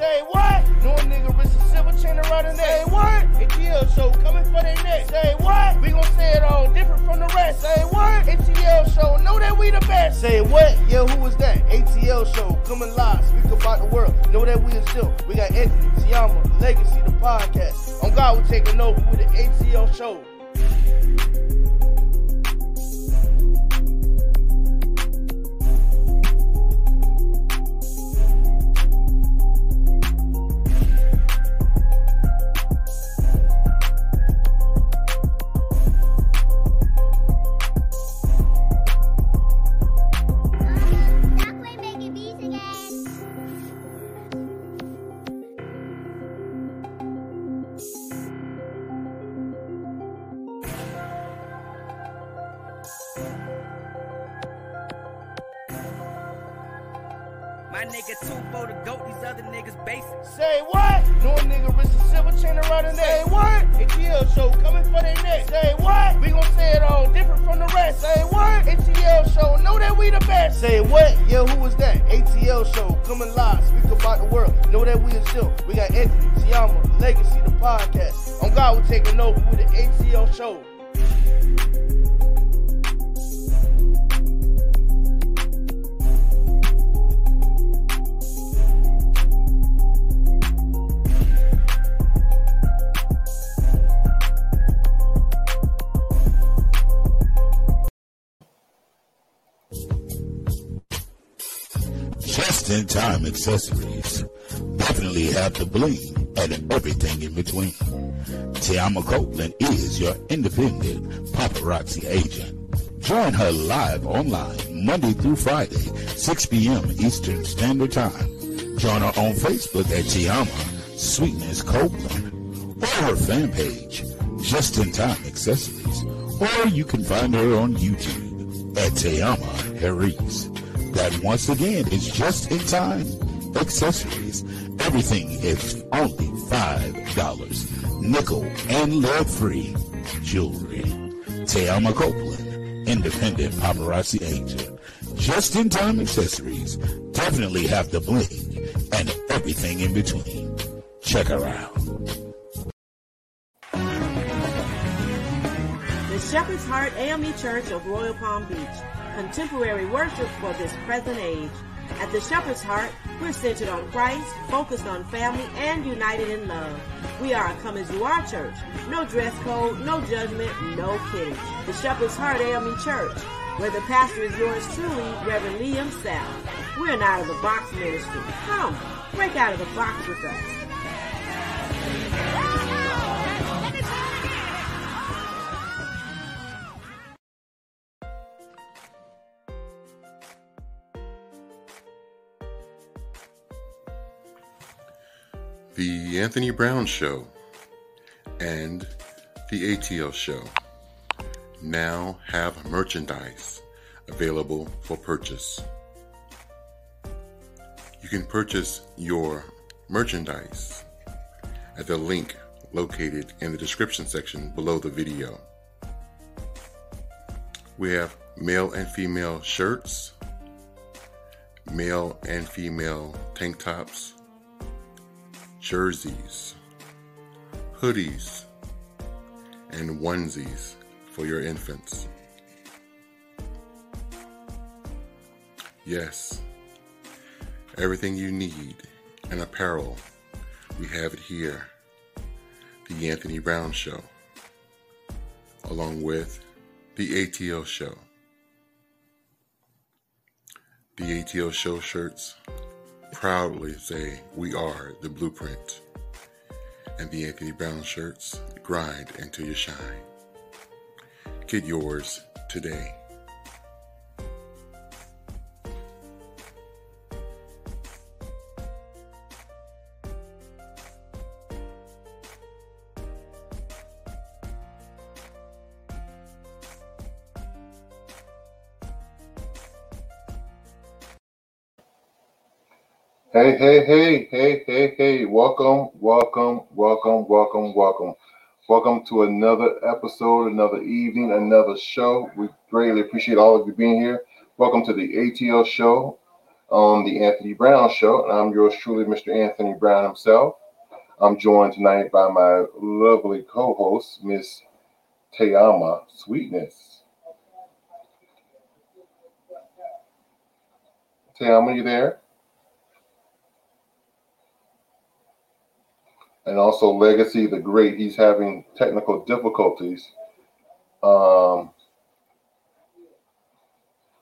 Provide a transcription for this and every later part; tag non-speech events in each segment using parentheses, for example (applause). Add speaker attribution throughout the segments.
Speaker 1: Say what? No nigga wrist a silver chain around the neck. Say what? ATL show coming for their neck. Say what? We gon' say it all different from the rest. Say what? ATL show, know that we the best. Say what? Yeah, who was that? ATL show coming live, speak about the world. Know that we is still. We got Anthony, Siama, Legacy, the podcast. On God, we're taking over with the ATL show.
Speaker 2: Paparazzi agent. Join her live online Monday through Friday, 6 p.m. Eastern Standard Time. Join her on Facebook at TeAma Sweetness Copeland or her fan page, Just in Time Accessories. Or you can find her on YouTube at TeAma Harris. That once again is just in time accessories. Everything is only five dollars. Nickel and lead free jewelry. TeAma Copeland, independent paparazzi agent. Just in time accessories. Definitely have the bling and everything in between. Check her out.
Speaker 3: The Shepherd's Heart AME Church of Royal Palm Beach. Contemporary worship for this present age. At the Shepherd's Heart, we're centered on Christ, focused on family, and united in love. We are a come as you are church. No dress code, no judgment, no kidding. The Shepherd's Heart AME Church, where the pastor is yours truly, Reverend Liam South. We're an out of the box ministry. Come, break out of the box with us.
Speaker 4: The Anthony Brown Show and the ATL Show now have merchandise available for purchase. You can purchase your merchandise at the link located in the description section below the video. We have male and female shirts, male and female tank tops, jerseys, hoodies, and onesies for your infants. Yes, everything you need in apparel, we have it here. The Anthony Brown Show, along with the ATL Show. The ATL Show shirts proudly say we are the blueprint. And the Anthony Brown shirts grind until you shine. Get yours today.
Speaker 5: Hey, hey, hey, hey, hey, hey. Welcome, welcome, welcome, welcome, welcome. Welcome to another episode, another evening, another show. We greatly appreciate all of you being here. Welcome to the ATL show. on the Anthony Brown Show, and I'm yours truly, Mr. Anthony Brown himself. I'm joined tonight by my lovely co-host, Miss TeAma Sweetness. TeAma, you there? And also Legacy the Great. He's having technical difficulties. Um,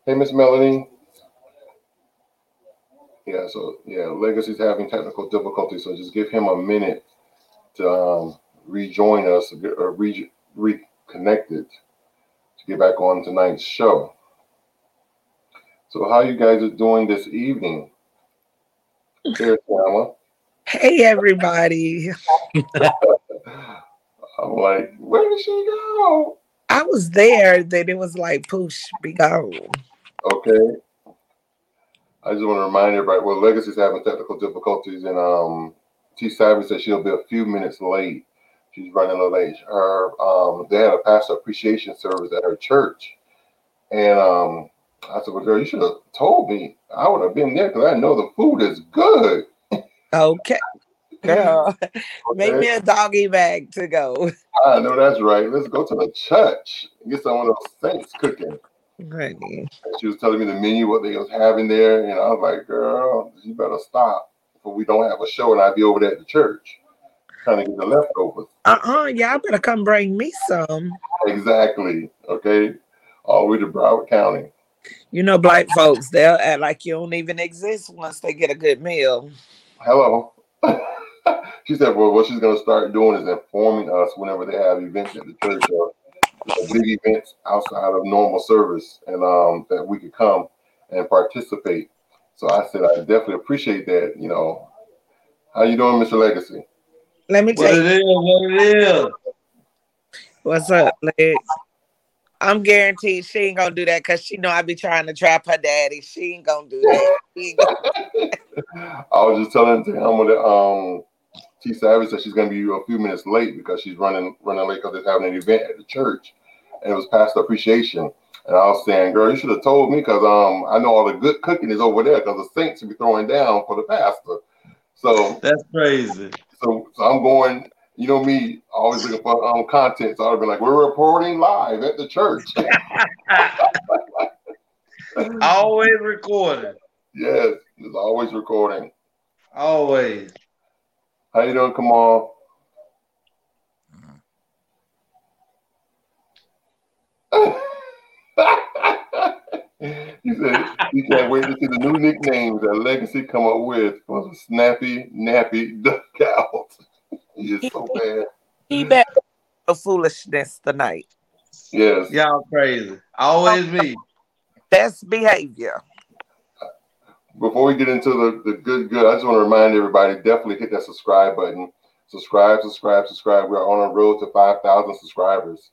Speaker 5: hey, Miss Melanie. Yeah, so yeah, Legacy's having technical difficulties, so just give him a minute to um, rejoin us or re- reconnected to get back on tonight's show. So, how you guys are doing this evening? Here's Tama.
Speaker 6: Hey, everybody. (laughs)
Speaker 5: I'm like, where did she go?
Speaker 6: I was there, then it was like, poosh, be gone.
Speaker 5: Okay. I just want to remind everybody, well, Legacy's having technical difficulties, and um, T. Savage said she'll be a few minutes late. She's running a little late. Her, um, they had a pastor appreciation service at her church, and um, I said, "Well, girl, you should have told me. I would have been there because I know the food is good."
Speaker 6: Okay, girl, (laughs) okay. make me a doggy bag to go.
Speaker 5: I know that's right. Let's go to the church and get some of those saints cooking.
Speaker 6: Honey.
Speaker 5: She was telling me the menu, what they was having there, and I was like, "Girl, you better stop, for we don't have a show, and I'd be over there at the church trying to get the leftovers."
Speaker 6: Uh uh-uh, uh, y'all better come bring me some.
Speaker 5: Exactly. Okay, all the way to Broward County.
Speaker 6: You know, black folks, they'll act like you don't even exist once they get a good meal.
Speaker 5: Hello. (laughs) she said, "Well, what she's gonna start doing is informing us whenever they have events at the church or big events outside of normal service and um, that we could come and participate. So I said I definitely appreciate that. You know, how you doing, Mr. Legacy?
Speaker 6: Let me tell
Speaker 7: what you. It is, what it is.
Speaker 6: What's up, Lex? I'm guaranteed she ain't gonna do that because she know I be trying to trap her daddy. She ain't gonna do that.
Speaker 5: Gonna... (laughs) I was just telling him that um T Savage said she's gonna be a few minutes late because she's running running late because they're having an event at the church and it was pastor appreciation. And I was saying, girl, you should have told me because um I know all the good cooking is over there because the saints will be throwing down for the pastor. So
Speaker 7: that's crazy.
Speaker 5: So, so I'm going, you know me, always looking for um content. So I'd have been like, we're reporting live at the church. (laughs)
Speaker 7: always recording.
Speaker 5: Yes, it's always recording.
Speaker 7: Always.
Speaker 5: How you doing, Kamal? (laughs) he said he can't wait to see the new nicknames that Legacy come up with for the snappy, nappy dugout. he is so bad.
Speaker 6: He mm-hmm. bet the foolishness tonight.
Speaker 5: Yes.
Speaker 7: Y'all crazy. Always me.
Speaker 6: Best behavior.
Speaker 5: Before we get into the, the good, good, I just want to remind everybody definitely hit that subscribe button. Subscribe, subscribe, subscribe. We're on a road to 5,000 subscribers.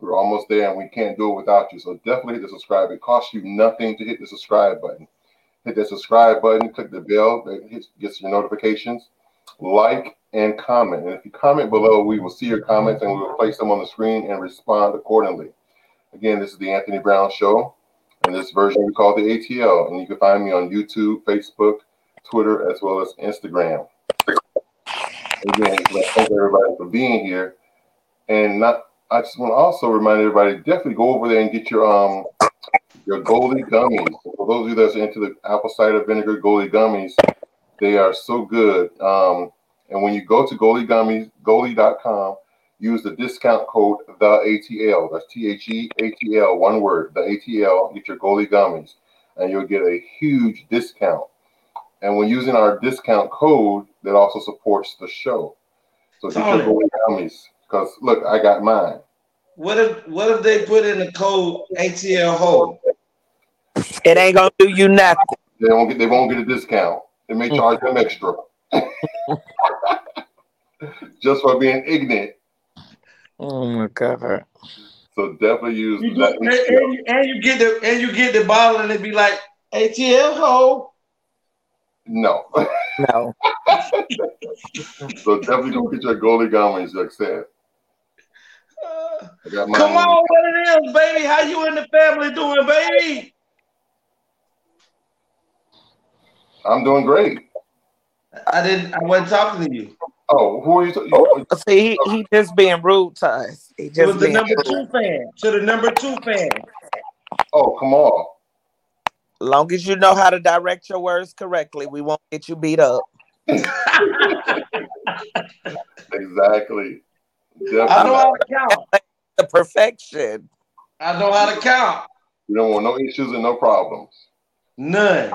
Speaker 5: We're almost there and we can't do it without you. So definitely hit the subscribe. It costs you nothing to hit the subscribe button. Hit that subscribe button, click the bell that gets your notifications, like and comment. And if you comment below, we will see your comments and we will place them on the screen and respond accordingly. Again, this is the Anthony Brown Show, and this version we call the ATL. And you can find me on YouTube, Facebook, Twitter, as well as Instagram. Again, thank everybody for being here. And not I just want to also remind everybody definitely go over there and get your um your Goli gummies. For those of you that's into the apple cider vinegar Goli gummies, they are so good. Um, and when you go to Goli gummies, Goli.com, use the discount code the ATL. That's T H E A T L, one word, the ATL. Get your Goli gummies, and you'll get a huge discount. And when using our discount code, that also supports the show. So get your Goli gummies. Cause look, I got mine.
Speaker 7: What if what if they put in the code ATL hold?
Speaker 6: It ain't gonna do you nothing.
Speaker 5: They won't get they won't get a discount. They may charge them extra. (laughs) Just for being ignorant.
Speaker 6: Oh my god.
Speaker 5: So definitely use
Speaker 7: you that. And, and, you, and, you, get the and you get the bottle and it be like ATL hold.
Speaker 5: No.
Speaker 6: No. (laughs)
Speaker 5: so definitely go get your Goli gummies, like said.
Speaker 7: Uh, come on, what it is, baby? How you and the family doing, baby?
Speaker 5: I'm doing great.
Speaker 7: I didn't. I wasn't talking to you.
Speaker 5: Oh, who are you? T-
Speaker 6: Oh, see, he, he just being rude to us. He
Speaker 7: It
Speaker 6: just
Speaker 7: was the number
Speaker 6: rude.
Speaker 7: two fan. To the number two fan.
Speaker 5: oh, come on.
Speaker 6: Long as you know how to direct your words correctly, we won't get you beat up.
Speaker 5: Exactly.
Speaker 7: I know how to count.
Speaker 6: The perfection.
Speaker 7: I know how to count.
Speaker 5: You don't want no issues and no problems.
Speaker 7: None.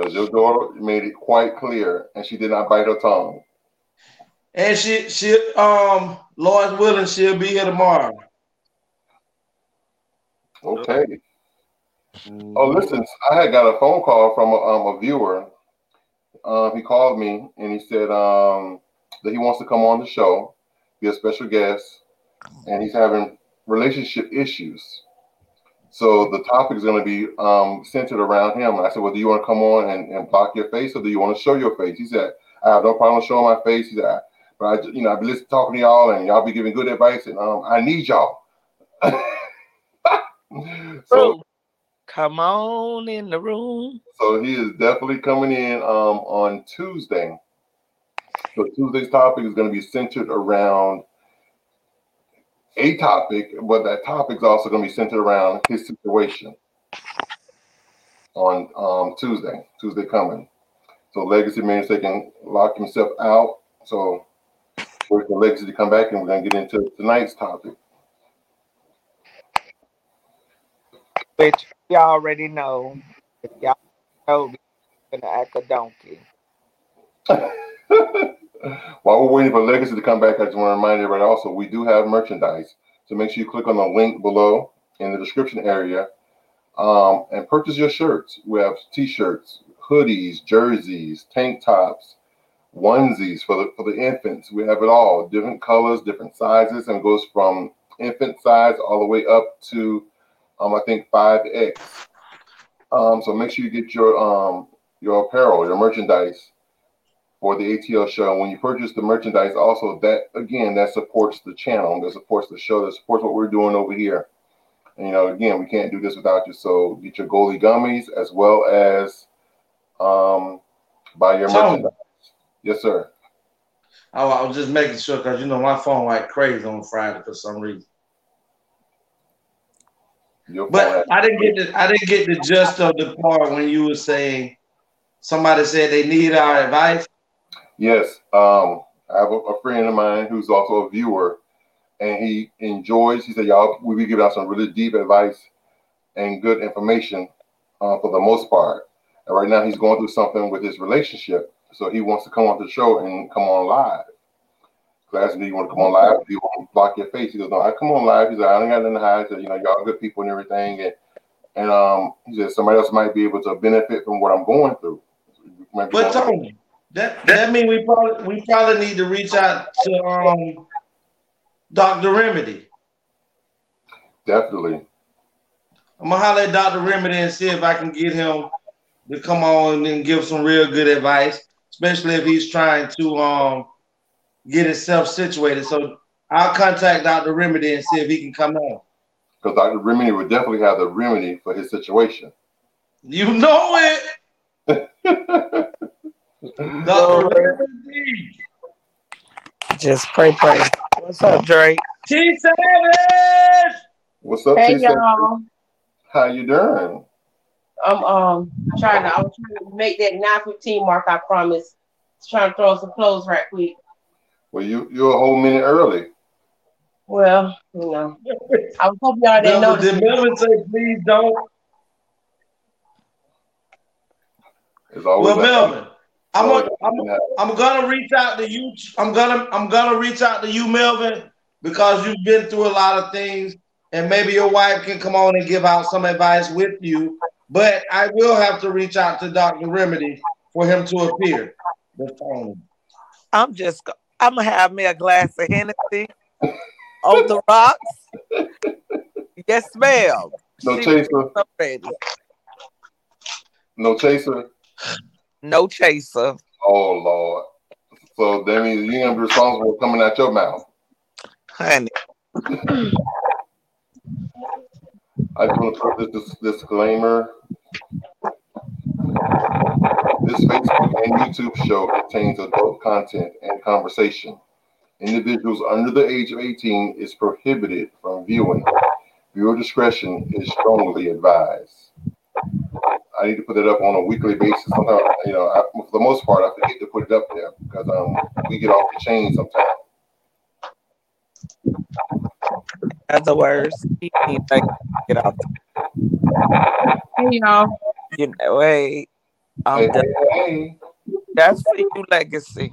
Speaker 5: Because your daughter made it quite clear and she did not bite her tongue.
Speaker 7: And she she um Lord's willing, she'll be here tomorrow.
Speaker 5: Okay. Oh, listen, I had got a phone call from a, um, a viewer. Um, he called me and he said um, that he wants to come on the show, be a special guest, and he's having relationship issues. So the topic is going to be um, centered around him. And I said, Well, do you want to come on and, and block your face or do you want to show your face? He said, I have no problem showing my face. He said, But I, you know, I've been listening, talking to y'all and y'all be giving good advice and um, I need y'all. (laughs) so
Speaker 6: Come on in the room.
Speaker 5: So he is definitely coming in um, on Tuesday. So Tuesday's topic is going to be centered around a topic, but that topic is also going to be centered around his situation on um, Tuesday. Tuesday coming. So legacy means they can lock himself out. So wait for legacy to come back, and we're going to get into tonight's topic.
Speaker 6: Which y'all already know. If y'all know, we're gonna act a donkey. (laughs)
Speaker 5: While we're waiting for Legacy to come back, I just want to remind everybody also we do have merchandise. So make sure you click on the link below in the description area um, and purchase your shirts. We have t-shirts, hoodies, jerseys, tank tops, onesies for the for the infants. We have it all, different colors, different sizes, and goes from infant size all the way up to um, I think 5X. Um, so make sure you get your um, your apparel, your merchandise for the ATL show. And When you purchase the merchandise, also that again that supports the channel, that supports the show, that supports what we're doing over here. And, you know, again, we can't do this without you. So get your Goli gummies as well as um, buy your
Speaker 7: Tony.
Speaker 5: merchandise. Yes, sir.
Speaker 7: I, I was just making sure because you know my phone went crazy on Friday for some reason.
Speaker 5: Your
Speaker 7: But I didn't get the I didn't get the gist of the part when you were saying somebody said they need our advice.
Speaker 5: Yes, um, I have a, a friend of mine who's also a viewer, and he enjoys. He said, "Y'all, we be giving out some really deep advice and good information uh, for the most part." And right now, he's going through something with his relationship, so he wants to come on the show and come on live. So I asked him, "Do you want to come on live? Do you want to block your face?" He goes, "No, I come on live." He's like, "I don't got nothing to hide." He said, "You know, y'all good people and everything," and and um, he said somebody else might be able to benefit from what I'm going through.
Speaker 7: But Tony, that that mean we probably we probably need to reach out to um Dr. Remedy.
Speaker 5: definitely.
Speaker 7: I'm gonna holler at Dr. Remedy and see if I can get him to come on and give some real good advice, especially if he's trying to um get himself situated. So I'll contact Dr. Remedy and see if he can come on.
Speaker 5: because Dr. Remedy would definitely have the remedy for his situation.
Speaker 7: You know it. (laughs) Dr. Remedy.
Speaker 6: Just pray, pray. What's up, Drake?
Speaker 7: T Savage.
Speaker 5: What's up,
Speaker 8: Hey
Speaker 5: T-Seven?
Speaker 8: y'all,
Speaker 5: How you doing?
Speaker 8: I'm um trying to I was trying to make that 915 mark I promised. Trying to throw some clothes right quick.
Speaker 5: Well, you you're a whole minute early.
Speaker 8: Well, you know, I was hoping y'all didn't
Speaker 7: Melvin,
Speaker 8: notice.
Speaker 7: did Melvin say please don't?
Speaker 5: It's always
Speaker 7: Well,
Speaker 5: like-
Speaker 7: Melvin, I'm gonna, I'm, I'm gonna reach out to you. I'm gonna I'm gonna reach out to you, Melvin, because you've been through a lot of things, and maybe your wife can come on and give out some advice with you. But I will have to reach out to Dr. Remedy for him to appear.
Speaker 6: I'm just, I'm gonna have me a glass of Hennessy on the rocks. Yes, ma'am.
Speaker 5: No
Speaker 6: She
Speaker 5: chaser, no chaser.
Speaker 6: No chaser.
Speaker 5: Oh Lord. So that means you're gonna be responsible for coming out your mouth.
Speaker 6: Honey,
Speaker 5: I just want to put this, this disclaimer. This Facebook and YouTube show contains adult content and conversation. Individuals under the age of 18 is prohibited from viewing. Viewer discretion is strongly advised. I need to put it up on a weekly basis. Sometimes, you know, I, for the most part, I forget to put it up there because um, we get off the chain sometimes.
Speaker 6: That's the worst. He need to get out.
Speaker 8: Hey y'all.
Speaker 6: You know, hey, I'm
Speaker 5: Hey,
Speaker 6: done.
Speaker 5: hey, hey.
Speaker 6: That's for you, legacy.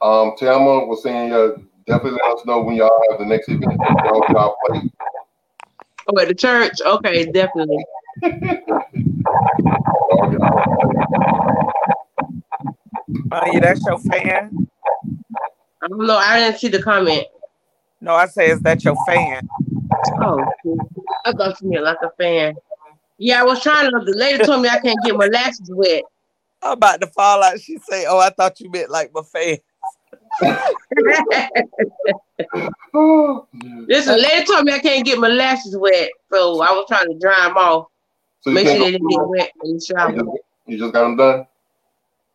Speaker 5: Um, Tama was saying, uh, definitely let us know when y'all have the next event. Y'all get our plate.
Speaker 8: Oh, at the church? Okay, definitely.
Speaker 5: Y'all get our
Speaker 6: Oh, yeah, that's your fan.
Speaker 8: I don't know. I didn't see the comment.
Speaker 6: No, I say, is that your fan?
Speaker 8: Oh, I thought you meant like a fan. Yeah, I was trying to. The lady told me I can't get my lashes wet.
Speaker 6: I'm about to fall out. She say, "Oh, I thought you meant like my fan." (laughs)
Speaker 8: Listen, lady told me I can't get my lashes wet, so I was trying to dry them off.
Speaker 5: So you
Speaker 8: Make sure
Speaker 5: can't
Speaker 8: they didn't get wet in the shower.
Speaker 5: You just, you just got them done?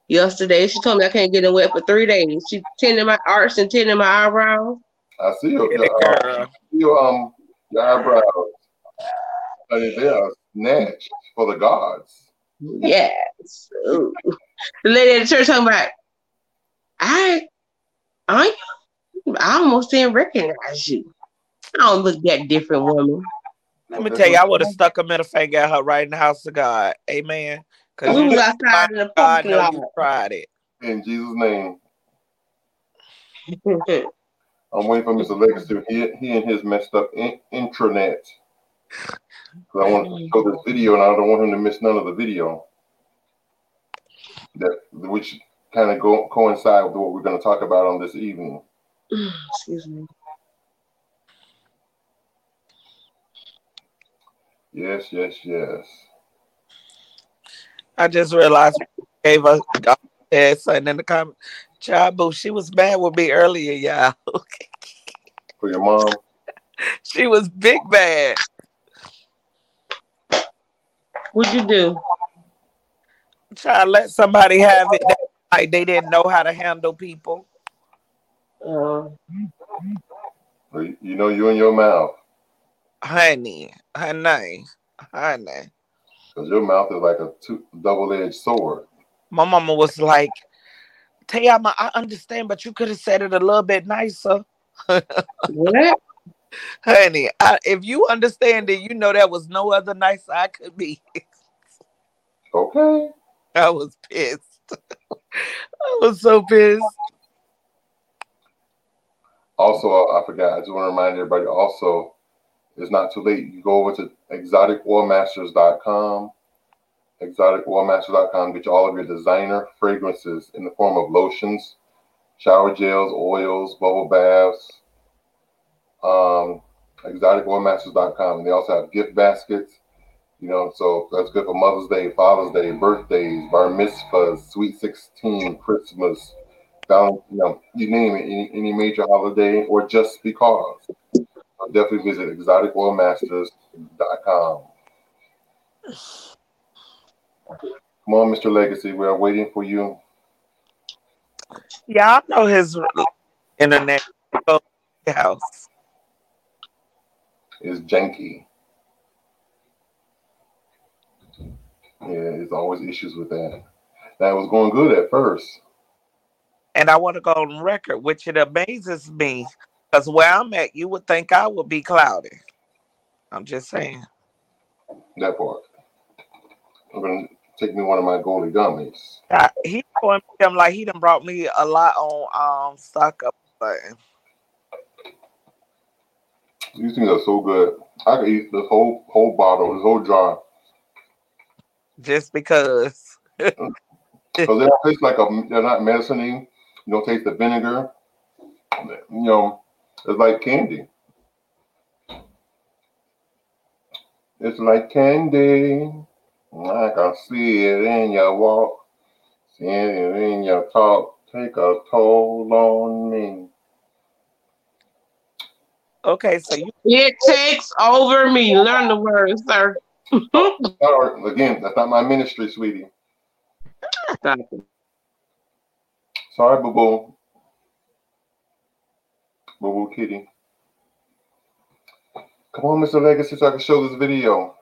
Speaker 8: Yesterday, she told me I can't get them wet for three days. She tending my arch and tending my eyebrows.
Speaker 5: I see your,
Speaker 6: Get it,
Speaker 5: your, uh, your, um, your eyebrows. Uh, they are snatched for the gods.
Speaker 8: Yes. Ooh. The lady at the church talking about, I, I, I almost didn't recognize you. I don't look that different, woman.
Speaker 6: Let oh, me tell you, I would have stuck a middle finger at her right in the house of God. Amen. Because
Speaker 8: We
Speaker 6: you
Speaker 8: was outside in the
Speaker 6: God
Speaker 8: parking
Speaker 6: know
Speaker 8: lot.
Speaker 6: you tried it.
Speaker 5: In Jesus' name. (laughs) I'm waiting for Mr. Legacy. He, he and his messed up in, intranet. 'Cause I want to show this video and I don't want him to miss none of the video. That which kind of go coincide with what we're going to talk about on this evening.
Speaker 8: Excuse me.
Speaker 5: Yes, yes, yes.
Speaker 6: I just realized we gave us said something in the comment. Child, boo, she was mad with me earlier, y'all. (laughs)
Speaker 5: For your mom.
Speaker 6: she was big bad.
Speaker 8: What'd you do?
Speaker 6: Try to let somebody have it that, like they didn't know how to handle people.
Speaker 8: Uh,
Speaker 5: You you know you in your mouth.
Speaker 6: Honey, honey, honey.
Speaker 5: Because your mouth is like a two, double-edged sword.
Speaker 6: My mama was like, TeAma, I understand, but you could have said it a little bit nicer. (laughs)
Speaker 8: what?
Speaker 6: Honey, I, if you understand it, you know there was no other nicer I could be.
Speaker 5: Okay.
Speaker 6: I was pissed. (laughs) I was so pissed.
Speaker 5: Also, I forgot. I just want to remind everybody. Also, it's not too late. You go over to exoticoilmasters.com. Exoticoilmasters.com. Get you all of your designer fragrances in the form of lotions, shower gels, oils, bubble baths. Um, exoticoilmasters.com. And they also have gift baskets. You know, so that's good for Mother's Day, Father's Day, birthdays, bar mitzvahs, Sweet 16, Christmas, you know, you name it, any, any major holiday, or just because. So definitely visit exoticoilmasters.com. Come on, Mr. Legacy, we are waiting for you.
Speaker 6: Y'all know his internet house.
Speaker 5: Is janky. Yeah, there's always issues with that. That was going good at first.
Speaker 6: And I want to go on record, which it amazes me because where I'm at, you would think I would be cloudy. I'm just saying.
Speaker 5: That part. I'm gonna take me one of my Goli gummies.
Speaker 6: I, he going him like he done brought me a lot on um stock up button.
Speaker 5: These things are so good. I could eat this whole whole bottle, this whole jar.
Speaker 6: just because. (laughs)
Speaker 5: Because they don't taste like a they're not medicine You don't taste the vinegar. You know, it's like candy. It's like candy. I can see it in your walk, see it in your talk. Take a toll on me.
Speaker 6: Okay, so you
Speaker 8: It takes over me. Learn the words, sir. (laughs)
Speaker 5: Or, again, that's not my ministry, sweetie.
Speaker 8: Stop.
Speaker 5: Sorry, boo boo. Boo kitty. Come on, Mr. Legacy, so I can show this video.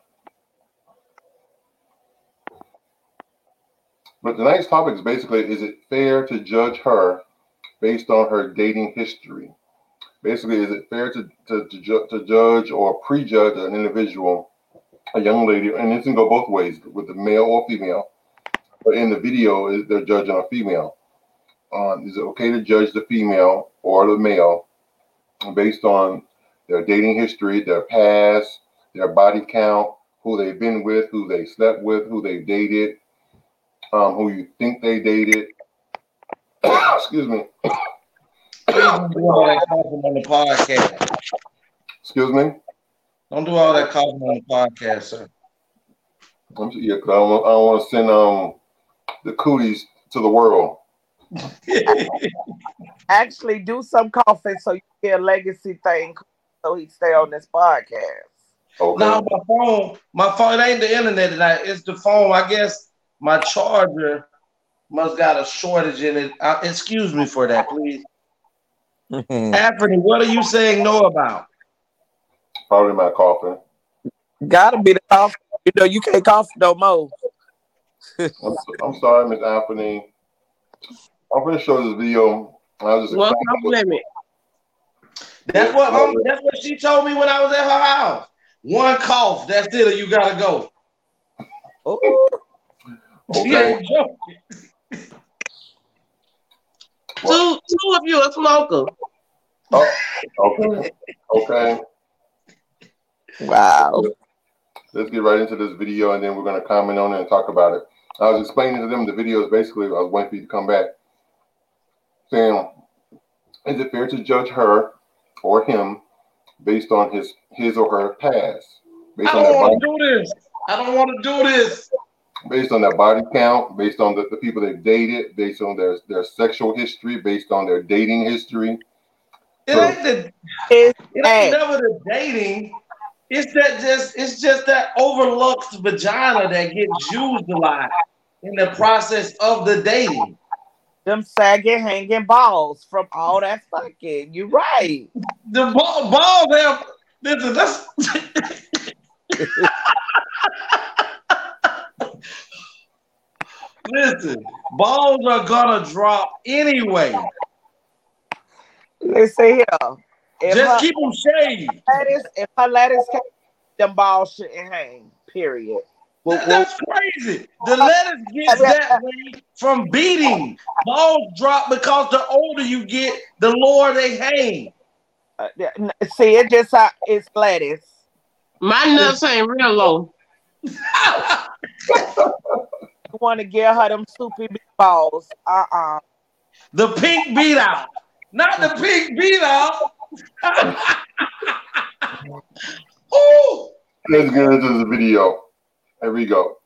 Speaker 5: But tonight's topic is basically is it fair to judge her based on her dating history? Basically, is it fair to, to, to, ju- to judge or prejudge an individual, a young lady, and this can go both ways with the male or female. But in the video, they're judging a female. Um, is it okay to judge the female or the male based on their dating history, their past, their body count, who they've been with, who they slept with, who they've dated, um, who you think they dated? (coughs) Excuse me.
Speaker 7: Don't do all that coughing on the podcast.
Speaker 5: Excuse me.
Speaker 7: Don't do all that coughing on the podcast, sir.
Speaker 5: I'm, yeah, 'cause I don't, I don't want to send um the cooties to the world. (laughs)
Speaker 6: Actually, do some coughing so you get a legacy thing so he stay on this podcast.
Speaker 5: Okay.
Speaker 7: No, my phone, my phone, it ain't the internet tonight. It's the phone. I guess my charger must got a shortage in it. Uh, excuse me for that, please. (laughs) Anthony, what are you saying no about?
Speaker 5: Probably my coughing.
Speaker 6: Gotta be the cough. You know, you can't cough no more.
Speaker 5: I'm, so- I'm sorry, Miss Anthony. I'm gonna show this video. I was just
Speaker 8: Well, compliment.
Speaker 7: That's what um, that's what she told me when I was at her house. One cough, that's it, or you gotta go.
Speaker 6: Ooh.
Speaker 7: She
Speaker 5: Okay.
Speaker 7: ain't joking.
Speaker 8: Two, two of you are smoker.
Speaker 5: Oh, okay. Okay.
Speaker 6: Wow.
Speaker 5: Let's get right into this video and then we're going to comment on it and talk about it. I was explaining to them the video is basically, I was waiting for you to come back, saying, is it fair to judge her or him based on his his or her past? Based
Speaker 7: I
Speaker 5: on
Speaker 7: don't want
Speaker 5: body,
Speaker 7: to do this. I don't want to do this.
Speaker 5: based on their body count, based on the, the people they've dated, based on their, their sexual history, based on their dating history.
Speaker 7: It ain't the
Speaker 6: It's
Speaker 7: it ain't never the dating. It's that just it's just that overlooked vagina that gets used a lot in the process of the dating.
Speaker 6: Them sagging, hanging balls from all that fucking. You're right.
Speaker 7: The ball, balls have listen, that's listen, balls are gonna drop anyway.
Speaker 6: Listen here. If
Speaker 7: Just
Speaker 6: her
Speaker 7: keep them shaved.
Speaker 6: if her lettuce came, them balls shouldn't hang. Period. Well, well,
Speaker 7: That's crazy. The lettuce gets that way from beating. Balls drop because the older you get, the lower they hang.
Speaker 6: uh, see, it just uh, it's lettuce.
Speaker 8: My nuts ain't real low. (laughs)
Speaker 6: You want to give her them soupy big balls? Uh uh
Speaker 7: The pink beat out. Not the pink beat out. (laughs) Ooh,
Speaker 5: Let's get into the video. Here we go.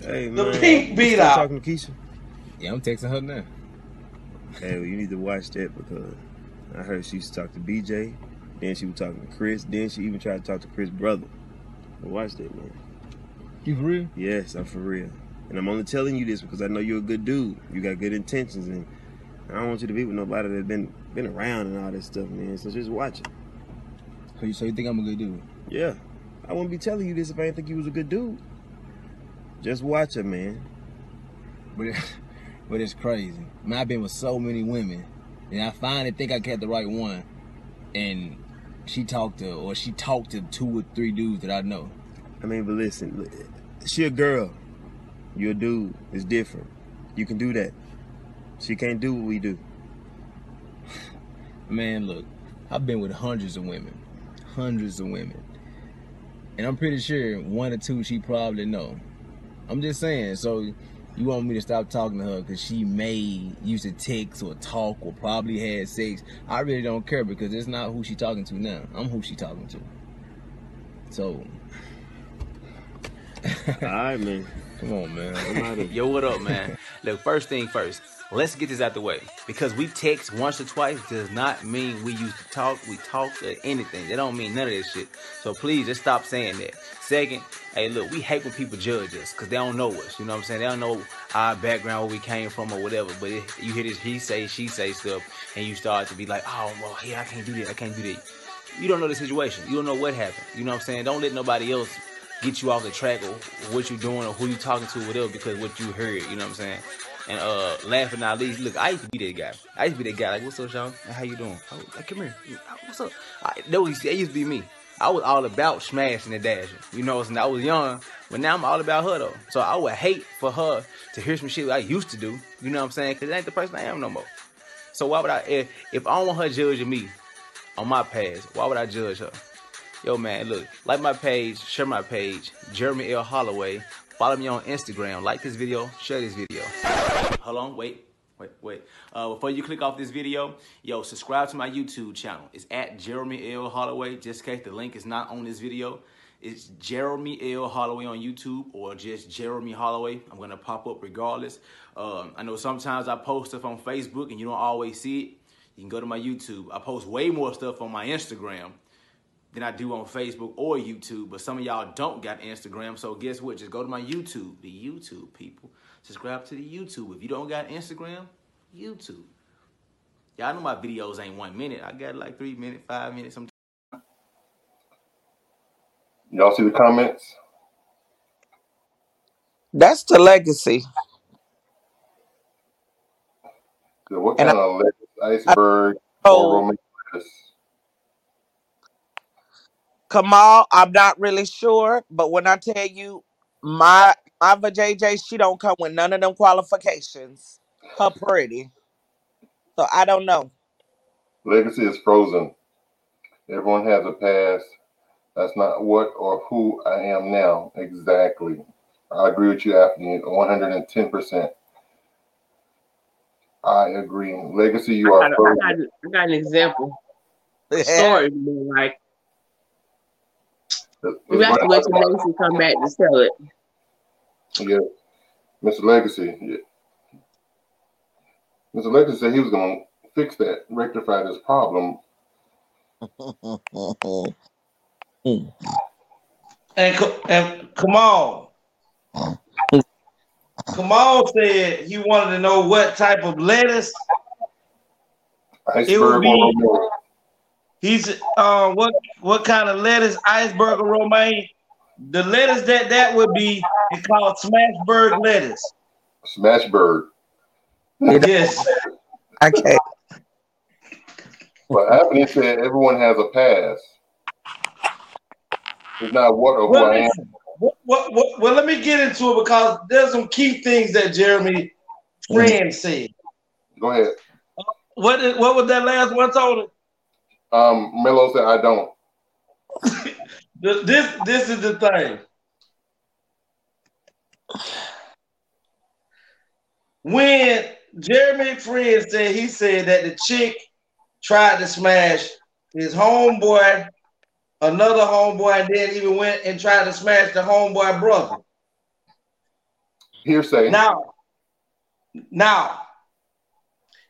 Speaker 9: Hey,
Speaker 7: the
Speaker 9: man.
Speaker 7: pink beat out.
Speaker 9: talking to Keisha?
Speaker 10: Yeah, I'm texting her now.
Speaker 9: Hey, well, you need to watch that because I heard she used to talk to BJ, then she was talking to Chris, then she even tried to talk to Chris' brother. But watch that, man.
Speaker 10: You for real?
Speaker 9: Yes, I'm for real. And I'm only telling you this because I know you're a good dude. You got good intentions, and I don't want you to be with nobody that's been been around and all that stuff, man. So just watch it.
Speaker 10: So you, so you think I'm a good dude?
Speaker 9: Yeah. I wouldn't be telling you this if I didn't think you was a good dude. Just watch it, man.
Speaker 10: But (laughs) but it's crazy. I mean, I've been with so many women, and I finally think I got the right one. And she talked to, or she talked to two or three dudes that I know.
Speaker 9: I mean, but listen, she a girl. You a dude. It's different. You can do that. She can't do what we do. (laughs)
Speaker 10: Man, look, I've been with hundreds of women, hundreds of women, and I'm pretty sure one or two she probably know. I'm just saying. So you want me to stop talking to her because she may use to text or talk or probably had sex? I really don't care because it's not who she talking to now. I'm who she talking to. So (laughs)
Speaker 9: All right, man.
Speaker 10: Come on, man.
Speaker 11: Yo, what up, man? Look, first thing first, let's get this out the way. Because we text once or twice does not mean we used to talk, we talk or anything. That don't mean none of this shit. So please just stop saying that. Second, hey, look, we hate when people judge us because they don't know us. You know what I'm saying? They don't know our background, where we came from, or whatever. But if you hear this he say, she say stuff, and you start to be like, oh, well, yeah, I can't do that, I can't do that. You don't know the situation. You don't know what happened. You know what I'm saying? Don't let nobody else get you off the track of what you're doing or who you talking to, whatever, because what you heard. You know what I'm saying? And uh, last but not least, look, I used to be that guy. I used to be that guy. Like, what's up, Sean? How you doing? Oh, come here. What's up? I, that, was, that used to be me. I was all about smashing and dashing. You know, and I was young, but now I'm all about her though. So I would hate for her to hear some shit I used to do. You know what I'm saying? Because it ain't the person I am no more. So why would I? If, if I don't want her judging me on my past, why would I judge her? Yo, man, look, like my page, share my page, Jeremy L. Holloway. Follow me on Instagram. Like this video, share this video. Hold on, wait, wait, wait. Uh, before you click off this video, yo, subscribe to my YouTube channel. It's at Jeremy L. Holloway. Just in case the link is not on this video, it's Jeremy L. Holloway on YouTube or just Jeremy Holloway. I'm gonna pop up regardless. Um, I know sometimes I post stuff on Facebook and you don't always see it. You can go to my YouTube. I post way more stuff on my Instagram than I do on Facebook or YouTube. But some of y'all don't got Instagram, so guess what? Just go to my YouTube, the YouTube people. Subscribe to the YouTube. If you don't got Instagram, YouTube. Y'all know my videos ain't one minute. I got like three minutes, five minutes. Sometimes.
Speaker 5: Y'all see the comments?
Speaker 6: That's the legacy.
Speaker 5: So what
Speaker 6: And
Speaker 5: kind of lettuce, iceberg or
Speaker 6: Oh,
Speaker 5: romaine lettuce?
Speaker 6: Kamal, I'm not really sure, but when I tell you my my JJ, she don't come with none of them qualifications. Her pretty. So I don't know.
Speaker 5: Legacy is frozen. Everyone has a past. That's not what or who I am now. Exactly. I agree with you, Anthony, 110%. I agree. Legacy, you
Speaker 8: I
Speaker 5: are
Speaker 8: got, I
Speaker 5: frozen.
Speaker 8: got, I got an example. (laughs) Story more like we have to wait till Legacy come back to sell it.
Speaker 5: Yeah. Mr. Legacy. Yeah. Mr. Legacy said he was going to fix that, rectify this problem. (laughs)
Speaker 7: And, and Kamal. Kamal said he wanted to know what type of lettuce. It would be. He's uh, what what kind of lettuce? Iceberg or romaine? The lettuce that that would be is called smashburg lettuce.
Speaker 5: Smashburg.
Speaker 7: Yes.
Speaker 6: Okay.
Speaker 5: But Anthony said everyone has a past. It's not what or who
Speaker 7: Well,
Speaker 5: I am.
Speaker 7: listen, what, what, what, well, let me get into it because there's some key things that Jeremy Friend said.
Speaker 5: Go ahead.
Speaker 7: What what was that last one told him?
Speaker 5: Um, Melo said I don't. (laughs)
Speaker 7: This this is the thing. When Jeremy Friend said he said that the chick tried to smash his homeboy, another homeboy, and then even went and tried to smash the homeboy brother.
Speaker 5: Hearsay.
Speaker 7: Now, now,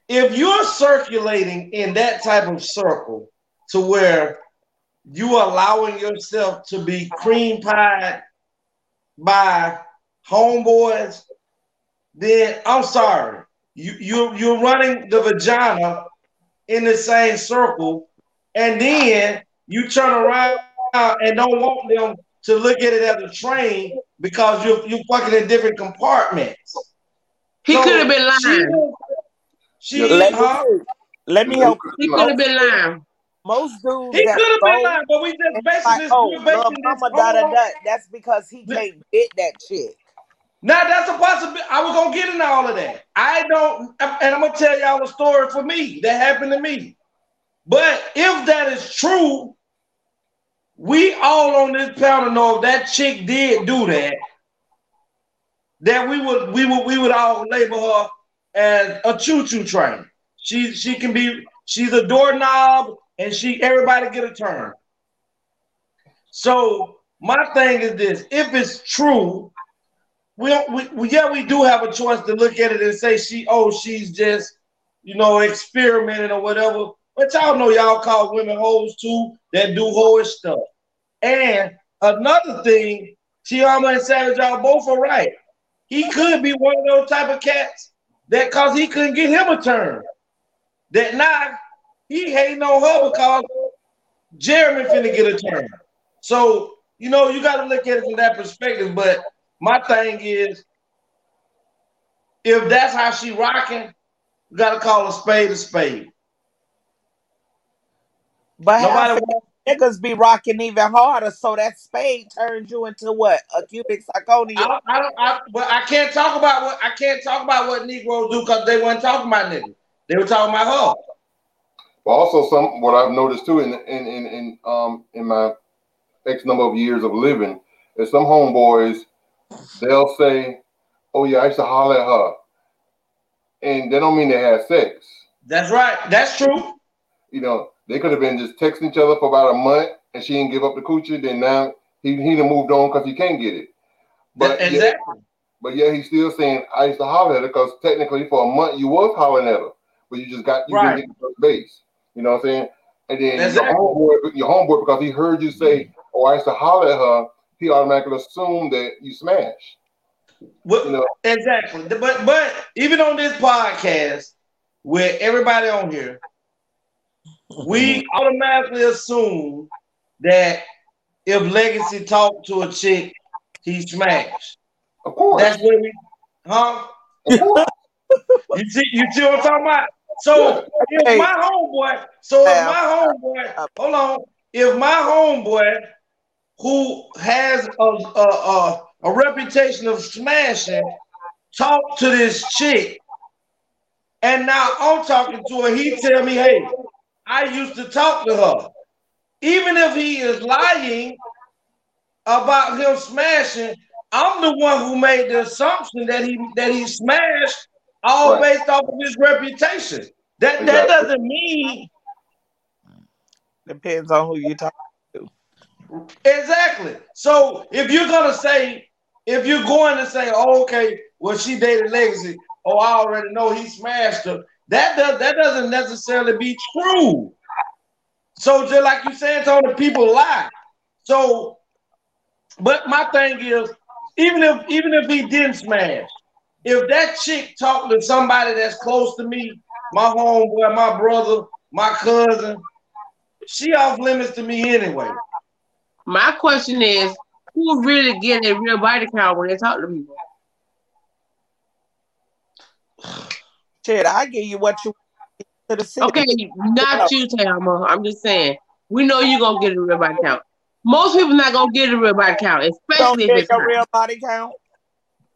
Speaker 7: if you're circulating in that type of circle to where you allowing yourself to be cream pied by homeboys, then I'm sorry. You you you're running the vagina in the same circle, and then you turn around and don't want them to look at it as a train because you're you fucking in different compartments.
Speaker 8: He
Speaker 7: So,
Speaker 8: could have been lying.
Speaker 7: She,
Speaker 6: Let me,
Speaker 7: huh?
Speaker 6: let me help
Speaker 8: He could have been lying.
Speaker 6: Most dudes
Speaker 7: He could have been lying, but we just
Speaker 6: and
Speaker 7: basing
Speaker 6: like,
Speaker 7: this.
Speaker 6: oh,
Speaker 7: we're
Speaker 6: lil
Speaker 7: basing this
Speaker 6: mama da da da. That's because he (laughs) can't get that chick.
Speaker 7: Now that's a possibility. I was gonna get into all of that. I don't, and I'm gonna tell y'all a story for me that happened to me. But if that is true, we all on this panel know if that chick did do that, that we would we would we would all label her as a choo-choo train. She she can be she's a doorknob and she everybody get a turn. So my thing is this: if it's true, we, we, yeah we do have a choice to look at it and say she oh she's just you know experimenting or whatever. But y'all know y'all call women hoes too that do hoish stuff. And another thing, TeAma and Savage, y'all both are right. He could be one of those type of cats that cause he couldn't get him a turn. That now he hating on her because Jeremy finna get a turn. So you know you got to look at it from that perspective. But my thing is, if that's how she rocking, you got to call a spade a spade.
Speaker 6: But
Speaker 7: Nobody
Speaker 6: half of niggas be rocking even harder, so that spade turns you into what? A cubic zirconia.
Speaker 7: I don't, I don't, I, but I can't talk about what I can't talk about what Negroes do because they weren't talking about niggas. They were talking about her.
Speaker 5: But also some what I've noticed too in in in, in um in my X number of years of living is some homeboys they'll say, Oh yeah, I used to holler at her. And they don't mean they had sex.
Speaker 7: That's right. That's true.
Speaker 5: You know, they could have been just texting each other for about a month and she didn't give up the coochie. Then now he he done moved on because he can't get it. But yeah,
Speaker 7: exactly.
Speaker 5: but yeah, he's still saying I used to holler at her because technically for a month you was hollering at her, but you just got you
Speaker 7: Right.
Speaker 5: didn't get the base. You know what I'm saying? And then
Speaker 7: Exactly.
Speaker 5: your homeboy, your homeboy, because he heard you say, "Oh, I used to holler at her," he automatically assumed that you smashed.
Speaker 7: What,
Speaker 5: You know,
Speaker 7: Exactly. But but even on this podcast, with everybody on here, we (laughs) automatically assume that if Legacy talked to a chick, he smashed.
Speaker 5: of course.
Speaker 7: That's what we, huh?
Speaker 5: Of course. (laughs)
Speaker 7: You see, you see what I'm talking about? So if
Speaker 6: Hey.
Speaker 7: my homeboy, so if
Speaker 6: Yeah.
Speaker 7: my homeboy, hold on, if my homeboy who has a a, a, a reputation of smashing talk to this chick, and now I'm talking to her, he tell me, hey, I used to talk to her. Even if he is lying about him smashing, I'm the one who made the assumption that he that he smashed all
Speaker 5: Right.
Speaker 7: based off of his reputation. That that doesn't mean
Speaker 6: Depends on who you talk.
Speaker 7: Exactly. So if you're gonna say, if you're going to say, oh, okay, well, she dated Legacy, oh, I already know he smashed her. That does that doesn't necessarily be true. So just like you saying, Tony, people lie. So, but my thing is, even if even if he didn't smash, if that chick talked to somebody that's close to me, my homeboy, my brother, my cousin, she off limits to me anyway.
Speaker 8: My question is, who really getting a real body count when they talk to people?
Speaker 6: Shit, I give you what you want to the city.
Speaker 8: Okay, not you, TeAma. I'm just saying. We know you're gonna get a real body count. Most people not gonna get a real body count,
Speaker 6: You don't
Speaker 8: especially if it's not.
Speaker 6: real body count.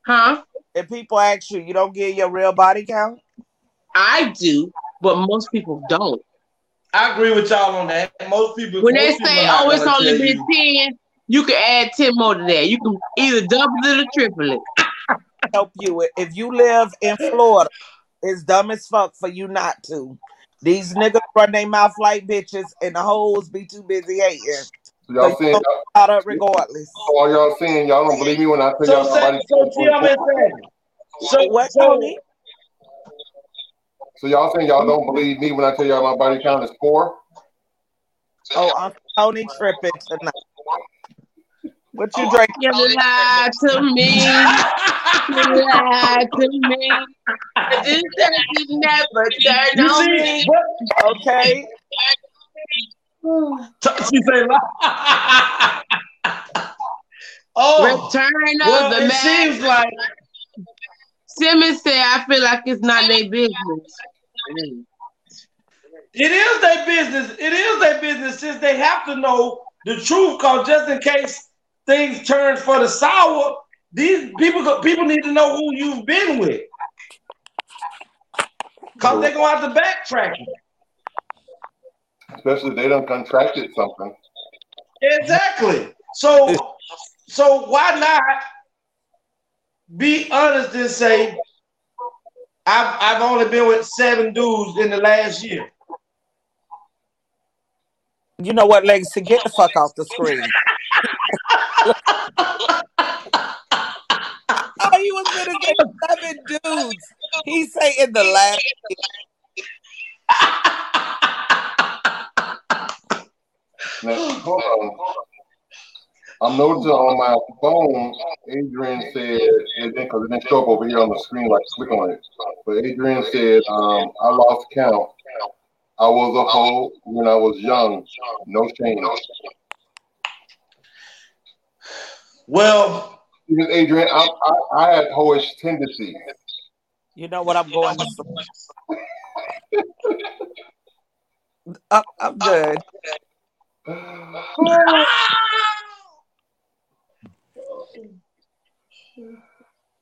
Speaker 8: Huh?
Speaker 6: If people ask you, you don't get your real body count.
Speaker 8: I do, but most people don't.
Speaker 7: I agree with y'all on that. Most people
Speaker 8: When they
Speaker 7: most people
Speaker 8: say, "Oh, it's only
Speaker 7: tell
Speaker 8: been
Speaker 7: you.
Speaker 8: 10, you can add 10 more to that. You can either double it or triple it. (laughs)
Speaker 6: Help you if you live in Florida. It's dumb as fuck for you not to. These niggas run their mouth like bitches, and the hoes be too busy hating.
Speaker 5: So
Speaker 6: So
Speaker 5: y'all
Speaker 6: you
Speaker 5: saying
Speaker 6: gonna
Speaker 5: y'all,
Speaker 6: shout up regardless.
Speaker 5: so are y'all saying y'all don't believe me when I tell
Speaker 7: So
Speaker 5: y'all my
Speaker 7: say,
Speaker 5: body
Speaker 7: so
Speaker 5: count is
Speaker 7: Tim
Speaker 5: 24?
Speaker 7: and Sandy. So
Speaker 6: What, Tony?
Speaker 5: So y'all saying y'all don't believe me when I tell y'all my body count is four?
Speaker 6: Oh, Uncle Tony tripping tonight. What you oh, drinking? (laughs)
Speaker 8: You lied to me. You lied to me. This doesn't never turn
Speaker 7: you
Speaker 8: on
Speaker 7: see,
Speaker 8: me.
Speaker 7: but
Speaker 6: Okay.
Speaker 7: she say lie. (laughs) oh,
Speaker 8: Return of
Speaker 7: well,
Speaker 8: the
Speaker 7: it
Speaker 8: Mac.
Speaker 7: seems like
Speaker 8: Simmons said, I feel like it's not their business.
Speaker 7: it is their business. It is their business since they have to know the truth. Cause just in case things turn for the sour, these people people need to know who you've been with. Cause they're gonna have to backtrack.
Speaker 5: Especially if they done contracted something.
Speaker 7: Exactly. So, so why not be honest and say, I've I've only been with seven dudes in the last year.
Speaker 6: You know what, Legacy? Get the fuck off the screen. I thought he was gonna say seven dudes. He say in the last.
Speaker 5: Now, hold on. I'm noticing on my phone, Adrian said, because it didn't show up over here on the screen, like click on it. But Adrian said, um, I lost count. I was a hoe when I was young. No shame.
Speaker 7: Well,
Speaker 5: because Adrian, I, I, I had hoish tendencies.
Speaker 6: You know what I'm going to say? (laughs) I'm, I'm good. (laughs)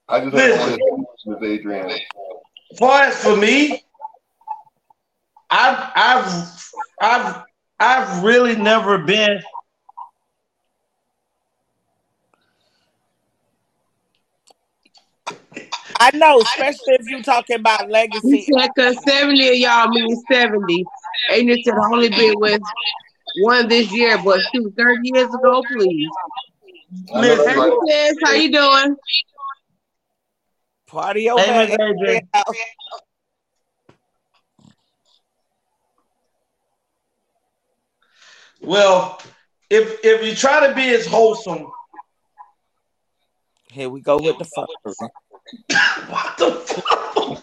Speaker 5: I just had
Speaker 7: Listen.
Speaker 5: hoish with Adrian.
Speaker 7: far as for me, I've I've I've I've really never been
Speaker 6: I know, especially if you're talking about
Speaker 8: He
Speaker 6: legacy.
Speaker 8: said, because 70 of y'all means 70. Adrian said, I only been with one this year, but two, 30 years ago, please.
Speaker 5: I know
Speaker 8: Hey,
Speaker 5: right.
Speaker 8: how you doing?
Speaker 6: Party over
Speaker 7: Hey, Miss
Speaker 6: at
Speaker 7: well, if if you try to be as wholesome,
Speaker 6: Here we go with the fuckery.
Speaker 7: what the fuck?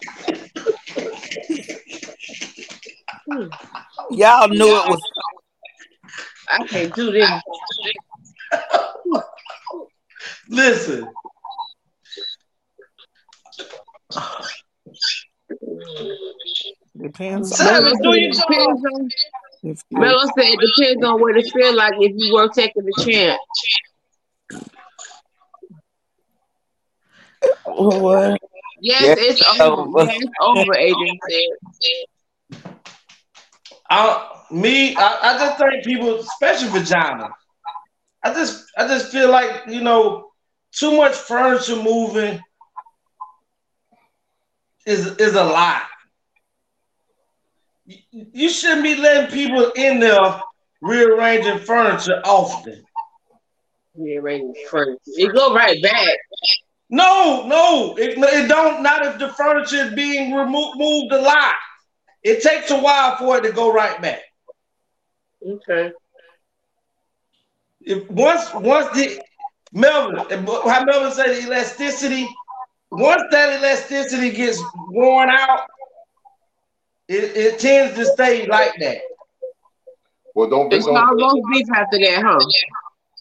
Speaker 6: Y'all knew it was.
Speaker 8: I can't do this.
Speaker 7: Listen,
Speaker 6: Depends on
Speaker 7: Simon, do
Speaker 8: said
Speaker 7: your
Speaker 8: it
Speaker 7: job.
Speaker 8: depends on,
Speaker 6: if.
Speaker 8: Mello said it depends on what it feel like if you were taking the chance.
Speaker 6: What?
Speaker 8: Yes,
Speaker 6: Yeah.
Speaker 8: it's over. Yes, it's over, Adrian said.
Speaker 7: I me I, I just think people, especially vagina. I just I just feel like you know too much furniture moving is is a lot. You, shouldn't be letting people in there rearranging furniture often.
Speaker 8: Rearranging furniture. It go right back.
Speaker 7: No, no, it, it don't. Not if the furniture is being removed moved a lot. It takes a while for it to go right back.
Speaker 8: Okay.
Speaker 7: If once once the Melvin, how Melvin said the elasticity, once that elasticity gets worn out, it, it tends to stay like that.
Speaker 5: Well, don't
Speaker 8: It's
Speaker 5: don't,
Speaker 8: all roast beef after that, huh?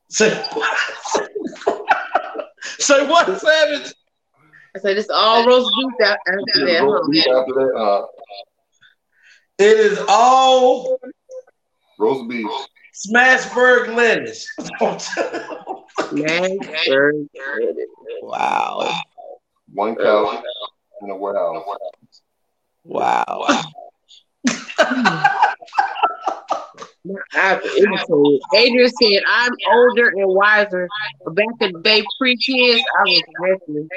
Speaker 7: So, (laughs) so what, Savage?
Speaker 8: I said it's all roast beef a- after that,
Speaker 5: roast beef
Speaker 8: huh?
Speaker 5: after that. Uh,
Speaker 7: It is all
Speaker 5: roast beef.
Speaker 7: Smashburg lettuce.
Speaker 8: Smashburg.
Speaker 6: Wow.
Speaker 5: One cow in a warehouse.
Speaker 6: Wow.
Speaker 8: I've irritated. Adrian said, I'm older and wiser, but back in the day, pre kids, I was wrestling.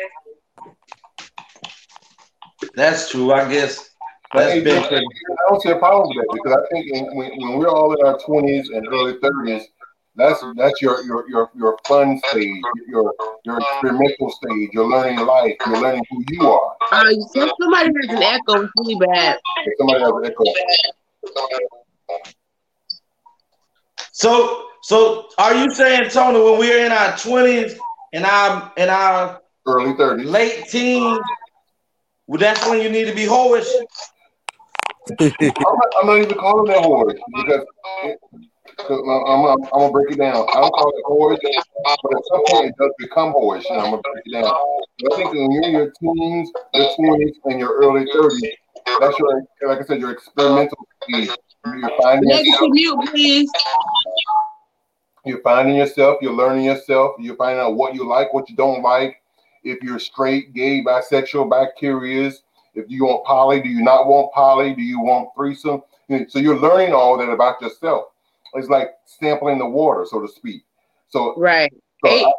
Speaker 7: That's true, I guess.
Speaker 5: Hey,
Speaker 7: That's
Speaker 5: I don't see a problem with that because I think in, when, when we're all in our twenties and early thirties, that's that's your your your your fun stage, your your experimental stage. You're learning life. You're learning who you are.
Speaker 8: Uh, somebody has an echo, it's really bad.
Speaker 5: If somebody has an echo.
Speaker 7: So, so are you saying, Tony, when we're in our twenties and our in our
Speaker 5: early thirties,
Speaker 7: late teens, well, that's when you need to be hoish?
Speaker 5: I'm not, I'm not even calling that horse because it, I'm, I'm, I'm gonna break it down. I don't call it horse, but at some point it does become horse, and I'm gonna break it down. But I think when you're in your teens, your twenties, and your early thirties, that's your like I said, your experimental stage. You're finding yourself.
Speaker 8: mute, please.
Speaker 5: You're finding yourself. You're learning yourself. You're finding out what you like, what you don't like. If you're straight, gay, bisexual, bi-curious. If you want poly, do you not want poly? Do you want threesome? So you're learning all that about yourself. It's like sampling the water, so to speak. So
Speaker 8: right.
Speaker 5: So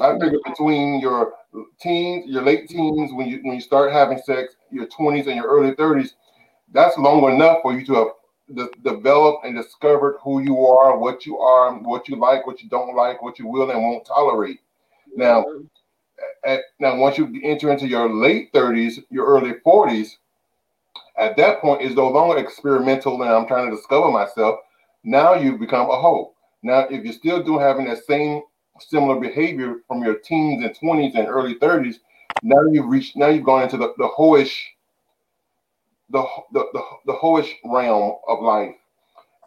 Speaker 5: I, I figure between your teens, your late teens, when you when you start having sex, your 20s and your early 30s, that's long enough for you to have de- developed and discovered who you are, what you are, what you like, what you don't like, what you will and won't tolerate. Now, mm-hmm. At, now once you enter into your late 30s, your early 40s, at that point is no longer experimental and I'm trying to discover myself. Now you've become a hoe. Now, if you're still doing having that same similar behavior from your teens and 20s and early 30s, now you've reached now you've gone into the, the hoish the, the, the, the hoish realm of life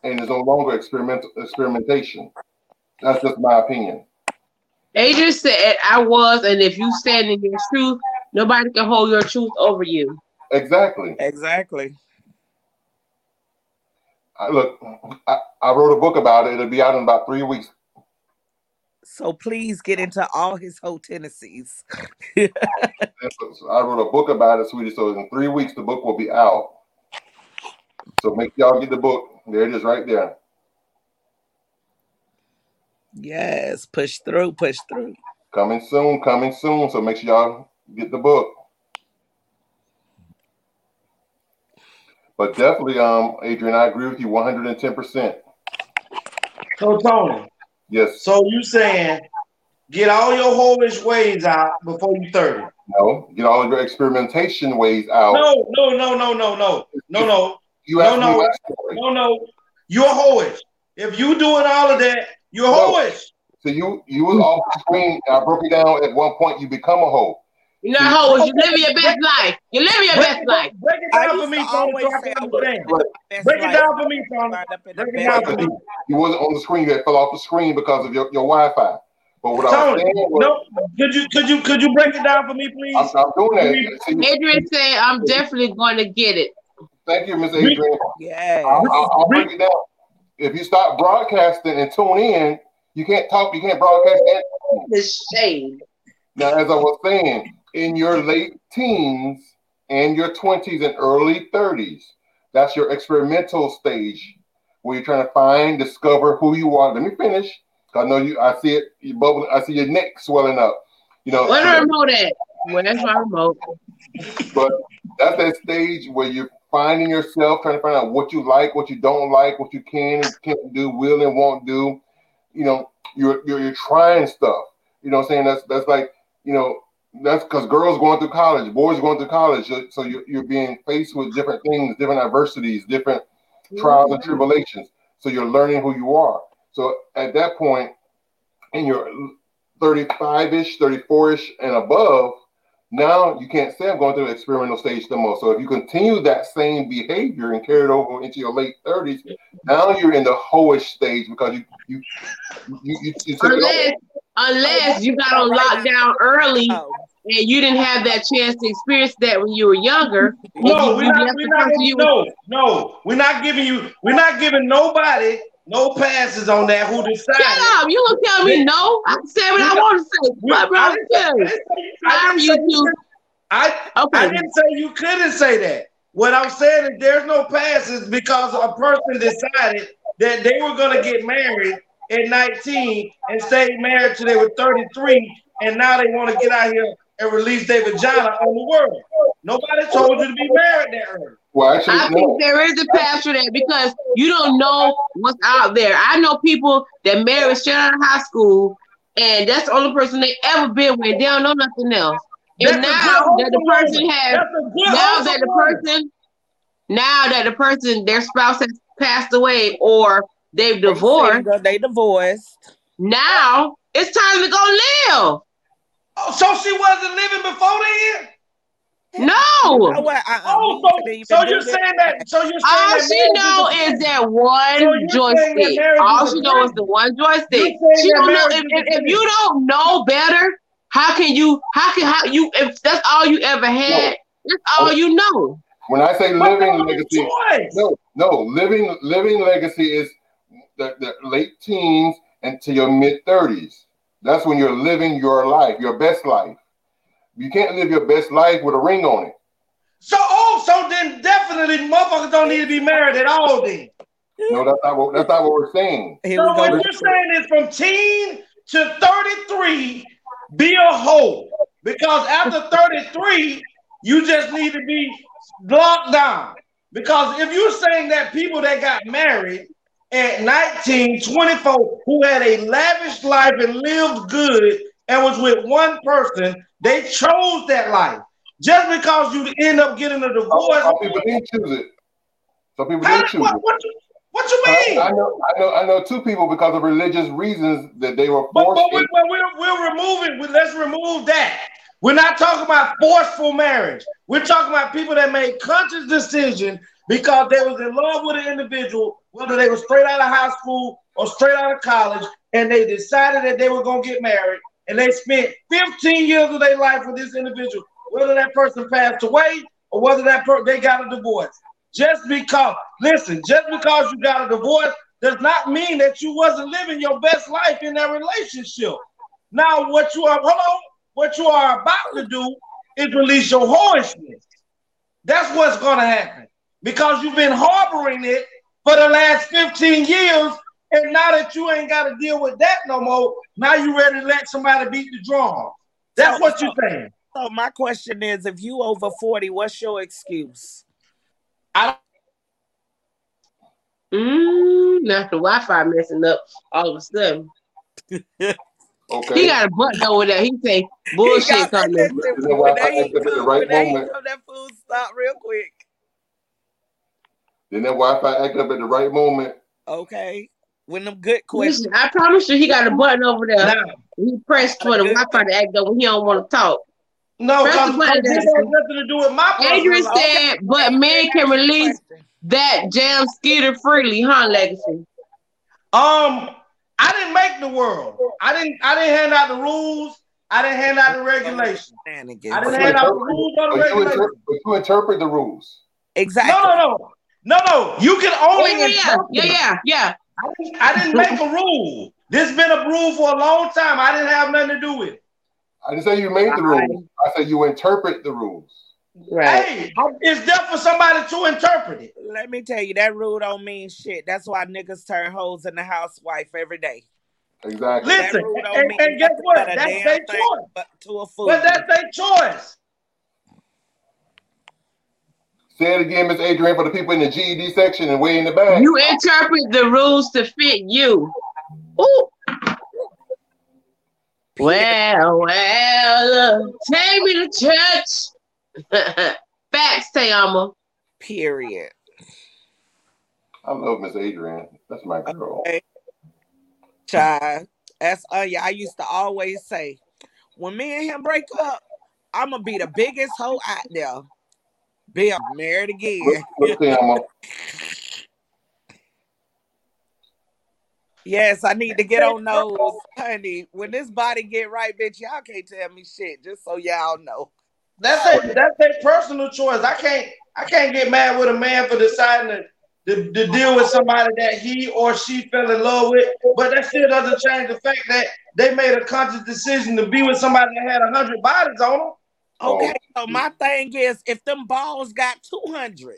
Speaker 5: and it's no longer experimental experimentation. That's just my opinion.
Speaker 8: Adrian said, I was, and if you stand in your truth, nobody can hold your truth over you.
Speaker 5: Exactly.
Speaker 6: Exactly.
Speaker 5: I, look, I, I wrote a book about it. It'll be out in about three weeks.
Speaker 6: So please get into all his whole tendencies. (laughs)
Speaker 5: I wrote a book about it, sweetie. So in three weeks, the book will be out. So make y'all get the book. There it is, right there.
Speaker 6: Yes, push through, push through.
Speaker 5: Coming soon, coming soon. So make sure y'all get the book. But definitely, um, Adrian, I agree with you 110%.
Speaker 7: So Tony,
Speaker 5: Yes.
Speaker 7: so you saying get all your hoish ways out before you 30.
Speaker 5: No. Get all of your experimentation ways out.
Speaker 7: No, no, no, no, no, no, no, no.
Speaker 5: You
Speaker 7: no, no, no, no. You're hoish. If you doing all of that, you're
Speaker 5: No.
Speaker 7: hoish.
Speaker 5: So you you was off the screen. I broke it down. At one point, you become a hoe.
Speaker 8: You're not hoes. You live your best life. You live your best life.
Speaker 7: break it down for me,
Speaker 6: to
Speaker 7: Tony,
Speaker 6: always
Speaker 7: so I
Speaker 6: say
Speaker 7: can
Speaker 6: I was
Speaker 7: understand.
Speaker 5: Right.
Speaker 6: best
Speaker 7: Break it down for me, Tony.
Speaker 6: Wind up in the
Speaker 7: Break it down for me.
Speaker 5: you, you wasn't on the screen. You had fell off the screen because of your, your Wi-Fi. But what I was
Speaker 7: Tony,
Speaker 5: saying was,
Speaker 7: no, could you could you could you break it down for me, please?
Speaker 5: I'm, I'm doing that.
Speaker 8: Adrian said, I'm definitely going to get it.
Speaker 5: thank you, Miss Adrian.
Speaker 6: Yes.
Speaker 5: I'll, I'll, I'll break it down. If you stop broadcasting and tune in, you can't talk. You can't broadcast.
Speaker 8: The shade.
Speaker 5: now, as I was saying, in your late teens and your 20s and early 30s, that's your experimental stage where you're trying to find, discover who you are. Let me finish. I know you. I see it. You're bubbling. I see your neck swelling up. You know.
Speaker 8: Where the remote at? Where's my remote?
Speaker 5: But that's that stage where you're finding yourself, trying to find out what you like, what you don't like, what you can and can't do, will and won't do. You know, you're you're, you're trying stuff. You know what I'm saying? That's that's like, you know, that's because girls going through college, boys going through college. So you're, you're being faced with different things, different adversities, different trials and mm-hmm. tribulations. So you're learning who you are. So at that point, in your 35-ish, 34-ish and above, now you can't say I'm going through the experimental stage no more. So if you continue that same behavior and carry it over into your late 30s, now you're in the hoish stage because you you you you, you took
Speaker 8: Unless,
Speaker 5: over.
Speaker 8: unless you got on lockdown early
Speaker 6: Oh,
Speaker 8: and you didn't have that chance to experience that when you were younger.
Speaker 7: No,
Speaker 8: you,
Speaker 7: we're not.
Speaker 8: left
Speaker 7: We're not.
Speaker 8: you was-
Speaker 7: No, no, we're not giving you. We're not giving nobody no passes on that. Who decided?
Speaker 8: Shut up! You don't tell me no? I say what I want to say. What
Speaker 7: I
Speaker 8: wrong
Speaker 7: didn't
Speaker 8: with
Speaker 7: I didn't I didn't
Speaker 8: you
Speaker 7: say
Speaker 8: two.
Speaker 7: you could- I I
Speaker 8: Okay.
Speaker 7: didn't say you couldn't say that. What I'm saying is there's no passes because a person decided that they were gonna get married at 19 and stay married till they were 33, and now they want to get out here and release their vagina on the world. Nobody told you to be married that early.
Speaker 5: Well, actually,
Speaker 8: I
Speaker 5: no.
Speaker 8: think there is a path to that because you don't know what's out there. I know people that married straight out of high school, and that's the only person they ever been with. They don't know nothing else. And
Speaker 7: That's
Speaker 8: now that the person
Speaker 7: woman.
Speaker 8: has,
Speaker 7: That's a good
Speaker 8: now that the person, now that the person, their spouse has passed away or they've divorced,
Speaker 6: they divorced.
Speaker 8: now it's time to go live.
Speaker 7: Oh, so she wasn't living before then?
Speaker 6: You know
Speaker 8: No,
Speaker 6: what? Uh-uh,
Speaker 7: Oh, so, so you're saying that? So you're saying
Speaker 8: all she know
Speaker 7: is
Speaker 8: is that one
Speaker 7: So you're that
Speaker 8: joystick. All she know is the one joystick. She don't know if, if, if you don't know better. How can you? How can how you? If that's all you ever had, that's all you know.
Speaker 5: When I say living legacy,
Speaker 7: choice.
Speaker 5: no, no, living living legacy is the, the late teens into your mid thirties. That's when you're living your life, your best life. You can't live your best life with a ring on it.
Speaker 7: So oh, so then definitely motherfuckers don't need to be married at all then.
Speaker 5: No, that's not what that's not what we're saying.
Speaker 6: Here
Speaker 7: So
Speaker 6: we
Speaker 7: what you're saying is from teen to 33, be a hoe. Because after 33, you just need to be locked down. Because if you're saying that people that got married at 19, 24, who had a lavish life and lived good, and was with one person, they chose that life. Just because you end up getting a divorce,
Speaker 5: Some people didn't choose it. Some people didn't choose
Speaker 7: what,
Speaker 5: it.
Speaker 7: what, you, what you mean?
Speaker 5: I know, I know, I know two people because of religious reasons that they were forced.
Speaker 7: but we, but we're, we're removing, we, let's remove that. We're not talking about forceful marriage. We're talking about people that made conscious decision because they was in love with an individual, whether they were straight out of high school or straight out of college, and they decided that they were going to get married, and they spent 15 years of their life with this individual, whether that person passed away or whether that per- they got a divorce. Just because, listen, just because you got a divorce does not mean that you wasn't living your best life in that relationship. Now, what you are, hold on, what you are about to do is release your whorishness. That's what's going to happen because you've been harboring it for the last 15 years. And now that you ain't got to deal with that no more, now you ready to let somebody beat the drum. That's what you're saying.
Speaker 6: So my question is, if you over 40, what's your excuse?
Speaker 7: I
Speaker 8: Mm, not the Wi-Fi messing up all of a sudden. (laughs)
Speaker 5: Okay.
Speaker 8: He got a button over there. He say bullshit coming.
Speaker 5: Is that Wi-Fi active at the right moment?
Speaker 6: that food stop real quick.
Speaker 5: Then that Wi-Fi act up at the right moment.
Speaker 6: Okay. When them good questions.
Speaker 8: Listen, I promise you, he got a button over there. He pressed for the Wi-Fi to act up when he don't want to talk.
Speaker 7: No,
Speaker 8: Press the button,
Speaker 7: this has nothing to do with my personal
Speaker 8: Adrian
Speaker 7: life.
Speaker 8: said, but men can release that jam skeeter freely, huh, Legacy?
Speaker 7: Um, I didn't make the world. I didn't. I didn't hand out the rules. I didn't hand out the regulations. I didn't hand out the rules or the regulations.
Speaker 5: interpret, but you interpret the rules.
Speaker 6: Exactly.
Speaker 7: No, no, no, no, no. You can only.
Speaker 8: Yeah, yeah, yeah,
Speaker 7: interpret
Speaker 8: yeah,
Speaker 7: it.
Speaker 8: yeah, yeah.
Speaker 7: I didn't, I didn't make a rule. This been a rule for a long time. I didn't have nothing to do with it.
Speaker 5: I didn't say you made the rules. I said you interpret the rules.
Speaker 8: Right.
Speaker 7: Hey, it's there for somebody to interpret it.
Speaker 6: Let me tell you, that rule don't mean shit. That's why niggas turn hoes in the housewife every day.
Speaker 5: Exactly.
Speaker 7: Listen,
Speaker 6: That rule don't
Speaker 7: and, and guess what?
Speaker 6: but a
Speaker 7: That's their choice.
Speaker 6: but to a fool.
Speaker 7: But that's their choice.
Speaker 5: Say it again, Miss Adrian, for the people in the GED section and way in the back.
Speaker 8: You interpret the rules to fit you. Ooh. Well, well, take me to church. (laughs) Facts, TeAma.
Speaker 6: Period.
Speaker 5: I love Miss Adrian. That's my girl.
Speaker 6: Okay. Child. That's uh, yeah, I used to always say, when me and him break up, I'm gonna be the biggest hoe out there. Be married again.
Speaker 5: Look, look,
Speaker 6: Yes, I need to get on those, honey. When this body get right, bitch, y'all can't tell me shit. Just so y'all know.
Speaker 7: That's a that's a personal choice. I can't I can't get mad with a man for deciding to, to, to deal with somebody that he or she fell in love with. But that still doesn't change the fact that they made a conscious decision to be with somebody that had a hundred bodies on them.
Speaker 6: Okay, so my thing is, if them balls got two hundred,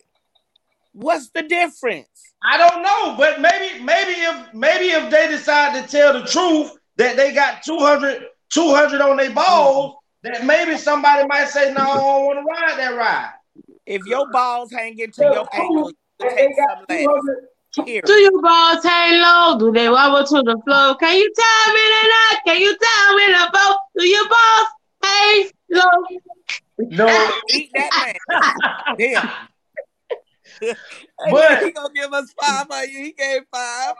Speaker 6: what's the difference?
Speaker 7: I don't know, but maybe maybe if maybe if they decide to tell the truth that they got 200, 200 on their balls, mm-hmm. that maybe somebody might say, "No, I don't want to ride that ride."
Speaker 6: If your balls hang into your ankles, you take some less. Period.
Speaker 8: Do your balls hang low? Do they wobble to the floor? Can you tell me they not? Can you tell me the boat? Do your balls hang low?
Speaker 7: No,
Speaker 6: Eat that man. Damn.
Speaker 7: But- (laughs)
Speaker 6: he gonna give us five on you. He gave five.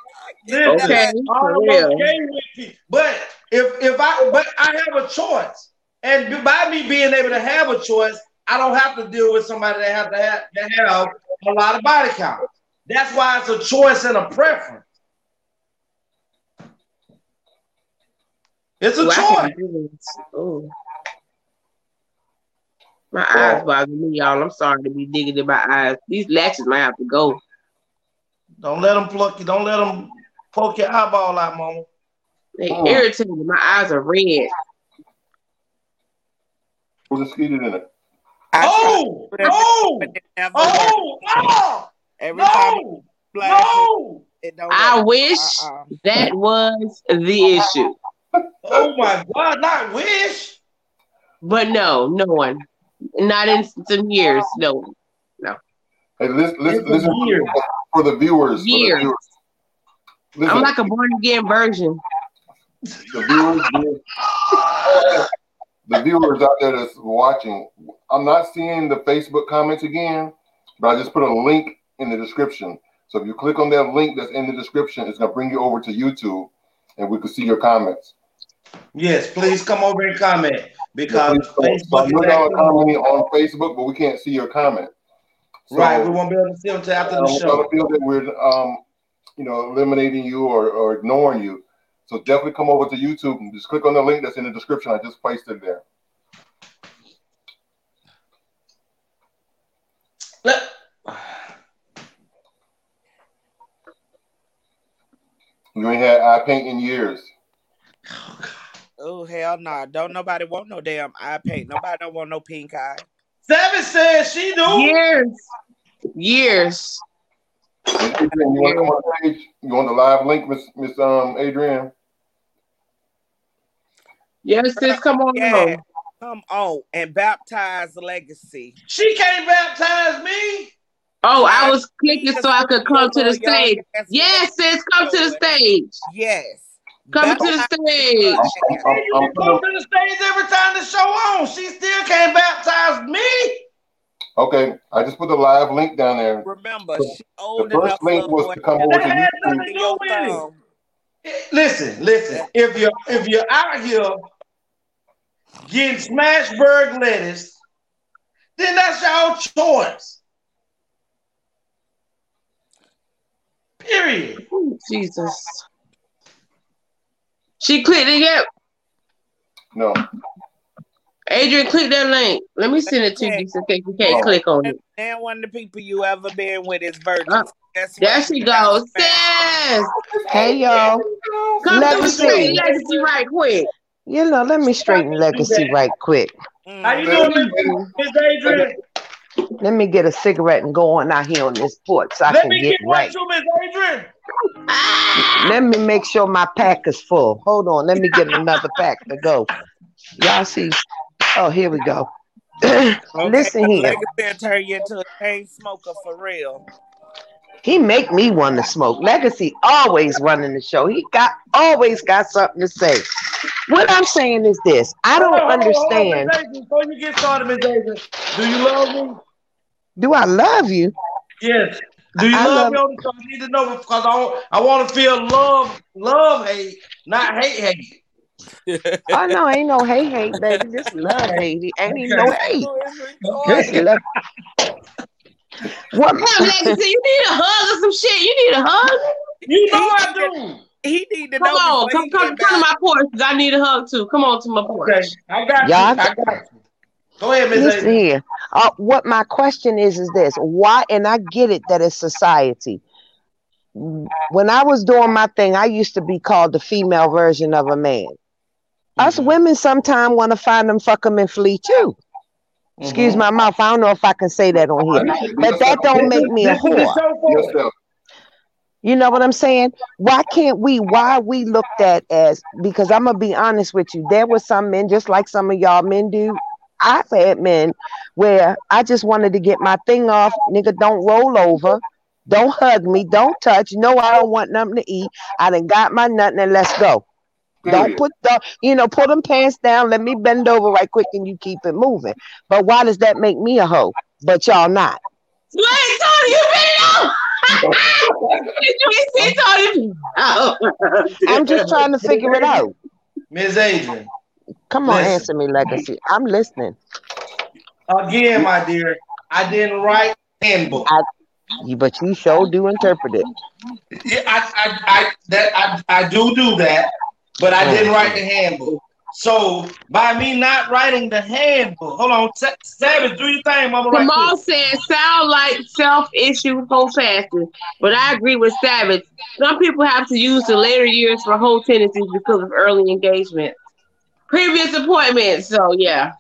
Speaker 7: Listen,
Speaker 8: Okay,
Speaker 7: I'm
Speaker 8: for real.
Speaker 7: okay with it. But if if I but I have a choice, and by me being able to have a choice, I don't have to deal with somebody that have to have, that have a lot of body count. That's why it's a choice and a preference. It's a
Speaker 8: Ooh, I
Speaker 7: choice.
Speaker 8: can't do this. Ooh. My eyes bother me, y'all. I'm sorry to be digging in my eyes. These lashes might have to go.
Speaker 7: Don't let them pluck you. Don't let them poke your eyeball out, mama.
Speaker 8: They
Speaker 5: Oh.
Speaker 8: irritate me. My eyes are red.
Speaker 5: Put a skeeter in it.
Speaker 7: Oh,
Speaker 6: tried to
Speaker 7: oh,
Speaker 6: but it never
Speaker 7: oh,
Speaker 6: worked.
Speaker 7: oh,
Speaker 6: Every time
Speaker 7: no,
Speaker 6: flash
Speaker 7: no.
Speaker 6: it don't
Speaker 8: I
Speaker 6: work.
Speaker 8: wish
Speaker 6: Uh-uh.
Speaker 8: that was the issue.
Speaker 7: Oh my God, not wish.
Speaker 8: But no, no one. Not in some years. No. No.
Speaker 5: Hey, listen, listen,
Speaker 7: It's
Speaker 5: listen
Speaker 7: weird.
Speaker 5: for the viewers. For the
Speaker 8: Years.
Speaker 5: viewers.
Speaker 8: I'm like a born again version.
Speaker 5: the viewers, the, the viewers out there that's watching, I'm not seeing the Facebook comments again, but I just put a link in the description. So if you click on that link that's in the description, it's gonna bring you over to YouTube, and we can see your comments.
Speaker 7: Yes, please come over and comment because
Speaker 5: So I
Speaker 7: Facebook
Speaker 5: know
Speaker 7: is
Speaker 5: y'all are
Speaker 7: acting-
Speaker 5: commenting on Facebook, but we can't see your comment. So,
Speaker 7: Right, we won't be able to see them till after the
Speaker 5: don't
Speaker 7: show.
Speaker 5: wanna feel that we're um, you know, eliminating you or, or ignoring you. So definitely come over to YouTube and just click on the link that's in the description. I just placed it there. You ain't had eye paint in years.
Speaker 6: Oh hell no! Don't nobody want no damn eye paint. Nobody don't want no pink eye.
Speaker 7: Seven says she do.
Speaker 8: Years. Years.
Speaker 5: Adrian, you want to come on stage? You want the live link, Miss Miss um Adrian?
Speaker 8: Yes, sis, come on.
Speaker 6: Yeah, come on and baptize the Legacy.
Speaker 7: She can't baptize me.
Speaker 8: Oh, I was clicking so I could come to the stage. Yes, sis, come to the stage.
Speaker 6: Yes.
Speaker 8: Come to the stage.
Speaker 7: You come to the stage every time the show on. She still can't baptize me.
Speaker 5: Okay, I just put the live link down there.
Speaker 6: Remember, she
Speaker 5: The
Speaker 6: old
Speaker 5: first link was to come over to
Speaker 7: had
Speaker 5: YouTube.
Speaker 7: nothing to do with it. Listen, listen. If you're if you're out here getting Smashburg lettuce, then that's your choice. Period.
Speaker 8: Jesus. She clicked it yet?
Speaker 5: No.
Speaker 8: Adrian, click that link. Let me send it to you just in case you can't
Speaker 6: Oh.
Speaker 8: click on it.
Speaker 6: And one of the people you ever been with is virgin.
Speaker 8: Uh,
Speaker 6: That's
Speaker 8: There she goes. Sis!
Speaker 12: Hey y'all.
Speaker 8: Come
Speaker 12: Let
Speaker 8: through
Speaker 12: me
Speaker 8: straight
Speaker 12: see.
Speaker 8: legacy right quick.
Speaker 12: You know, let me straighten legacy right quick.
Speaker 7: How you doing, Miss Miss Adrian?
Speaker 12: Let me get a cigarette and go on out here on this porch so I
Speaker 7: Let
Speaker 12: can
Speaker 7: me
Speaker 12: get
Speaker 7: get
Speaker 12: right.
Speaker 7: too, Miss Adrian.
Speaker 12: Let me make sure my pack is full. Hold on, let me get another pack to go. Y'all see? Oh, here we go. (clears throat) Listen here.
Speaker 6: Legacy will turn you into a chain smoker for real.
Speaker 12: He make me want to smoke. Legacy always running the show. He got always got something to say. What I'm saying is this: I don't understand.
Speaker 7: Before you get started, Miss Adrian, do you love me?
Speaker 12: Do I love you?
Speaker 7: Yes. Do you
Speaker 12: I
Speaker 7: love,
Speaker 12: love-
Speaker 7: me? I need to know because I want, I want to feel love, love, hate, not hate, hate.
Speaker 12: Oh no, ain't no hate, hate, baby. Just love, hate. Ain't even no hate. Just love. What?
Speaker 8: Damn, legacy, you need a hug or some shit. You need a hug.
Speaker 7: You know I do.
Speaker 6: He need to
Speaker 8: Come
Speaker 6: know
Speaker 8: on,
Speaker 6: before
Speaker 8: come come
Speaker 6: get
Speaker 8: come to my porch. 'cause I need a hug too. Come on to my porch.
Speaker 7: Okay, I got
Speaker 12: Y'all-
Speaker 7: you. I got you. Go ahead, Miss
Speaker 12: Listen
Speaker 7: Adrian.
Speaker 12: here. Uh, what my question is is this: Why? And I get it that it's society. When I was doing my thing, I used to be called the female version of a man. Us
Speaker 7: Mm-hmm.
Speaker 12: women sometimes want to find them, fuck them, and flee too. Excuse
Speaker 7: Mhm.
Speaker 12: my mouth. I don't know if I can say that on here, but that don't make me a
Speaker 7: This is the
Speaker 12: whore.
Speaker 7: show for it.
Speaker 5: Yourself.
Speaker 12: You know what I'm saying? Why can't we? Why we looked at as? Because I'm gonna be honest with you. There were some men, just like some of y'all men do. I've had men where I just wanted to get my thing off. Nigga, don't roll over. Don't hug me. Don't touch. No, I don't want nothing to eat. I done got my nothing and let's go. Don't put the, you know, pull them pants down. Let me bend over right quick and you keep it moving. But why does that make me a hoe? But y'all not.
Speaker 8: Wait, Tony, you ready now? Did you see Tony?
Speaker 12: I'm just trying to figure it out.
Speaker 7: Ms. Adrian.
Speaker 12: Come on,
Speaker 7: Listen.
Speaker 12: answer me, Legacy. I'm listening.
Speaker 7: Again, my dear, I didn't write handbook.
Speaker 12: I, you, but you sure do interpret it.
Speaker 7: Yeah, I, I, I, that, I, I do do that, but I didn't oh. write the handbook. So by me not writing the handbook, hold on, Sa- Savage, do your thing, Mama. Right
Speaker 8: said, sound like self issue whole fasting. But I agree with Savage. Some people have to use the later years for whole tendencies because of early engagement. Previous appointments. So, yeah.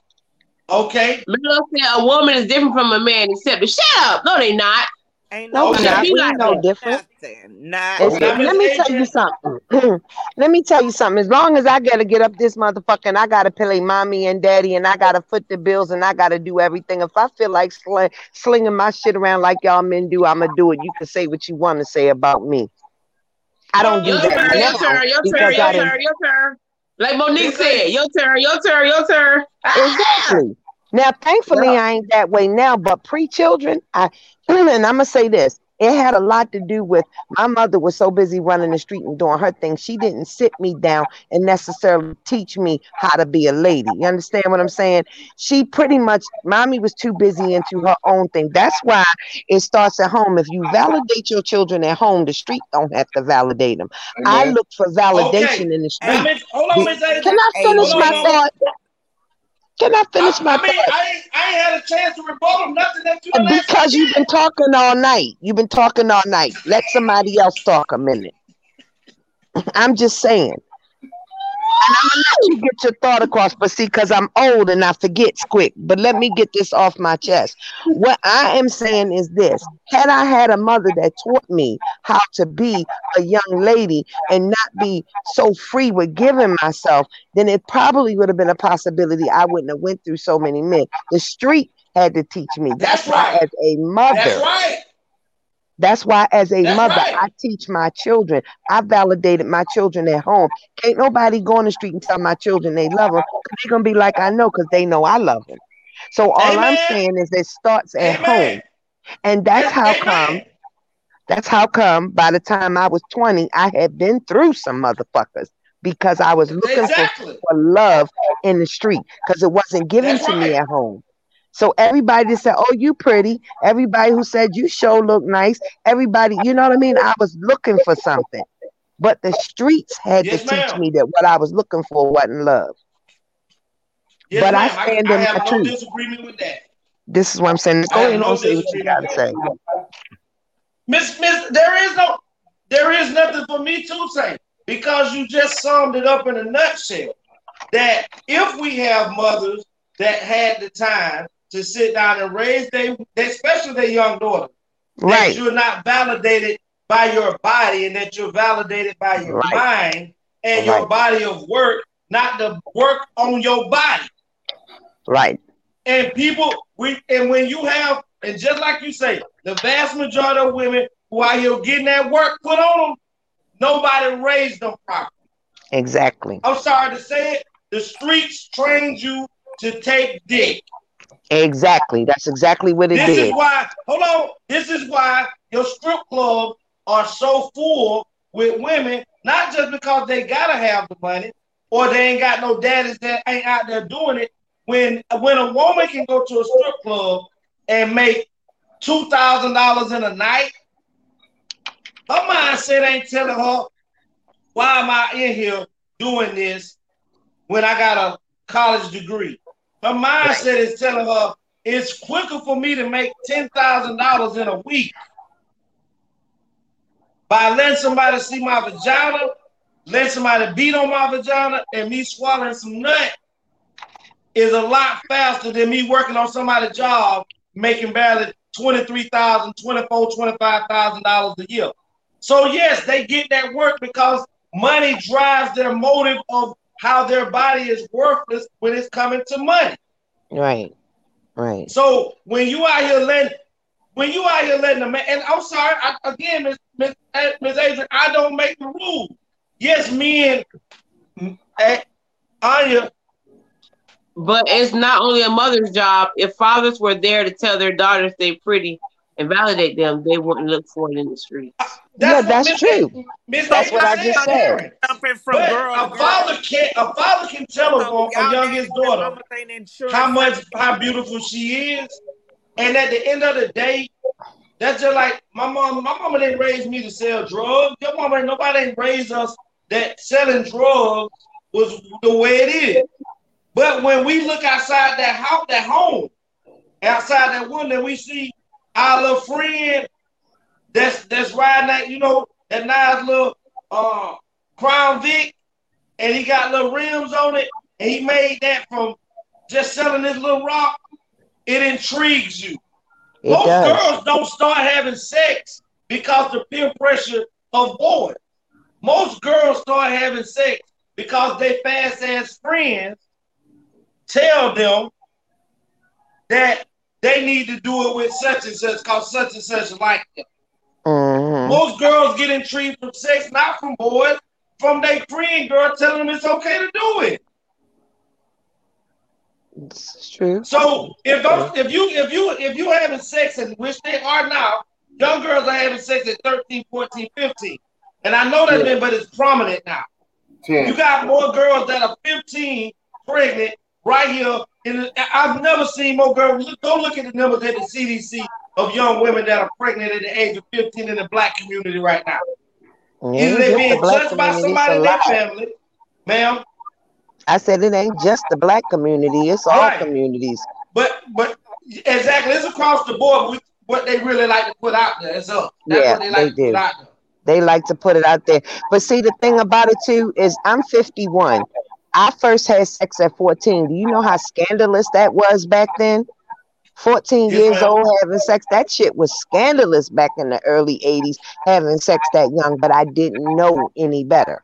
Speaker 7: Okay.
Speaker 8: Melo said a woman is different from a man except to shut up. No, they not.
Speaker 6: Ain't
Speaker 12: No,
Speaker 6: nobody
Speaker 12: we're not.
Speaker 8: like
Speaker 12: no
Speaker 8: that.
Speaker 12: different.
Speaker 6: nothing. Not
Speaker 12: It's-
Speaker 7: Now, Miss
Speaker 12: let me tell you something. (clears throat) let me tell you something. As long as I gotta get up this motherfucker and I gotta play mommy and daddy and I gotta foot the bills and I gotta do everything. If I feel like sling, slinging my shit around like y'all men do, I'ma do it. You can say what you want to say about me. I don't do
Speaker 8: Your
Speaker 12: that
Speaker 8: turn, your turn, your turn, your turn, your turn. Like Monique said, your turn, your turn, your turn. Ah!
Speaker 12: Exactly. Now, thankfully, I ain't that way now, but pre children, I and I'm gonna say this. It had a lot to do with my mother was so busy running the street and doing her thing. She didn't sit me down and necessarily teach me how to be a lady. You understand what I'm saying? She pretty much, mommy was too busy into her own thing. That's why it starts at home. If you validate your children at home, the street don't have to validate them. I look for validation
Speaker 7: Okay.
Speaker 12: in the street.
Speaker 7: Miss- hold on, Miss
Speaker 12: Can I finish
Speaker 7: Hold
Speaker 12: my
Speaker 7: on,
Speaker 12: thought? Can I finish my
Speaker 7: I mean,
Speaker 12: thought?
Speaker 7: I ain't, I ain't had a chance to rebuttal nothing that you
Speaker 12: Because you've been talking all night. You've been talking all night. Let somebody else talk a minute. I'm just saying. And I'm gonna let you get your thought across, but see, because I'm old and I forget quick. But let me get this off my chest. What I am saying is this: had I had a mother that taught me how to be a young lady and not be so free with giving myself, then it probably would have been a possibility I wouldn't have went through so many men. The street had to teach me. That's,
Speaker 7: That's right.
Speaker 12: as a mother,
Speaker 7: That's right.
Speaker 12: That's why, as a
Speaker 7: That's
Speaker 12: mother,
Speaker 7: right.
Speaker 12: I teach my children. I validated my children at home. Can't nobody go on the street and tell my children they love them. They're gonna be like, I know, because they know I love them. So all I'm saying is it starts at
Speaker 7: Amen.
Speaker 12: home, and that's how come. That's how come. By the time I was 20, I had been through some motherfuckers because I was looking for,
Speaker 7: Exactly.
Speaker 12: for love in the street because it wasn't given
Speaker 7: That's
Speaker 12: to me at home. So everybody that said, "Oh, you pretty," everybody who said you show look nice, everybody, you know what I mean? I was looking for something, but the streets had
Speaker 7: Yes,
Speaker 12: to teach me that what I was looking for wasn't love.
Speaker 7: Yes,
Speaker 12: but I
Speaker 7: ma'am. I,
Speaker 12: stand
Speaker 7: I
Speaker 12: in my
Speaker 7: have no
Speaker 12: truth.
Speaker 7: disagreement with that.
Speaker 12: This is what I'm saying. Go ahead and say what you gotta say.
Speaker 7: Miss Miss, there is no there is nothing for me to say because you just summed it up in a nutshell. That if we have mothers that had the time to sit down and raise they especially their young daughter, that
Speaker 12: Right.
Speaker 7: you're not validated by your body and that you're validated by your
Speaker 12: Right.
Speaker 7: mind and your body of work, not the work on your body.
Speaker 12: Right.
Speaker 7: And people, we and when you have, and just like you say, the vast majority of women who are here getting that work put on them, nobody raised them properly.
Speaker 12: Exactly.
Speaker 7: I'm sorry to say it, the streets trained you to take dick.
Speaker 12: Exactly. That's exactly what it
Speaker 7: This
Speaker 12: did.
Speaker 7: is why, hold on, this is why your strip clubs are so full with women, not just because they gotta have the money or they ain't got no daddies that ain't out there doing it. When when a woman can go to a strip club and make two thousand dollars in a night, her mindset ain't telling her, why am I in here doing this when I got a college degree? Her mindset is telling her it's quicker for me to make ten thousand dollars in a week by letting somebody see my vagina, letting somebody beat on my vagina, and me swallowing some nut is a lot faster than me working on somebody's job making barely $23,000, $24,000, $25,000 a year. So yes, they get that work because money drives their motive of how their body is worthless when it's coming to money.
Speaker 12: Right. Right.
Speaker 7: So when you out here letting, when you out here letting a man, and I'm sorry, I, again, Miss Miss Miss Adrian, I don't make the rules. Yes, me and eh, Anya,
Speaker 8: But it's not only a mother's job. If fathers were there to tell their daughters they're pretty and validate them, they wouldn't look for it in the streets.
Speaker 12: Uh, yeah, that's true.
Speaker 7: Miss
Speaker 12: That's what I just said.
Speaker 6: Jumping from
Speaker 7: But
Speaker 6: girl
Speaker 7: a
Speaker 6: girl.
Speaker 7: father can a father can tell a, a
Speaker 6: Y'all
Speaker 7: young
Speaker 6: niggas
Speaker 7: his
Speaker 6: know that
Speaker 7: daughter
Speaker 6: mama ain't insurance.
Speaker 7: how much how beautiful she is, and at the end of the day, that's just like my mom. My mama didn't raise me to sell drugs. Your mama ain't nobody ain't raised us that selling drugs was the way it is. But when we look outside that house, that home, outside that window, we see our little friend that's that's riding that, you know, that nice little uh Crown Vic, and he got little rims on it, and he made that from just selling this little rock. It intrigues you.
Speaker 12: It
Speaker 7: Most
Speaker 12: does.
Speaker 7: girls don't start having sex because the peer pressure of boys. Most girls start having sex because they fast ass friends tell them that they need to do it with such and such because such and such like them.
Speaker 12: Mhm.
Speaker 7: Most girls get in treated from sex, not from boys, from their friend girl telling them it's okay to do it.
Speaker 12: It's true.
Speaker 7: So if those, if you if you if you having sex and which they are now, young girls are having sex at 13, 14, 15. And I know that
Speaker 12: Yeah.
Speaker 7: been, but it's prominent now.
Speaker 5: Ten.
Speaker 7: You got more girls that are 15 pregnant right here. And I've never seen more girls. Go look at the numbers at the CDC of young women that are pregnant at the age of 15 in the black community right now. Mm-hmm.
Speaker 12: It
Speaker 7: Either they
Speaker 12: the
Speaker 7: being
Speaker 12: black
Speaker 7: touched by somebody in their family, ma'am.
Speaker 12: I said it ain't just the black community, it's all
Speaker 7: Right.
Speaker 12: communities.
Speaker 7: But but exactly, it's across the board. With what they really like to put out there. It's up. That's
Speaker 12: Yeah,
Speaker 7: what they
Speaker 12: they
Speaker 7: like to
Speaker 12: do.
Speaker 7: put out there.
Speaker 12: They like to put it out there. But see, the thing about it too is I'm 51. I first had sex at 14. Do you know how scandalous that was back then? 14 years old having sex. That shit was scandalous back in the early 80s, having sex that young, but I didn't know any better.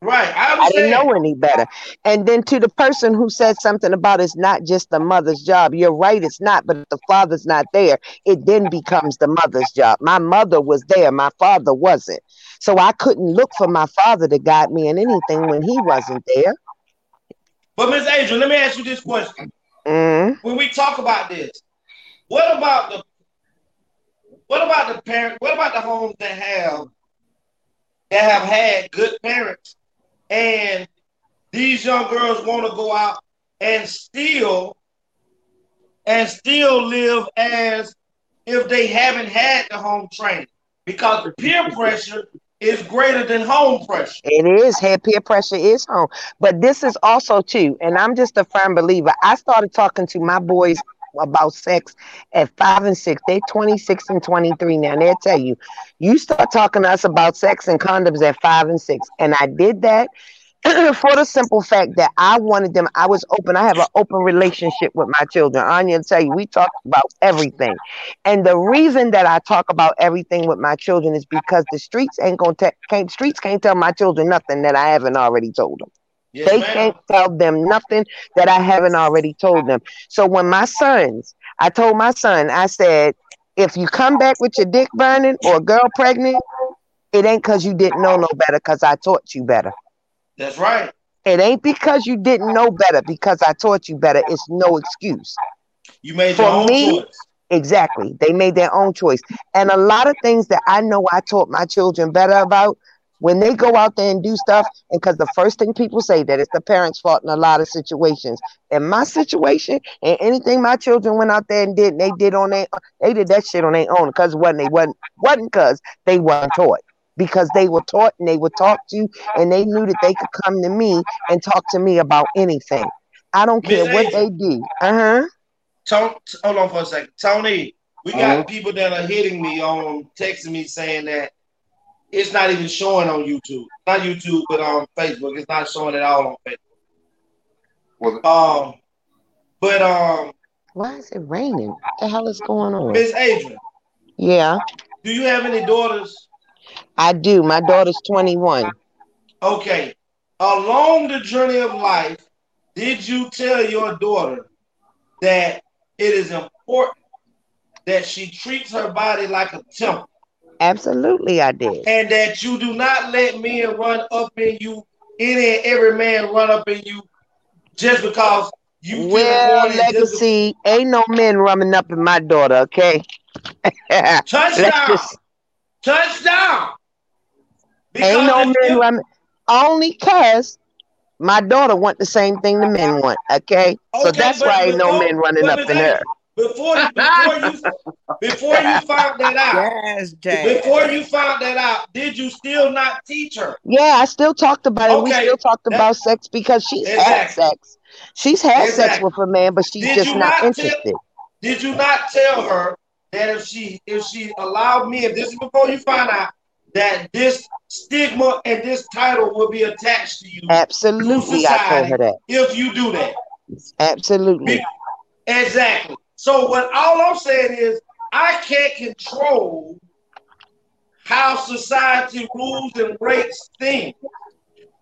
Speaker 7: Right. I
Speaker 12: I didn't know any better. And then to the person who said something about it's not just the mother's job, you're right, it's not, but if the father's not there, it then becomes the mother's job. My mother was there, my father wasn't. So I couldn't look for my father to guide me in anything when he wasn't there.
Speaker 7: But Miss Adrian, let me ask you this question.
Speaker 12: Mm.
Speaker 7: When we talk about this, what about the what about the parent? What about the homes that have that have had good parents and these young girls want to go out and still and still live as if they haven't had the home training because the peer pressure is greater than home pressure.
Speaker 12: It is head peer pressure is home, but this is also too, and I'm just a firm believer. I started talking to my boys about sex at five and six. They're 26 and 23 now. And they'll tell you, you start talking to us about sex and condoms at five and six. And I did that (clears throat) for the simple fact that I wanted them. I was open. I have an open relationship with my children. Anya tell you, we talk about everything. And the reason that I talk about everything with my children is because the streets ain't gonna te- can't streets can't tell my children nothing that I haven't already told them.
Speaker 7: Yes,
Speaker 12: they
Speaker 7: ma'am.
Speaker 12: can't tell them nothing that I haven't already told them. So when my sons, I told my son, I said, if you come back with your dick burning or a girl pregnant, it ain't because you didn't know no better, because I taught you better.
Speaker 7: That's right.
Speaker 12: It ain't because you didn't know better, because I taught you better. It's no excuse.
Speaker 7: You made
Speaker 12: For
Speaker 7: your own
Speaker 12: me,
Speaker 7: choice.
Speaker 12: Exactly. They made their own choice. And a lot of things that I know I taught my children better about when they go out there and do stuff, and because the first thing people say that it's the parents' fault in a lot of situations. In my situation, and anything my children went out there and did, and they did on their they did that shit on their own because wasn't they wasn't wasn't because they weren't taught. Because they were taught and they were talked to, you, and they knew that they could come to me and talk to me about anything. I don't
Speaker 7: Miss
Speaker 12: care what they do. Uh huh.
Speaker 7: Tony, hold on for a second. Tony, we got
Speaker 12: Mhm.
Speaker 7: people that are hitting me on texting me saying that it's not even showing on YouTube. Not YouTube, but on Facebook. It's not showing at all on Facebook. Um, but um,
Speaker 12: Why is it raining? What the hell is going on?
Speaker 7: Miss Adrian,
Speaker 12: Yeah,
Speaker 7: do you have any daughters?
Speaker 12: I do. My daughter's 21.
Speaker 7: Okay. Along the journey of life, did you tell your daughter that it is important that she treats her body like a temple?
Speaker 12: Absolutely, I did.
Speaker 7: and that you do not let men run up in you, any and every man run up in you just because you
Speaker 12: Well,
Speaker 7: horny and just-
Speaker 12: legacy, ain't no men running up in my daughter, okay? (laughs)
Speaker 7: Touchdown,
Speaker 12: just-
Speaker 7: touchdown.
Speaker 12: Ain't no
Speaker 7: if-
Speaker 12: men running. Only cause my daughter want the same thing the men want, okay? so that's why ain't no men running up in her.
Speaker 7: Before you, before you, (laughs) before you found that out,
Speaker 6: Yes, Jay.
Speaker 7: before you found that out, did you still not teach her?
Speaker 12: Yeah, I still talked about it. We still talked
Speaker 7: that-
Speaker 12: about sex because she's had sex. She's had sex with a man, but she's
Speaker 7: Did
Speaker 12: just
Speaker 7: you
Speaker 12: not
Speaker 7: not tell-
Speaker 12: interested.
Speaker 7: Did you not tell her that if she if she allowed me, if this is before you find out that this stigma and this title will be attached to you
Speaker 12: Absolutely, I told her that.
Speaker 7: if you do that?
Speaker 12: Absolutely.
Speaker 7: Exactly. So what all I'm saying is I can't control how society rules and rates things.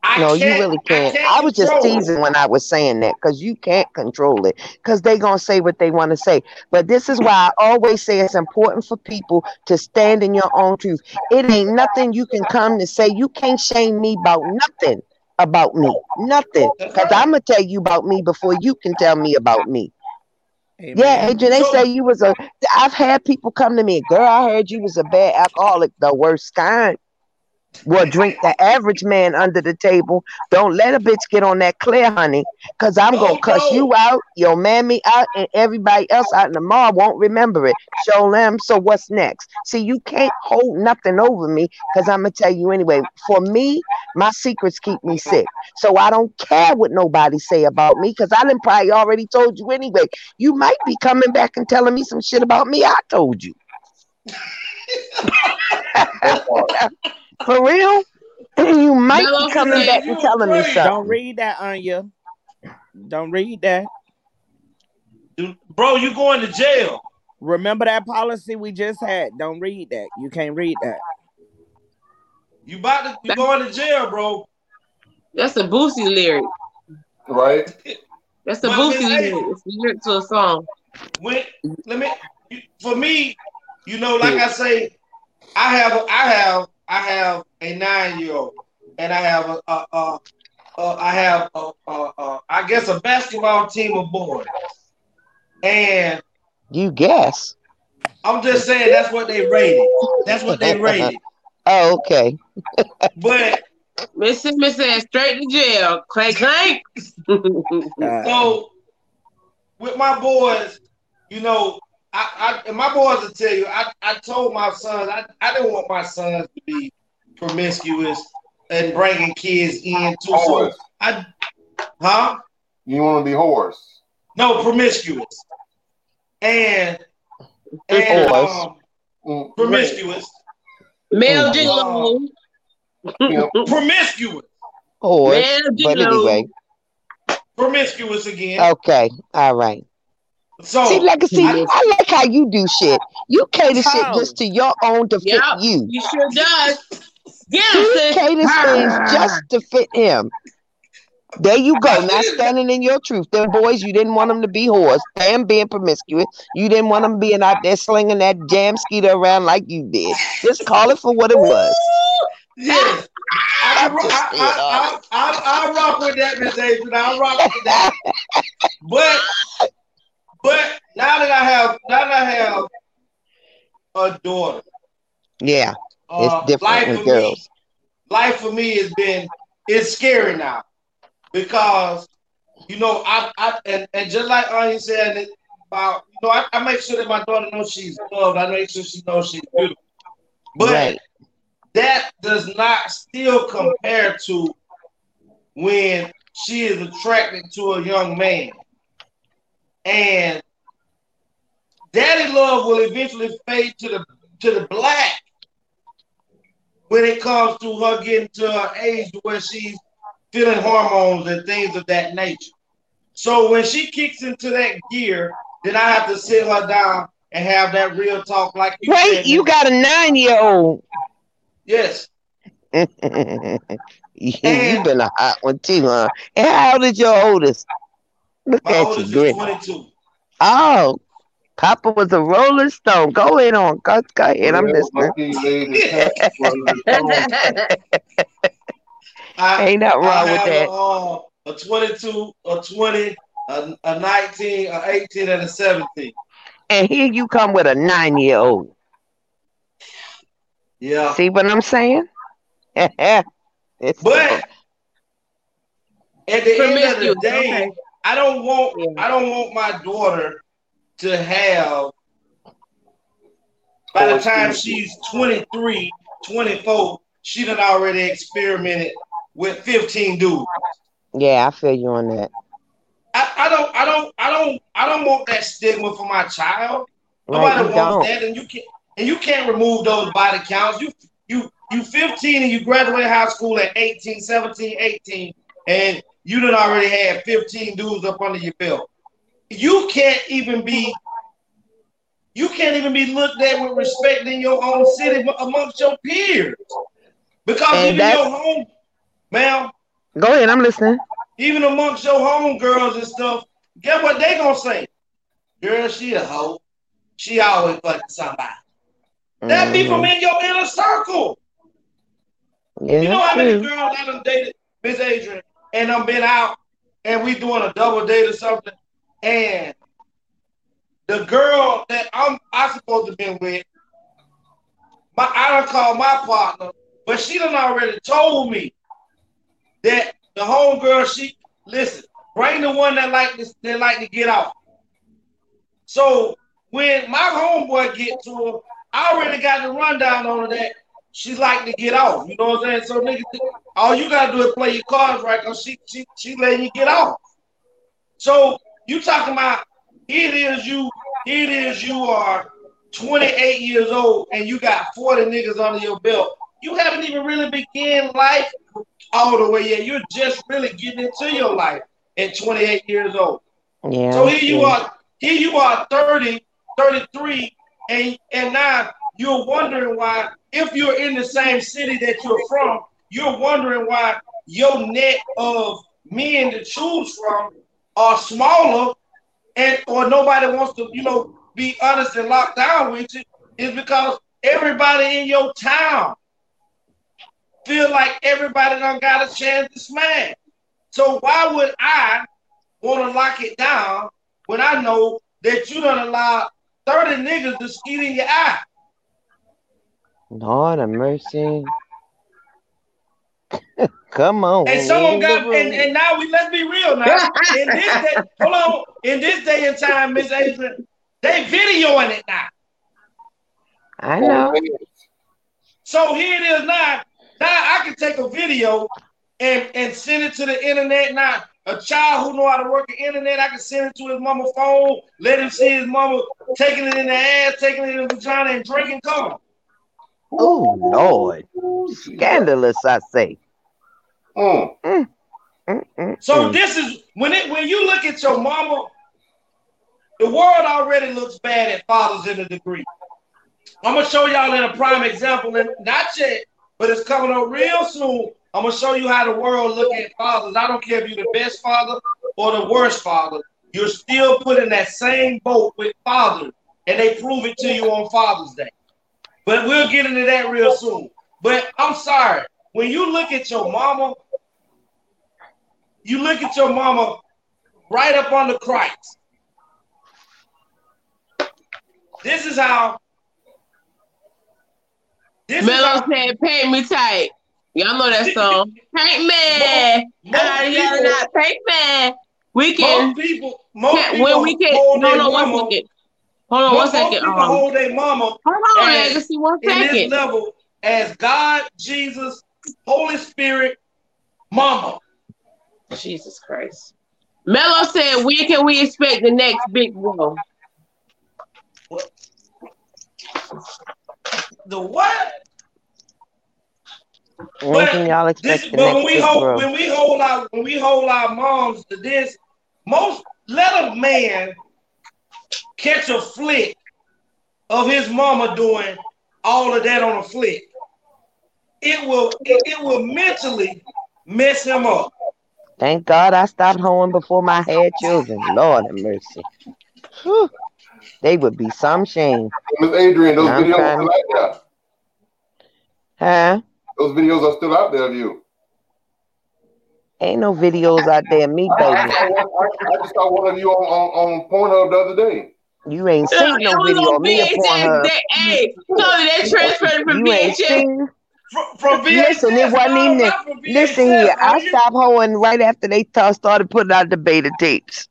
Speaker 7: I
Speaker 12: No, you
Speaker 7: can't.
Speaker 12: really
Speaker 7: I
Speaker 12: can't.
Speaker 7: can't
Speaker 12: I was just
Speaker 7: control it.
Speaker 12: teasing when I was saying that because you can't control it because they're gonna say what they want to say. But this is why I always say it's important for people to stand in your own truth. It ain't nothing you can come to say. You can't shame me about nothing about me, nothing. Because I'm gonna tell you about me before you can tell me about me. Yeah, Adrian, they say you was a. I've had people come to me, girl. I heard you was a bad alcoholic, the worst kind. Well, drink the average man under the table. Don't let a bitch get on that clear, honey, because I'm gonna cuss you out, your mammy out, and everybody else out, in the mall won't remember it. Show them. So what's next? See, you can't hold nothing over me, because I'm gonna tell you anyway. For me, my secrets keep me sick, so I don't care what nobody say about me, because I done probably already told you anyway. You might be coming back and telling me some shit about me. I told you. (laughs) (laughs) For real? (clears throat) You might
Speaker 6: Mello
Speaker 12: be coming
Speaker 6: said
Speaker 12: back and telling me
Speaker 6: crazy.
Speaker 12: something.
Speaker 6: Don't read that, Anya. Don't read that.
Speaker 7: Bro, you going to jail.
Speaker 6: Remember that policy we just had. Don't read that. You can't read that.
Speaker 7: You about to you going to jail, bro.
Speaker 8: That's a Boosie lyric.
Speaker 5: Right?
Speaker 8: That's a
Speaker 7: But
Speaker 8: Boosie lyric. It's a lyric to a song.
Speaker 7: When let me for me, you know, like I say, I have I have I have a nine year old, and I have a, a, a, a I have a, a, a I guess a basketball team of boys, and
Speaker 12: You guess.
Speaker 7: I'm just saying that's what they rated. That's what they rated. (laughs)
Speaker 12: Oh, okay. (laughs)
Speaker 7: But
Speaker 8: Mississippi said straight to jail. Clank clank. (laughs)
Speaker 7: So with my boys, you know, I, I and my boys will tell you, I, I told my sons, I, I didn't want my sons to be promiscuous and bringing kids in too. So I, huh?
Speaker 5: You want to be whores.
Speaker 7: No, promiscuous. And and
Speaker 5: Whores.
Speaker 7: um,
Speaker 5: Mm,
Speaker 7: promiscuous.
Speaker 8: Male
Speaker 7: Um,
Speaker 8: gigolo. (laughs)
Speaker 7: promiscuous.
Speaker 12: Horse.
Speaker 8: Man,
Speaker 12: But
Speaker 8: you know.
Speaker 12: anyway.
Speaker 7: Promiscuous again.
Speaker 12: Okay. All right.
Speaker 7: So
Speaker 12: see, legacy,
Speaker 7: I-
Speaker 12: I, like how you do shit. You cater shit just to your own to fit
Speaker 8: Yep,
Speaker 12: you.
Speaker 8: he sure does. Yeah,
Speaker 12: He caters things just to fit him. There you go. Now (laughs) standing in your truth. Them boys, you didn't want them to be whores. Them being promiscuous. You didn't want them being out there slinging that jam skeeter around like you did. Just call it for what it was.
Speaker 7: Yes. Ah, I, I, I, I, I, rock with that, Miss Adrian. I'll rock with that. (laughs) But, but now that I have, now that I have a daughter,
Speaker 12: Yeah.
Speaker 7: uh,
Speaker 12: It's different
Speaker 7: life
Speaker 12: with
Speaker 7: for
Speaker 12: girls.
Speaker 7: me, life for me has been, it's scary now because, you know, I, I and, and just like Anya said about, you know, I, I make sure that my daughter knows she's loved. I make sure she knows she's beautiful. But
Speaker 12: Right.
Speaker 7: that does not still compare to when she is attracted to a young man. And daddy love will eventually fade to the to the black when it comes to her getting to her age where she's feeling hormones and things of that nature. So when she kicks into that gear, then I have to sit her down and have that real talk like you
Speaker 12: Wait,
Speaker 7: said,
Speaker 12: you got a nine year old.
Speaker 7: Yes. (laughs)
Speaker 12: you you been a hot one too, huh? And how old is your oldest? Look
Speaker 7: My
Speaker 12: at you,
Speaker 7: oldest
Speaker 12: grin.
Speaker 7: 22.
Speaker 12: Oh, Papa was a Rolling Stone. Go ahead on, go, go ahead. I'm listening.
Speaker 7: I, (laughs) (laughs)
Speaker 12: Ain't nothing
Speaker 7: I
Speaker 12: wrong with
Speaker 7: have
Speaker 12: that.
Speaker 7: A, uh, a 22, a 20, a, a 19, a 18, and a 17.
Speaker 12: And here you come with a nine year old.
Speaker 7: Yeah.
Speaker 12: See what I'm saying? (laughs) it's
Speaker 7: But at the end of the
Speaker 8: Promiscuous,
Speaker 7: day,
Speaker 8: okay.
Speaker 7: I don't want I don't want my daughter to have by the time she's 23, 24, she done already experimented with 15 dudes.
Speaker 12: yeah, I feel you on that.
Speaker 7: I, I don't I don't I don't I don't want that stigma for my child.
Speaker 12: Right,
Speaker 7: Nobody wants
Speaker 12: don't.
Speaker 7: that, and you can't and you can't remove those body counts. You you you 15 and you graduate high school at 18, 17, 18, and you done already had 15 dudes up under your belt. You can't even be you can't even be looked at with respect in your own city amongst your peers. Because
Speaker 12: And
Speaker 7: even your home, ma'am,
Speaker 12: Go ahead, I'm listening.
Speaker 7: even amongst your home girls and stuff, guess what they gonna say? Girl, she a hoe. She always fucking somebody. That be from
Speaker 12: Mhm.
Speaker 7: in your inner circle.
Speaker 12: Yeah,
Speaker 7: You know how many girls I done dated, Miss Adrian, and I'm been out and we doing a double date or something, and the girl that I'm I supposed to be with, my I don't call my partner, but she done already told me that the homegirl she listen, bring the one that like this that like to get off. So when my homeboy get to her, I already got the rundown on that she like to get off. You know what I'm saying? So nigga, all you gotta do is play your cards right, cause she she she letting you get off. So you talking about here it is you here it is you are 28 years old and you got 40 niggas under your belt. You haven't even really begun life all the way yet. You're just really getting into your life at 28 years old.
Speaker 12: Yeah.
Speaker 7: So here you are, here you are 30, 33, and, and now you're wondering why, if you're in the same city that you're from, you're wondering why your net of men to choose from are smaller and or nobody wants to, you know, be honest and locked down with you, is because everybody in your town feel like everybody done got a chance to smash. So why would I want to lock it down when I know that you don't allow 30 niggas to skeet in your eye?
Speaker 12: Lord have mercy. (laughs) Come on.
Speaker 7: And someone got and, and now we let's be real now. In this day, (laughs) hold on, in this day and time, Miss Adrian, they videoing it now.
Speaker 12: I know.
Speaker 7: So here it is now. Now I can take a video and, and send it to the internet. Now a child who know how to work the internet, I can send it to his mama phone, let him see his mama taking it in the ass, taking it in the vagina, and drinking cum.
Speaker 12: Oh Lord. Scandalous, I say.
Speaker 5: Mm.
Speaker 12: Mm, mm, mm,
Speaker 7: So
Speaker 12: mm.
Speaker 7: this is when it when you look at your mama, the world already looks bad at fathers in a degree. I'm gonna show y'all in a prime example, and not yet, but it's coming up real soon. I'm gonna show you how the world look at fathers. I don't care if you're the best father or the worst father, you're still put in that same boat with fathers, and they prove it to you on Father's Day. But we'll get into that real soon. But I'm sorry, when you look at your mama, you look at your mama right up on the Christ. This is how. This is
Speaker 8: Mello
Speaker 7: how
Speaker 8: said, "Paint me tight." Y'all know that song. Paint me.
Speaker 7: Most
Speaker 8: I gotta yell
Speaker 7: people-
Speaker 8: it out. Paint me. We can.
Speaker 7: most people, most people
Speaker 8: when we can.
Speaker 7: their
Speaker 8: on one second. Hold on one
Speaker 7: most, most
Speaker 8: second.
Speaker 7: people
Speaker 8: Um,
Speaker 7: hold their mama
Speaker 8: hold on,
Speaker 7: as-
Speaker 8: Legacy. One
Speaker 7: in this level as God, Jesus, Holy Spirit, Mama.
Speaker 8: Jesus Christ. Mello said, "When can we expect the next big bro?"
Speaker 7: The what?
Speaker 12: When can y'all expect
Speaker 7: This,
Speaker 12: the
Speaker 7: but when we
Speaker 12: big
Speaker 7: hold
Speaker 12: bro?
Speaker 7: when we hold our when we hold our moms to this, most let a man catch a flick of his mama doing all of that on a flick. It will it, it will mentally mess him up.
Speaker 12: Thank God I stopped hoeing before my had children. Lord have mercy. Whew. They would be some shame.
Speaker 5: Miss Adrian, those
Speaker 12: I'm
Speaker 5: videos are still out there.
Speaker 12: Huh?
Speaker 5: Those videos are still out there of you.
Speaker 12: Ain't no videos out there of me,
Speaker 5: I, I,
Speaker 12: baby.
Speaker 5: I, I just saw one of you on, on, on Pornhub the other day.
Speaker 12: You ain't
Speaker 8: Yeah,
Speaker 12: seen no
Speaker 8: it was
Speaker 12: video
Speaker 8: on
Speaker 12: of me
Speaker 8: VHS.
Speaker 12: upon her.
Speaker 8: They, hey, Tony, they transferred it from
Speaker 12: You ain't
Speaker 8: VHS.
Speaker 12: seen.
Speaker 7: From, from VHS,
Speaker 12: Listen, it wasn't
Speaker 7: no,
Speaker 12: even.
Speaker 7: not from
Speaker 12: Listen here, I
Speaker 7: nigga.
Speaker 12: stopped hoeing right after they t- started putting out the beta tapes.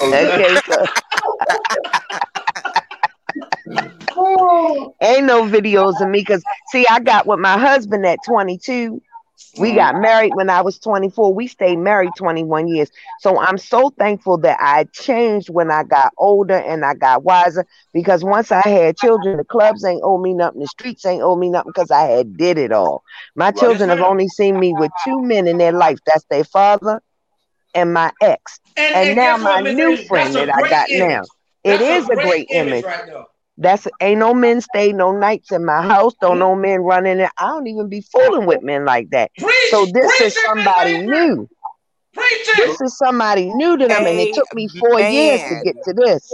Speaker 12: Okay, so (laughs) (laughs) ain't no videos of me because see, I got with my husband at 22. We got married when I was 24. We stayed married 21 years. So I'm so thankful that I changed when I got older and I got wiser because once I had children, the clubs ain't owe me nothing, the streets ain't owe me nothing because I had did it all. My
Speaker 7: Right.
Speaker 12: children have only seen me with two men in their life. That's their father and my ex.
Speaker 7: And,
Speaker 12: And
Speaker 7: and
Speaker 12: now my new friend that I got
Speaker 7: image.
Speaker 12: now. It
Speaker 7: That's
Speaker 12: is a great image.
Speaker 7: right there.
Speaker 12: That's ain't no men stay no nights in my house. Don't no men running it. I don't even be fooling with men like that. so this is somebody new. This is somebody new to them, and it took me four years to get to this.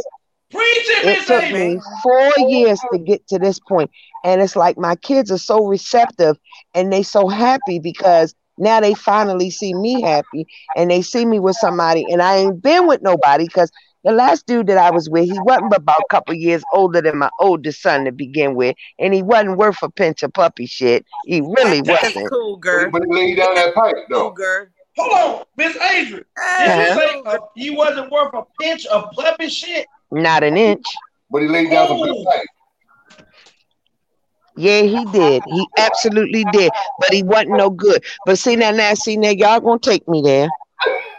Speaker 12: It took me four years to get to this point, and it's like my kids are so receptive and they so happy because now they finally see me happy and they see me with somebody, and I ain't been with nobody because the last dude that I was with, he wasn't but about a couple years older than my oldest son to begin with, and he wasn't worth a pinch of puppy shit. He really wasn't.
Speaker 6: Cougar.
Speaker 5: But he laid down that pipe though.
Speaker 6: Cougar.
Speaker 7: Hold on, Miss Adrian. Did
Speaker 12: Uh-huh.
Speaker 7: say uh, he wasn't worth a pinch of puppy shit?
Speaker 12: Not an inch.
Speaker 5: But he laid down some good
Speaker 7: Ooh.
Speaker 5: pipe.
Speaker 12: Yeah, he did. He absolutely did. But he wasn't no good. But see now, now, see now, y'all gonna take me there.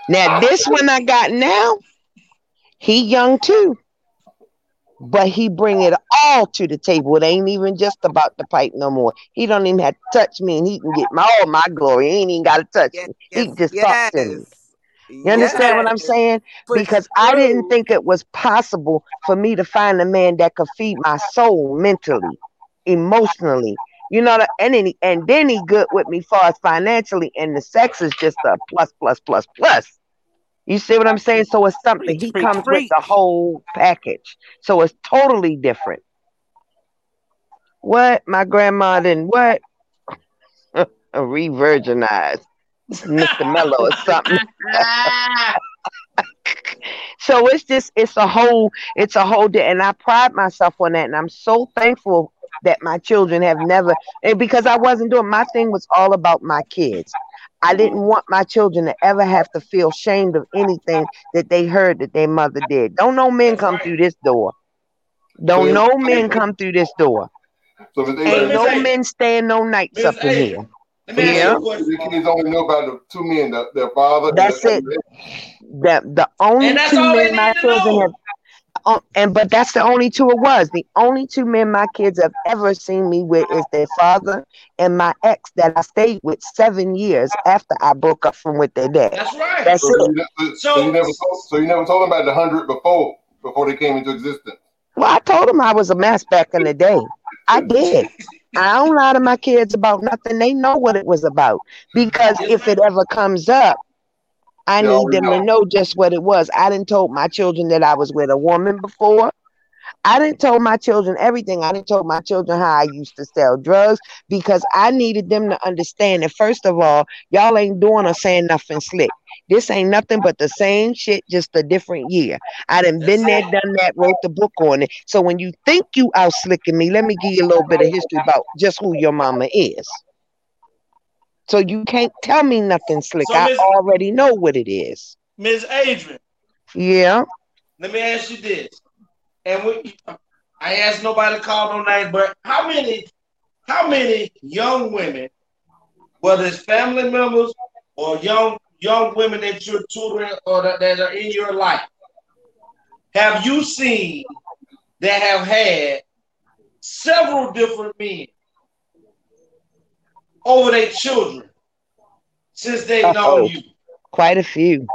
Speaker 12: Now this one I got now, he young too. But he bring it all to the table. It ain't even just about the pipe no more. He don't even have to touch me, and he can get my all my glory. He ain't even got to touch
Speaker 6: Yes,
Speaker 12: me. He
Speaker 6: yes,
Speaker 12: can just talk to me. You understand what I'm saying? Because I didn't think it was possible for me to find a man that could feed my soul mentally, emotionally. You know, and then he, and then he good with me far as financially, and the sex is just a plus, plus, plus, plus. You see what I'm saying? So it's something he comes with the whole package. So it's totally different. What my grandma didn't what? (laughs) Re-virginized. Mr. Mello or something. (laughs) so it's just it's a whole it's a whole day and i pride myself on that and i'm so thankful that my children have never because i wasn't doing my thing was all about my kids i didn't want my children to ever have to feel shamed of anything that they heard that their mother did don't no men come through this door don't
Speaker 5: So-
Speaker 12: no men come through this door
Speaker 5: So if they,
Speaker 12: ain't
Speaker 7: Miss
Speaker 12: no
Speaker 7: A-
Speaker 12: men staying no nights
Speaker 7: Miss
Speaker 12: up in
Speaker 7: A-
Speaker 12: here
Speaker 7: Let me ask
Speaker 12: Yeah.
Speaker 7: you a question.
Speaker 5: the kids only know about the two men, the, their father.
Speaker 12: That's
Speaker 5: the-
Speaker 12: it. the the only two men my
Speaker 7: need to
Speaker 12: children
Speaker 7: know.
Speaker 12: have oh, and but that's the only two it was. The only two men my kids have ever seen me with is their father and my ex that i stayed with seven years after i broke up from with their dad.
Speaker 7: That's right.
Speaker 12: that's
Speaker 5: So
Speaker 12: it
Speaker 5: you, ne- so,
Speaker 7: So-
Speaker 5: you never told, so you never told them about the hundred before before they came into existence.
Speaker 12: well i told them i was a mess back in the day. I did. I don't lie to my kids about nothing. They know what it was about. Because if it ever comes up I need them to
Speaker 5: know.
Speaker 12: just what it was. I didn't told my children that I was with a woman before. I didn't told my children everything. I didn't told my children how I used to sell drugs because I needed them to understand that first of all, y'all ain't doing or saying nothing slick. This ain't nothing but the same shit, just a different year. I done been there, done that, wrote the book on it. So when you think you out slicking me, let me give you a little bit of history about just who your mama is. So you can't tell me nothing slick.
Speaker 7: So,
Speaker 12: I already know what it is.
Speaker 7: Miss Adrian,
Speaker 12: Yeah.
Speaker 7: let me ask you this. And we, I asked nobody to call no names, but how many, how many young women, whether it's family members or young young women that you're tutoring or that, that are in your life, have you seen that have had several different men over their children since they've known
Speaker 12: oh,
Speaker 7: you?
Speaker 12: Quite a few.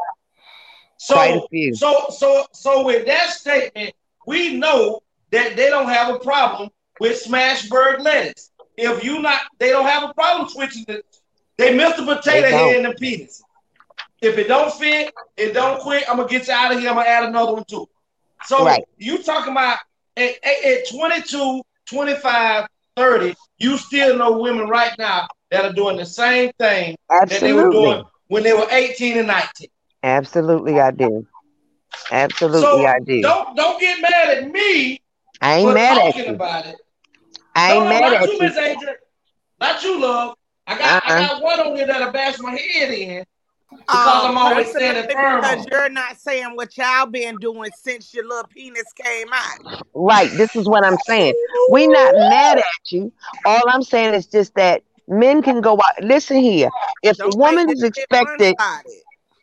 Speaker 12: Quite a
Speaker 7: So,
Speaker 12: few.
Speaker 7: so, so, so with that statement, we know that they don't have a problem with Smashburg lettuce. If you not, they don't have a problem switching it. They miss the potato head and the penis. If it don't fit, it don't quit. I'm gonna get you out of here. I'm gonna add another one too. So
Speaker 12: Right.
Speaker 7: you talking about at, at 22, 25, 30, you still know women right now that are doing the same thing that they were doing when they were 18 and 19.
Speaker 12: Absolutely, I do. Absolutely,
Speaker 7: So
Speaker 12: I do.
Speaker 7: don't don't get mad at me
Speaker 12: I ain't
Speaker 7: for
Speaker 12: mad at you.
Speaker 7: about it.
Speaker 12: I ain't
Speaker 7: no, no,
Speaker 12: mad
Speaker 7: not
Speaker 12: at
Speaker 7: you,
Speaker 12: you.
Speaker 7: Miss Adrian. Not you, love. I got I
Speaker 12: Uh-uh.
Speaker 7: got one on here that'll bash my head in because
Speaker 6: Um,
Speaker 7: I'm always standing
Speaker 6: personally,
Speaker 7: firm.
Speaker 6: because you're not saying what y'all been doing since your little penis came out.
Speaker 12: Right. This is what I'm saying. We're not mad at you. All I'm saying is just that men can go out. Listen here. If a
Speaker 6: Don't make
Speaker 12: woman is expected,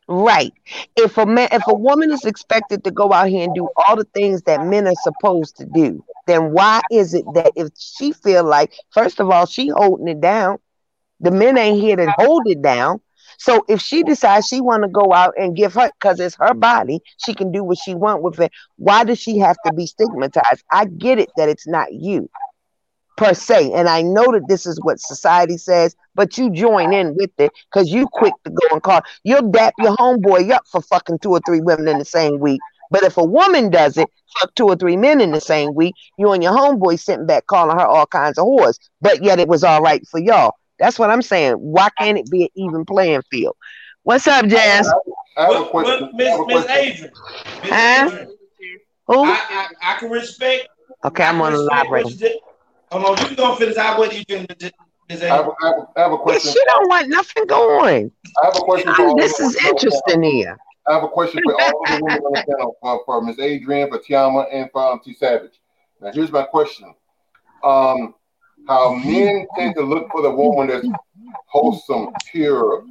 Speaker 12: right? If a man, if a woman is expected to go out here and do all the things that men are supposed to do, then why is it that if she feel like, first of all, she holding it down, the men ain't here to hold it down. So if she decides she want to go out and give her, because it's her body, she can do what she want with it. Why does she have to be stigmatized? I get it that it's not you per se, and I know that this is what society says, but you join in with it because you quick to go and call. You'll dap your homeboy up for fucking two or three women in the same week. But if a woman does it, fuck two or three men in the same week, you and your homeboy sitting back calling her all kinds of whores. But yet it was all right for y'all. That's what I'm saying. Why can't it be an even playing field? What's up, Jazz?
Speaker 5: I have a question.
Speaker 7: but Miss
Speaker 5: a
Speaker 7: Miss
Speaker 5: question.
Speaker 7: Adrian,
Speaker 12: Huh? Who?
Speaker 7: I, I I can respect.
Speaker 12: Okay,
Speaker 7: I
Speaker 12: I'm on the
Speaker 7: respect
Speaker 12: live right
Speaker 7: what you did. Hold on, you gonna finish out what you doing, Miss Miss
Speaker 5: I have, I have, I have a
Speaker 12: Yes,
Speaker 5: question.
Speaker 12: she don't want nothing going.
Speaker 5: I have a question for all
Speaker 12: this is
Speaker 5: the women on the panel.
Speaker 12: interesting here.
Speaker 5: I have a question for all the women on the (laughs) panel, for, for Ms. Adrian, for TeAma, and for um, T Savage. Now, here's my question: um, How men tend to look for the woman that's wholesome, pure,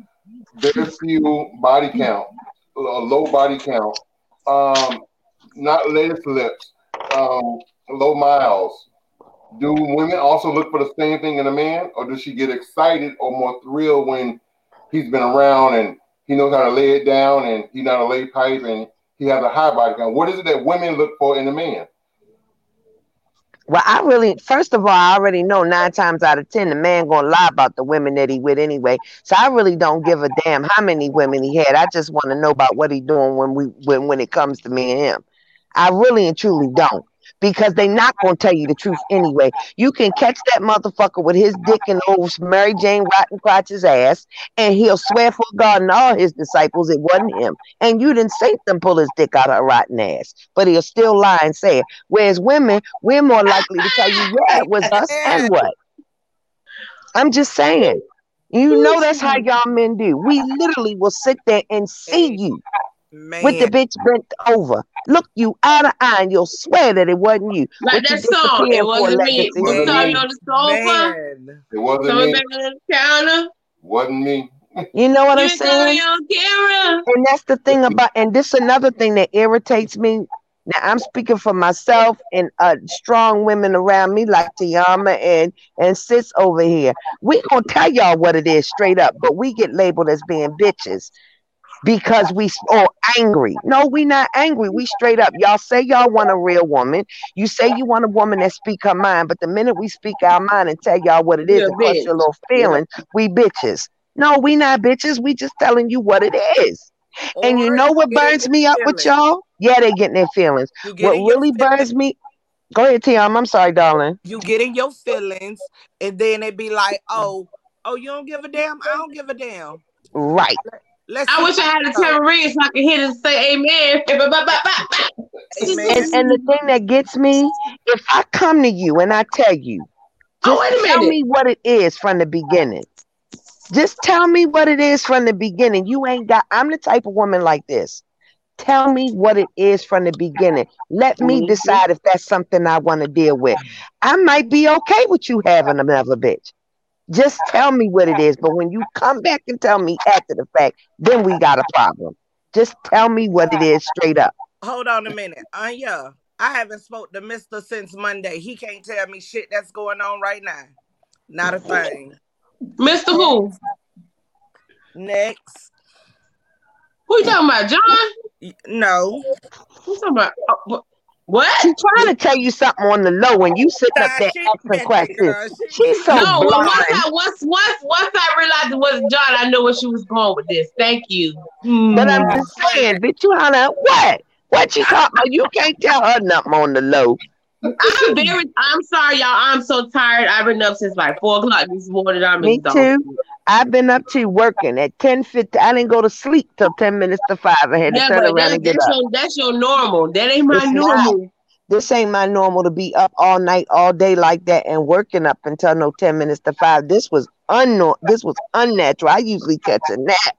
Speaker 5: very few body count, a low body count, um, not latest lips, um, low miles. Do women also look for the same thing in a man, or does she get excited or more thrilled when he's been around and he knows how to lay it down and he's not a lay pipe and he has a high body count? What is it that women look for in a man?
Speaker 12: Well, I really, first of all, I already know nine times out of ten the man gonna lie about the women that he with anyway. So I really don't give a damn how many women he had. I just want to know about what he doing when we when when it comes to me and him. I really and truly don't. Because they not gonna tell you the truth anyway. You can catch that motherfucker with his dick in old Mary Jane Rotten Crotch's ass, and he'll swear for God and all his disciples it wasn't him. And you didn't see them pull his dick out of her rotten ass, but he'll still lie and say it. Whereas women, we're more likely to tell you, yeah, it was us, and (laughs) what? I'm just saying. You know that's how y'all men do. We literally will sit there and see you with the bitch bent over, look you eye to eye, and you'll swear that it wasn't you.
Speaker 8: Like
Speaker 12: What you
Speaker 8: that song. It wasn't me.
Speaker 12: legacy?
Speaker 8: We
Speaker 5: Wasn't me.
Speaker 8: you on the sofa.
Speaker 6: man.
Speaker 5: It wasn't
Speaker 8: Coming
Speaker 5: me.
Speaker 8: back on the counter.
Speaker 5: Wasn't me.
Speaker 12: You know what
Speaker 8: You
Speaker 12: I'm
Speaker 8: ain't calling
Speaker 12: saying?
Speaker 8: camera.
Speaker 12: And that's the thing about, and this another thing that irritates me. Now I'm speaking for myself and uh, strong women around me like TeAma and and sis over here. We gonna tell y'all what it is straight up, but we get labeled as being bitches because we s- or angry. No, we not angry. We straight up. Y'all say y'all want a real woman. You say you want a woman that speak her mind, but the minute we speak our mind and tell y'all what it is and
Speaker 8: bitch.
Speaker 12: your little feelings, we bitches. No, we not bitches. We just telling you what it is. And you know what
Speaker 6: you get in
Speaker 12: burns me up with y'all? Yeah, they getting their feelings. What really
Speaker 6: feelings.
Speaker 12: burns me? Go ahead, Tiam. I'm sorry, darling.
Speaker 6: You getting your feelings, and then they be like, "Oh, oh, you don't give a damn. I don't give a damn."
Speaker 12: Right.
Speaker 6: Let's
Speaker 8: I wish I had a
Speaker 6: how it
Speaker 8: tambourine so I could hit it and say amen.
Speaker 12: And and the thing that gets me, if I come to you and I tell you,
Speaker 8: Oh,
Speaker 12: just
Speaker 8: wait a
Speaker 12: tell me what it is from the beginning. Just tell me what it is from the beginning. You ain't got. I'm the type of woman like this. Tell me what it is from the beginning. Let me
Speaker 8: Mhm.
Speaker 12: decide if that's something I want to deal with. I might be okay with you having another bitch. Just tell me what it is. But when you come back and tell me after the fact, then we got a problem. Just tell me what it is straight up.
Speaker 6: Hold on a minute, Anya. I haven't spoke to Mister since Monday. He can't tell me shit that's going on right now. Not a thing.
Speaker 8: Mr. Who?
Speaker 6: Next,
Speaker 8: Who you talking about? John?
Speaker 6: No.
Speaker 8: Who you talking about? Oh, wh- what?
Speaker 12: She's trying to tell you something on the low when you sitting up there
Speaker 6: she
Speaker 12: asking questions. She's
Speaker 6: she
Speaker 12: so
Speaker 8: No, well,
Speaker 12: blind.
Speaker 8: once I once once once I realized it wasn't John, I knew where she was going with this. Thank you.
Speaker 12: But I'm just saying, bitch, you holler, what? What you talking about? You can't tell her nothing on the low.
Speaker 8: I'm very. I'm sorry, y'all. I'm so tired. I've been up since like four o'clock this morning. I'm
Speaker 12: Me
Speaker 8: exhausted.
Speaker 12: too. I've been up to working at ten fifty. I didn't go to sleep till ten minutes to five. I had to
Speaker 8: Yeah,
Speaker 12: turn around
Speaker 8: that,
Speaker 12: and get
Speaker 8: that's
Speaker 12: up.
Speaker 8: your that's your normal. That ain't my
Speaker 12: It's not.
Speaker 8: normal.
Speaker 12: This ain't my normal to be up all night, all day like that, and working up until no ten minutes to five. This was unnor. This was unnatural. I usually catch a nap.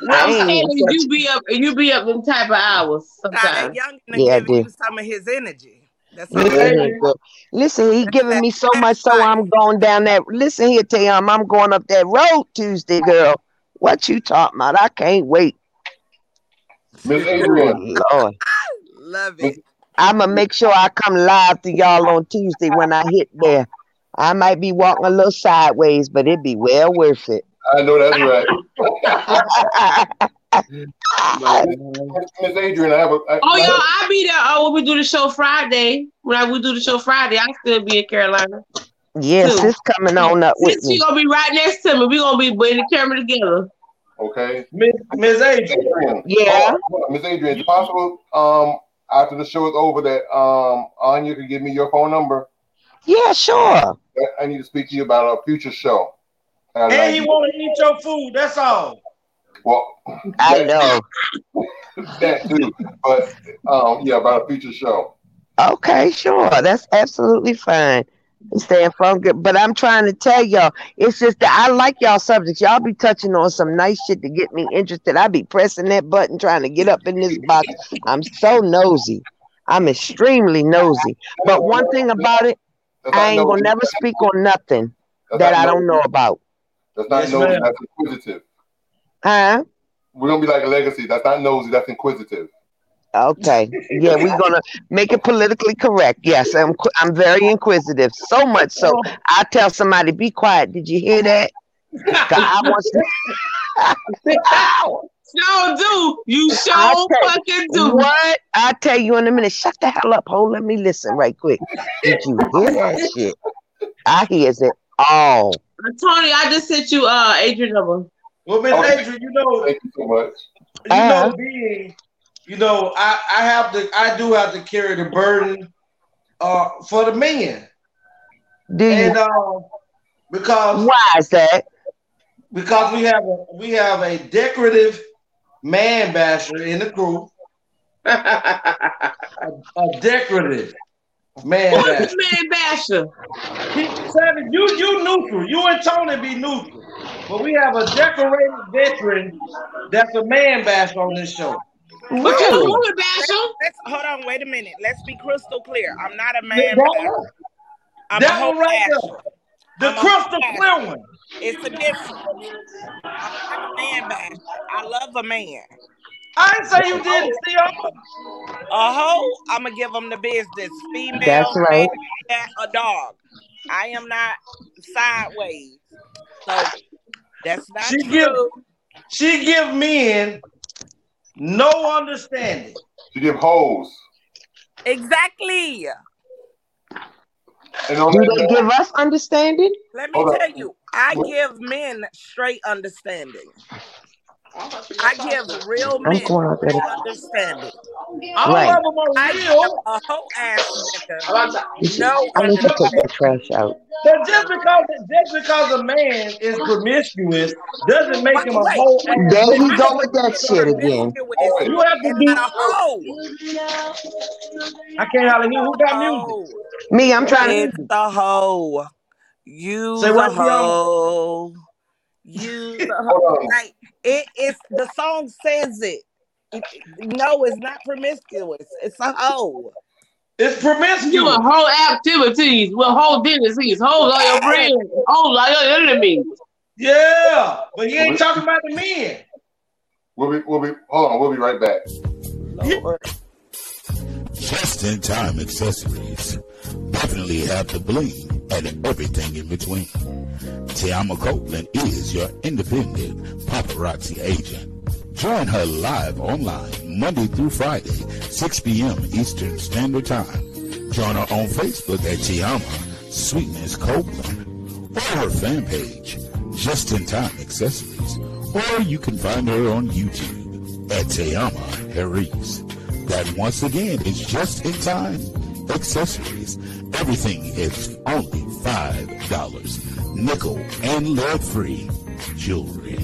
Speaker 8: What
Speaker 12: I
Speaker 8: I'm
Speaker 12: ain't
Speaker 8: saying
Speaker 12: even
Speaker 8: is,
Speaker 12: catch.
Speaker 8: you be up. You be up in type of hours sometimes.
Speaker 6: youngin'
Speaker 12: Yeah, I
Speaker 6: giving
Speaker 12: do.
Speaker 6: you some of his energy. That's
Speaker 12: Yeah,
Speaker 6: all.
Speaker 12: he. Listen, he giving me so much, so. I'm going down that. Listen here, Tam, I'm going up that road Tuesday, girl. What you talking about? I can't wait.
Speaker 5: Miss
Speaker 12: Oh
Speaker 5: Adrian,
Speaker 12: Lord,
Speaker 6: Love it.
Speaker 12: I'm gonna make sure I come live to y'all on Tuesday when I hit there. I might be walking a little sideways, but it'd be well worth it.
Speaker 5: I know that's right. (laughs) (laughs) Miss Adrian, I have a. I,
Speaker 8: Oh, yo, I'll be there. Oh, when we do the show Friday. When I we do the show Friday, I still be in Carolina.
Speaker 12: Yes,
Speaker 8: Too.
Speaker 12: it's coming on up with
Speaker 8: She
Speaker 12: me.
Speaker 8: gonna be right next to me. We gonna be in the camera together.
Speaker 5: Okay.
Speaker 7: Miss Miss Adrian.
Speaker 5: Adrian.
Speaker 12: Yeah.
Speaker 5: Oh, Miss Adrian, it's possible um after the show is over that um Anya could give me your phone number.
Speaker 12: Yeah, sure.
Speaker 5: I need to speak to you about a future show. And
Speaker 7: And
Speaker 5: I-
Speaker 7: he want to eat your food. That's all.
Speaker 5: Well,
Speaker 12: I know. (laughs)
Speaker 5: that too, but um yeah, about a future show.
Speaker 12: Okay, sure. That's absolutely fine. Staying from good, but I'm trying to tell y'all, it's just that I like y'all subjects. Y'all be touching on some nice shit to get me interested. I be pressing that button trying to get up in this box. I'm so nosy. I'm extremely nosy. But one thing about it, I ain't gonna never speak on nothing that I don't know about.
Speaker 5: That's not
Speaker 7: Yes,
Speaker 5: nosy. That's inquisitive.
Speaker 12: Huh?
Speaker 5: We're gonna be like legacy. That's not nosy. That's inquisitive.
Speaker 12: Okay. Yeah, we're gonna make it politically correct. Yes, I'm I'm very inquisitive. So much so I tell somebody, be quiet. Did you hear that? 'Cause I want
Speaker 8: No, (laughs) do you
Speaker 12: I
Speaker 8: sure
Speaker 12: tell-
Speaker 8: fucking do.
Speaker 12: What? I'll tell you in a minute. Shut the hell up. Hold, let me listen right quick. Did you hear that shit? I hears it all.
Speaker 8: Tony, I just sent you uh Adrian number.
Speaker 7: Well, Miss
Speaker 5: Okay.
Speaker 7: Adrian, you know,
Speaker 5: Thank you so much.
Speaker 7: you
Speaker 12: Uh-huh.
Speaker 7: know, being, you know, I, I have to, I do have to carry the burden, uh, for the men,
Speaker 12: Do you?
Speaker 7: and uh, because
Speaker 12: Why is that?
Speaker 7: because we have a we have a decorative man basher in the crew, (laughs) a, a decorative man
Speaker 8: Who's
Speaker 7: basher.
Speaker 8: man basher?
Speaker 7: He- Savage, you you neutral. You and Tony be neutral, but we have a decorated veteran that's a man basher on this show.
Speaker 8: But you a
Speaker 12: Really?
Speaker 8: woman basher.
Speaker 6: Let's hold on. Wait a minute. Let's be crystal clear. I'm not a man. basher. I'm
Speaker 7: that
Speaker 6: a
Speaker 7: one right
Speaker 6: basher.
Speaker 7: there, the
Speaker 6: I'm
Speaker 7: crystal clear one.
Speaker 6: It's a difference. I'm a man basher. I love a man.
Speaker 7: I didn't say you didn't see
Speaker 6: A hoe, I'm gonna give them the business. Female,
Speaker 12: That's right.
Speaker 6: cat, a dog. I am not sideways. So that's not
Speaker 7: She
Speaker 6: true.
Speaker 7: give she give men no understanding.
Speaker 5: To give hoes.
Speaker 6: Exactly.
Speaker 5: And on
Speaker 12: Do they
Speaker 5: note,
Speaker 12: give us understanding?
Speaker 6: Let me
Speaker 5: Hold on.
Speaker 6: tell you, I give men straight understanding. I give real
Speaker 12: I'm
Speaker 6: men
Speaker 12: going out there.
Speaker 6: understanding.
Speaker 7: I don't
Speaker 12: Right.
Speaker 7: them on
Speaker 6: I give
Speaker 7: real,
Speaker 6: a whole ass nigga no
Speaker 12: I need to take
Speaker 6: understanding.
Speaker 12: that trash out.
Speaker 7: but just because just because a man is promiscuous doesn't make him a
Speaker 6: Wait,
Speaker 7: whole
Speaker 6: wait,
Speaker 7: ass
Speaker 12: There he go with that shit again.
Speaker 6: promiscuous
Speaker 7: You have to be.
Speaker 6: a hoe.
Speaker 7: I can't hardly hear who got music.
Speaker 12: Me, I'm trying
Speaker 6: It's
Speaker 12: to.
Speaker 6: the hoe. Use
Speaker 7: Say
Speaker 6: a hoe. Use a hoe.
Speaker 5: hold.
Speaker 6: Like it, it's the song says it. It- No, it's not promiscuous. It's a hoe.
Speaker 7: It's
Speaker 8: You
Speaker 7: promiscuous.
Speaker 8: a whole activities with whole tendencies. whole are your friends. whole are your enemies.
Speaker 7: Yeah, but he ain't talking about the men.
Speaker 5: We'll be, we'll be, hold on. We'll be right back.
Speaker 6: Lord.
Speaker 2: Just in time accessories. Definitely have to bling and everything in between. TeAma Copeland is your independent paparazzi agent. Join her live online Monday through Friday, 6 p.m. Eastern Standard Time. Join her on Facebook at TeAma Sweetness Copeland or her fan page, Just in Time Accessories. Or you can find her on YouTube at TeAma Harris. That once again is Just in Time Accessories. Everything is only $5. Nickel and lead free jewelry.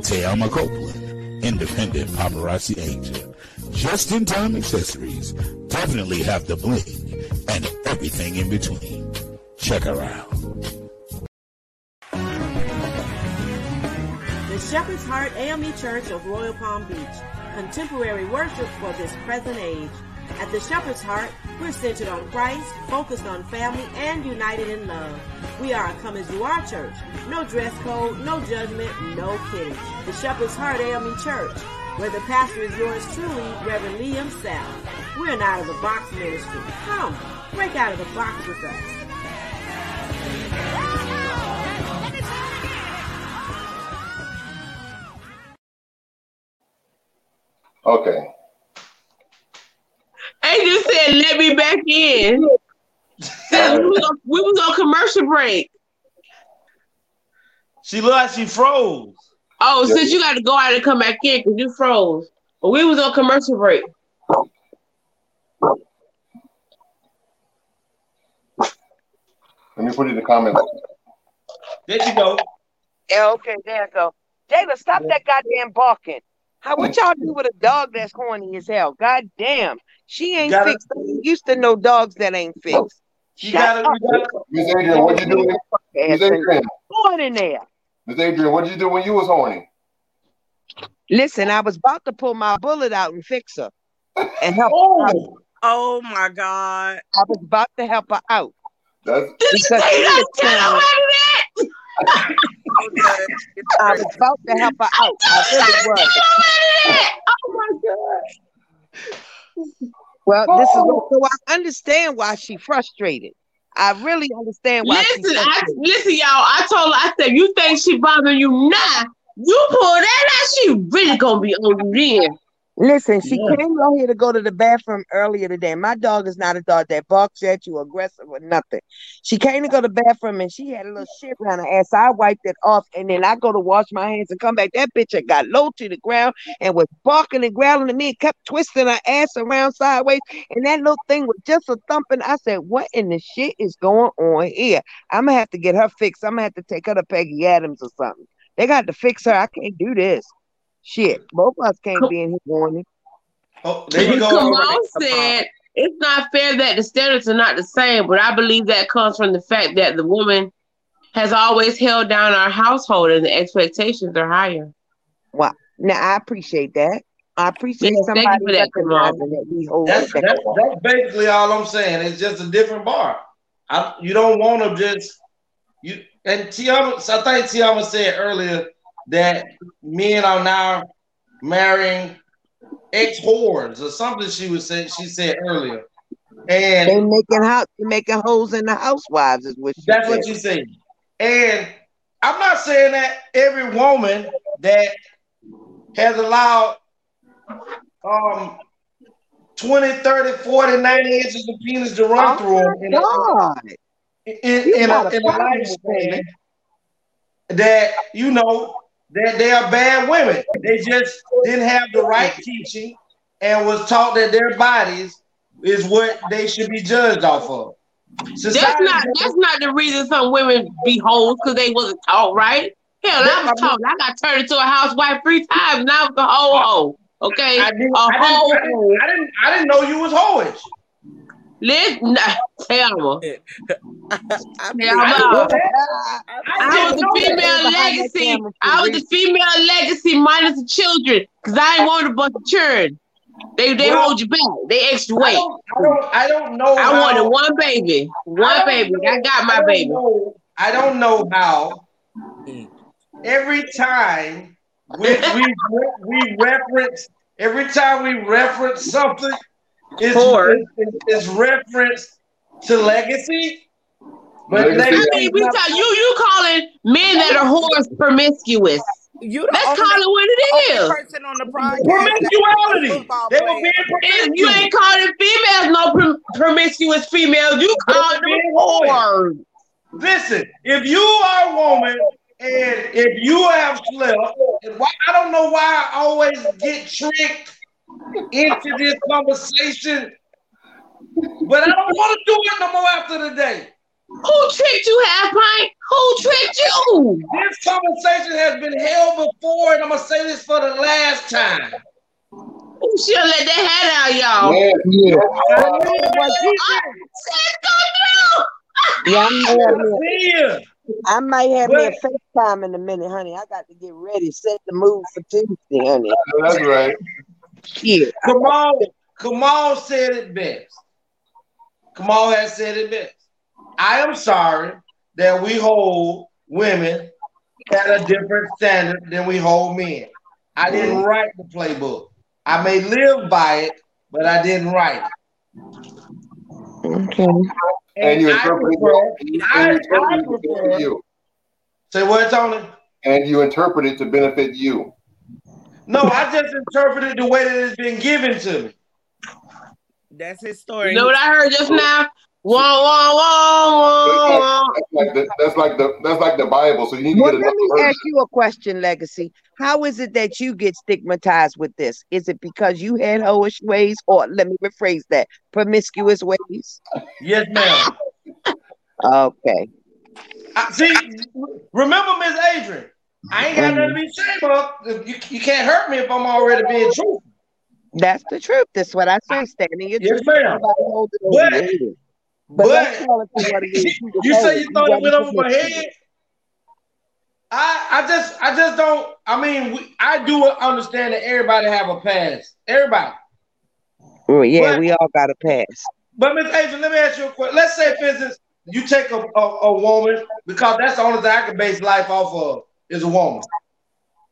Speaker 2: TeAma Copeland, independent paparazzi agent. Just in time accessories. Definitely have the bling and everything in between. Check her out.
Speaker 3: The Shepherd's Heart AME Church of Royal Palm Beach. Contemporary worship for this present age. At the Shepherd's Heart, we're centered on Christ, focused on family, and united in love. We are a come as you are church. No dress code, no judgment, no kidding. The Shepherd's Heart AME Church, where the pastor is yours truly, Reverend Liam South. We're an out of the box ministry. Come, break out of the box with us.
Speaker 5: Okay.
Speaker 8: Angel said, "Let me back in." We was on, we was on commercial break.
Speaker 7: She looked like she froze.
Speaker 8: Oh, since you got to go out and come back in because you froze. But we was on commercial break.
Speaker 5: Let me put it in the comments.
Speaker 7: There you go.
Speaker 12: Yeah, okay, there you go. Jayla, stop that goddamn barking. How what y'all do with a dog that's horny as hell? God damn. She ain't
Speaker 7: gotta-
Speaker 12: fixed. I used to know dogs that ain't oh, fixed.
Speaker 7: You gotta,
Speaker 12: up.
Speaker 7: you gotta,
Speaker 5: Miss Adrian, what you doing? Miss Adrian,
Speaker 12: going in there.
Speaker 5: Miss Adrian, what did you do when you was horny?
Speaker 12: Listen, I was about to pull my bullet out and fix her and help her oh. out.
Speaker 7: oh,
Speaker 6: Oh my God.
Speaker 12: I was about to help her out.
Speaker 5: That's
Speaker 12: Because
Speaker 8: Hey,
Speaker 12: she
Speaker 8: don't
Speaker 12: was
Speaker 8: tell
Speaker 12: saying- (laughs) I was about to help her out. I really was.
Speaker 8: Oh my god.
Speaker 12: Well, this is oh. so I understand why she frustrated. I really understand why
Speaker 8: Listen, I, listen, y'all. I told her, I said, you think she bothering you now? You pull that out, she really gonna be on you then.
Speaker 12: Listen, she
Speaker 7: Yeah.
Speaker 12: came out here to go to the bathroom earlier today. My dog is not a dog that barks at you, aggressive or nothing. She came to go to the bathroom and she had a little shit around her ass. I wiped it off and then I go to wash my hands and come back. That bitch had got low to the ground and was barking and growling at me and kept twisting her ass around sideways. And that little thing was just a thumping. I said, What in the shit is going on here? I'm gonna have to get her fixed. I'm gonna have to take her to Peggy Adams or something. They got to fix her. I can't do this. Shit. Both of us can't be in here warning.
Speaker 7: oh, there you go.
Speaker 8: Kamal said it's not fair that the standards are not the same, but I believe that comes from the fact that the woman has always held down our household and the expectations are higher.
Speaker 12: Wow. Now I appreciate that. I appreciate
Speaker 8: Yes, thank you
Speaker 12: somebody
Speaker 8: for that, Kamal.
Speaker 12: recognizing that we hold
Speaker 7: That's,
Speaker 12: that.
Speaker 7: that's, that's basically all I'm saying. It's just a different bar. I, you don't want to just you and TeAma. I think TeAma said earlier that men are now marrying ex whores or something. She was saying. She said earlier, and
Speaker 12: They making house, making holes in the housewives is what she
Speaker 7: That's
Speaker 12: said.
Speaker 7: what you say. And I'm not saying that every woman that has allowed um 20, 30, 40, 90 inches of penis to run
Speaker 12: Oh
Speaker 7: through them in
Speaker 12: God.
Speaker 7: in,
Speaker 12: You
Speaker 7: in a,
Speaker 12: a
Speaker 7: a lifespan that you know that they are bad women. They just didn't have the right teaching and was taught that their bodies is what they should be judged off of.
Speaker 8: That's not that's not the reason some women be hoes because they wasn't taught right. Hell, I was taught. I got turned into a housewife three times. Now I'm a whole hoe. Okay,
Speaker 7: I didn't,
Speaker 8: a
Speaker 7: I, didn't, I, didn't, I didn't I didn't know you was hoish.
Speaker 8: Listen, tell me.
Speaker 6: I
Speaker 8: Yeah,
Speaker 7: I didn't
Speaker 8: I'm
Speaker 7: know
Speaker 8: I was the female legacy. I was the female legacy minus the children because I ain't want a bunch of children. They they
Speaker 7: Well,
Speaker 8: hold you back. They extra
Speaker 7: I
Speaker 8: weight.
Speaker 7: don't, I don't, I don't know.
Speaker 8: I
Speaker 7: how,
Speaker 8: wanted one baby, one
Speaker 7: don't
Speaker 8: baby.
Speaker 7: know-
Speaker 8: I got my
Speaker 7: don't
Speaker 8: baby.
Speaker 7: know- I don't know how. Every time we we we reference every time we reference something, it's
Speaker 8: Whore.
Speaker 7: it's, it's reference to legacy. But
Speaker 5: Legacy.
Speaker 8: I
Speaker 7: legacy
Speaker 8: mean, we
Speaker 7: is not-
Speaker 8: tell you you calling men that are whores promiscuous.
Speaker 6: You the
Speaker 8: Let's
Speaker 6: only,
Speaker 8: call it what it
Speaker 6: only person on the
Speaker 7: promiscuity. They were being
Speaker 8: And you ain't calling females no prom- promiscuous females. You call them
Speaker 7: being
Speaker 8: whores.
Speaker 7: Listen, if you are a woman and if you have slept, I don't know why I always get tricked into this conversation, but I don't want to do it no more after the day.
Speaker 8: Who tricked you, half pint? Who tricked you?
Speaker 7: This conversation has been held before, and I'm gonna say this for the last time.
Speaker 8: Who should let that head out, y'all?
Speaker 5: Yeah, yeah.
Speaker 12: I know it was you.
Speaker 8: Let's go through.
Speaker 12: Yeah, I might have. I might have me a
Speaker 7: But-
Speaker 12: FaceTime in a minute, honey. I got to get ready, set the mood for Tuesday, honey.
Speaker 5: That's right.
Speaker 12: Shit.
Speaker 7: Kamal, Kamal said it best. Kamal has said it best. I am sorry that we hold women at a different standard than we hold men. I didn't mm-hmm. write the playbook. I may live by it, but I didn't write it.
Speaker 12: Okay.
Speaker 5: And you interpret it.
Speaker 7: I,
Speaker 5: And you
Speaker 7: I
Speaker 5: interpret it to benefit you.
Speaker 7: say what, Tony?
Speaker 5: And you interpret it to benefit you.
Speaker 7: No, I just interpreted the way that it's been given to me.
Speaker 6: That's his story.
Speaker 8: You know what I heard just now? Wah, wah, wah, wah,
Speaker 5: That's like the that's like the that's like the Bible. So you need to
Speaker 12: Well,
Speaker 5: get
Speaker 12: let me
Speaker 5: version.
Speaker 12: ask you a question, Legacy. How is it that you get stigmatized with this? Is it because you had hoish ways, or let me rephrase that, promiscuous ways?
Speaker 7: Yes, ma'am. (laughs)
Speaker 12: Okay.
Speaker 7: I, see, remember Miss Adrian. I ain't got nothing to be ashamed of. You, you can't hurt me if I'm already being truthful.
Speaker 12: That's the truth. That's what I say. Standing your
Speaker 7: Yes,
Speaker 12: truth.
Speaker 7: ma'am.
Speaker 12: Nobody hold it over
Speaker 7: But-
Speaker 12: But,
Speaker 7: but-
Speaker 12: call it for what it is.
Speaker 7: You say you thought it went over my head. I I just I just don't. I mean, we, I do understand that everybody have a past. Everybody.
Speaker 12: Well, yeah,
Speaker 7: But-
Speaker 12: we all got a pass.
Speaker 7: But Miss Adrian, let me ask you a question. Let's say, for instance, you take a, a, a woman because that's the only thing I can base life off of is a woman.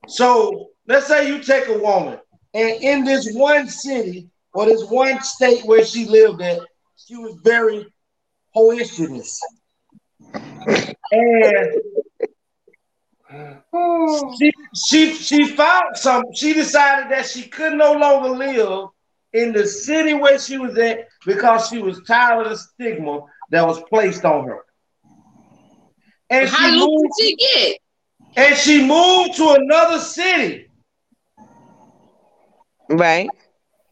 Speaker 7: So let's say you take a woman, and in this one city or this one state where she lived at, she was very hoistinous. And she she she found some. She decided that she could no longer live in the city where she was at because she was tired of the stigma that was placed on her. And
Speaker 8: How
Speaker 7: she moved,
Speaker 8: did she get?
Speaker 7: And she moved to another city
Speaker 12: Right.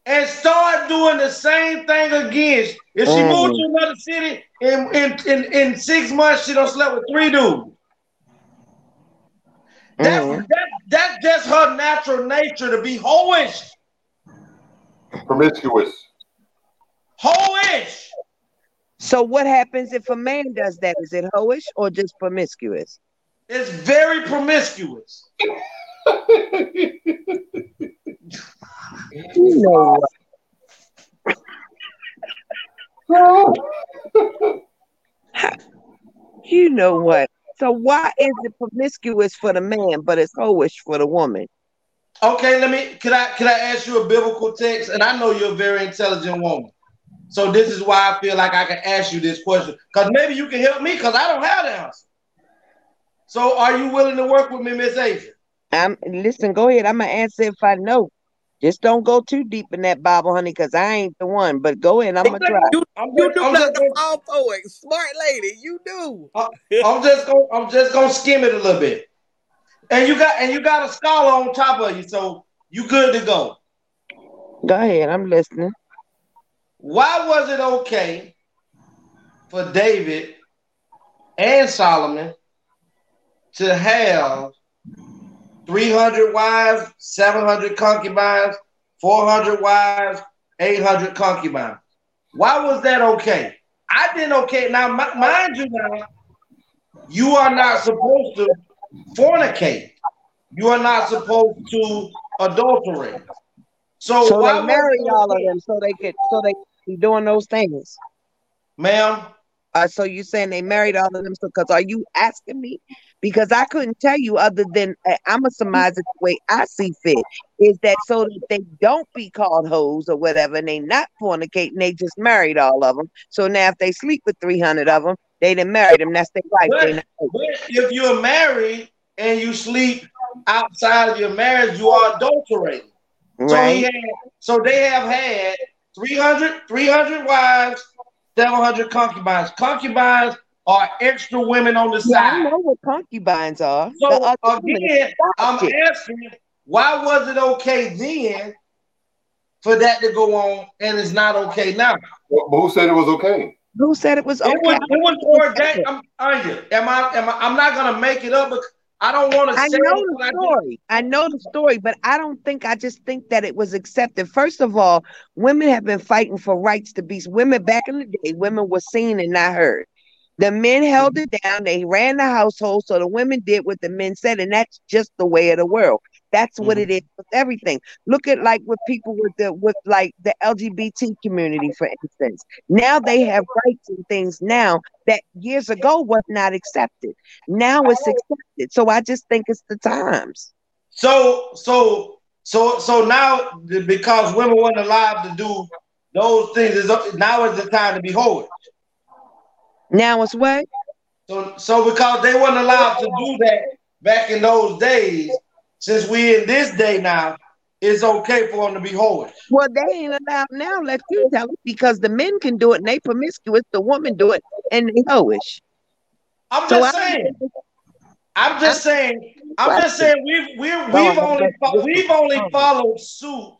Speaker 7: and start doing the same thing again. If she
Speaker 12: Mhm.
Speaker 7: moved to another city in, in, in, in six months, she done slept with three dudes. That,
Speaker 12: Mhm.
Speaker 7: that, that's just her natural nature to be hoish.
Speaker 5: Promiscuous.
Speaker 7: Hoish.
Speaker 12: So what happens if a man does that? Is it hoish or just promiscuous?
Speaker 7: It's very promiscuous.
Speaker 12: You know what? you know what? So why is it promiscuous for the man, but it's hoish for the woman?
Speaker 7: Okay, let me. Can I can I ask you a biblical text? And I know you're a very intelligent woman, so this is why I feel like I can ask you this question because maybe you can help me because I don't have the answer. So, are you willing to work with me, Miss Adrian?
Speaker 12: I'm listen. Go ahead. I'm gonna answer if I know. Just don't go too deep in that Bible, honey, because I ain't the one. But go ahead. I'm gonna try.
Speaker 6: You,
Speaker 7: I'm
Speaker 6: you do
Speaker 7: I'm
Speaker 6: not
Speaker 7: just, gonna,
Speaker 6: fall for. Smart lady, you do.
Speaker 7: Uh, I'm just gonna I'm just gonna skim it a little bit. And you got and you got a scholar on top of you, so you good to go.
Speaker 12: Go ahead. I'm listening.
Speaker 7: Why was it okay for David and Solomon to have 300 wives, 700 concubines, 400 wives, 800 concubines? Why was that okay? I didn't okay. Now, mi- mind you, now, you are not supposed to fornicate. You are not supposed to adulterate. So,
Speaker 12: So
Speaker 7: why
Speaker 12: they married all of them, so they could, so they be doing those things.
Speaker 7: Ma'am,
Speaker 12: Uh, so you saying they married all of them? So, because are you asking me? Because I couldn't tell you other than uh, I'm a surmise it the way I see fit. Is that so that they don't be called hoes or whatever, and they not fornicating? They just married all of them. So now if they sleep with 300 of them, they didn't marry them. That's their wife.
Speaker 7: But, if you're married and you sleep outside of your marriage, you are adulterating. So
Speaker 12: right.
Speaker 7: had, so they have had 300, 300 wives, 700 concubines. Concubines are extra women on the
Speaker 12: Yeah, I know what concubines are.
Speaker 7: So
Speaker 12: other women is
Speaker 7: again, I'm
Speaker 12: side chick.
Speaker 7: asking, why was it okay then for that to go on and it's not okay now?
Speaker 5: But who said it was okay?
Speaker 12: Who said it was
Speaker 7: It
Speaker 12: okay?
Speaker 7: was,
Speaker 12: I
Speaker 7: it was
Speaker 12: don't know.
Speaker 7: ordained. I'm, Anya, am I, am I, I'm not gonna make it up. Because I don't want to
Speaker 12: I
Speaker 7: say
Speaker 12: know
Speaker 7: it, but
Speaker 12: the
Speaker 7: I
Speaker 12: story. I know the story, but I don't think I just think that it was accepted. First of all, women have been fighting for rights to be women back in the day. Women were seen and not heard. The men mm-hmm. held it down. They ran the household, so the women did what the men said, and that's just the way of the world. That's what mm-hmm. it is with everything. Look at like with people with the with like the LGBT community, for instance. Now they have rights and things now that years ago was not accepted. Now it's accepted. So I just think it's the times.
Speaker 7: So, so, so, so now because women weren't allowed to do those things, is now is the time to be holy.
Speaker 12: Now it's what?
Speaker 7: So, so because they weren't allowed to do that back in those days, since we in this day now, it's okay for them to be whorish.
Speaker 12: Well, they ain't allowed now. Let you tell it because the men can do it and they promiscuous. The women do it and they hoish.
Speaker 7: I'm
Speaker 12: So
Speaker 7: just
Speaker 12: I-
Speaker 7: saying. I'm just saying. I'm just saying we've we've we've only we've only followed suit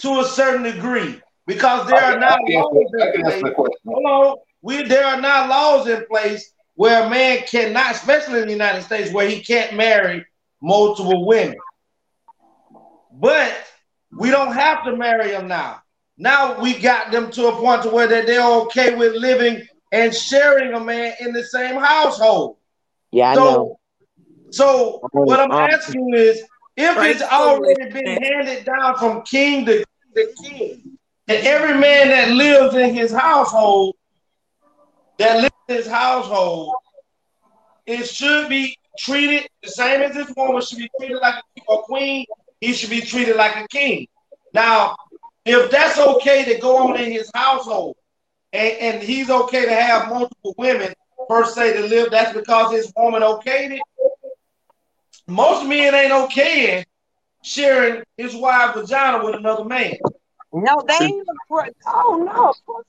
Speaker 7: to a certain degree because there are
Speaker 5: not.
Speaker 7: now
Speaker 5: I can
Speaker 7: laws
Speaker 5: answer- I
Speaker 7: in
Speaker 5: can answer
Speaker 7: place. Hold on, we there are now laws in place where a man cannot, especially in the United States, where he can't marry multiple women. But we don't have to marry them now. Now we got them to a point to where that they're okay with living and sharing a man in the same household.
Speaker 12: Yeah, I
Speaker 7: so,
Speaker 12: know.
Speaker 7: so what I'm
Speaker 12: Um,
Speaker 7: asking is, if
Speaker 6: Right,
Speaker 7: it's already been handed down from king to, to king, and every man that lives in his household, that lives in his household, it should be treated the same as this woman should be treated like a queen. He should be treated like a king. Now, if that's okay to go on in his household, and, and he's okay to have multiple women per se to live, that's because his woman okayed it. Most men ain't okay sharing his wife vagina with another man.
Speaker 12: No, they ain't. Oh no, of course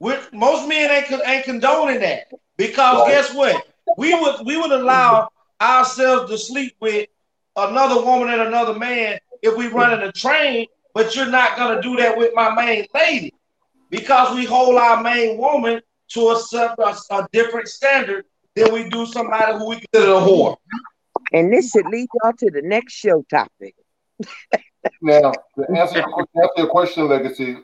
Speaker 12: not.
Speaker 7: With most men ain't ain't condoning that because guess what? We would we would allow ourselves to sleep with another woman and another man if we running a train, but you're not gonna do that with my main lady because we hold our main woman to a, a, a different standard than we do somebody who we consider a whore.
Speaker 12: And this should lead y'all to the next show topic.
Speaker 5: Now, to answer to answer your question, legacy,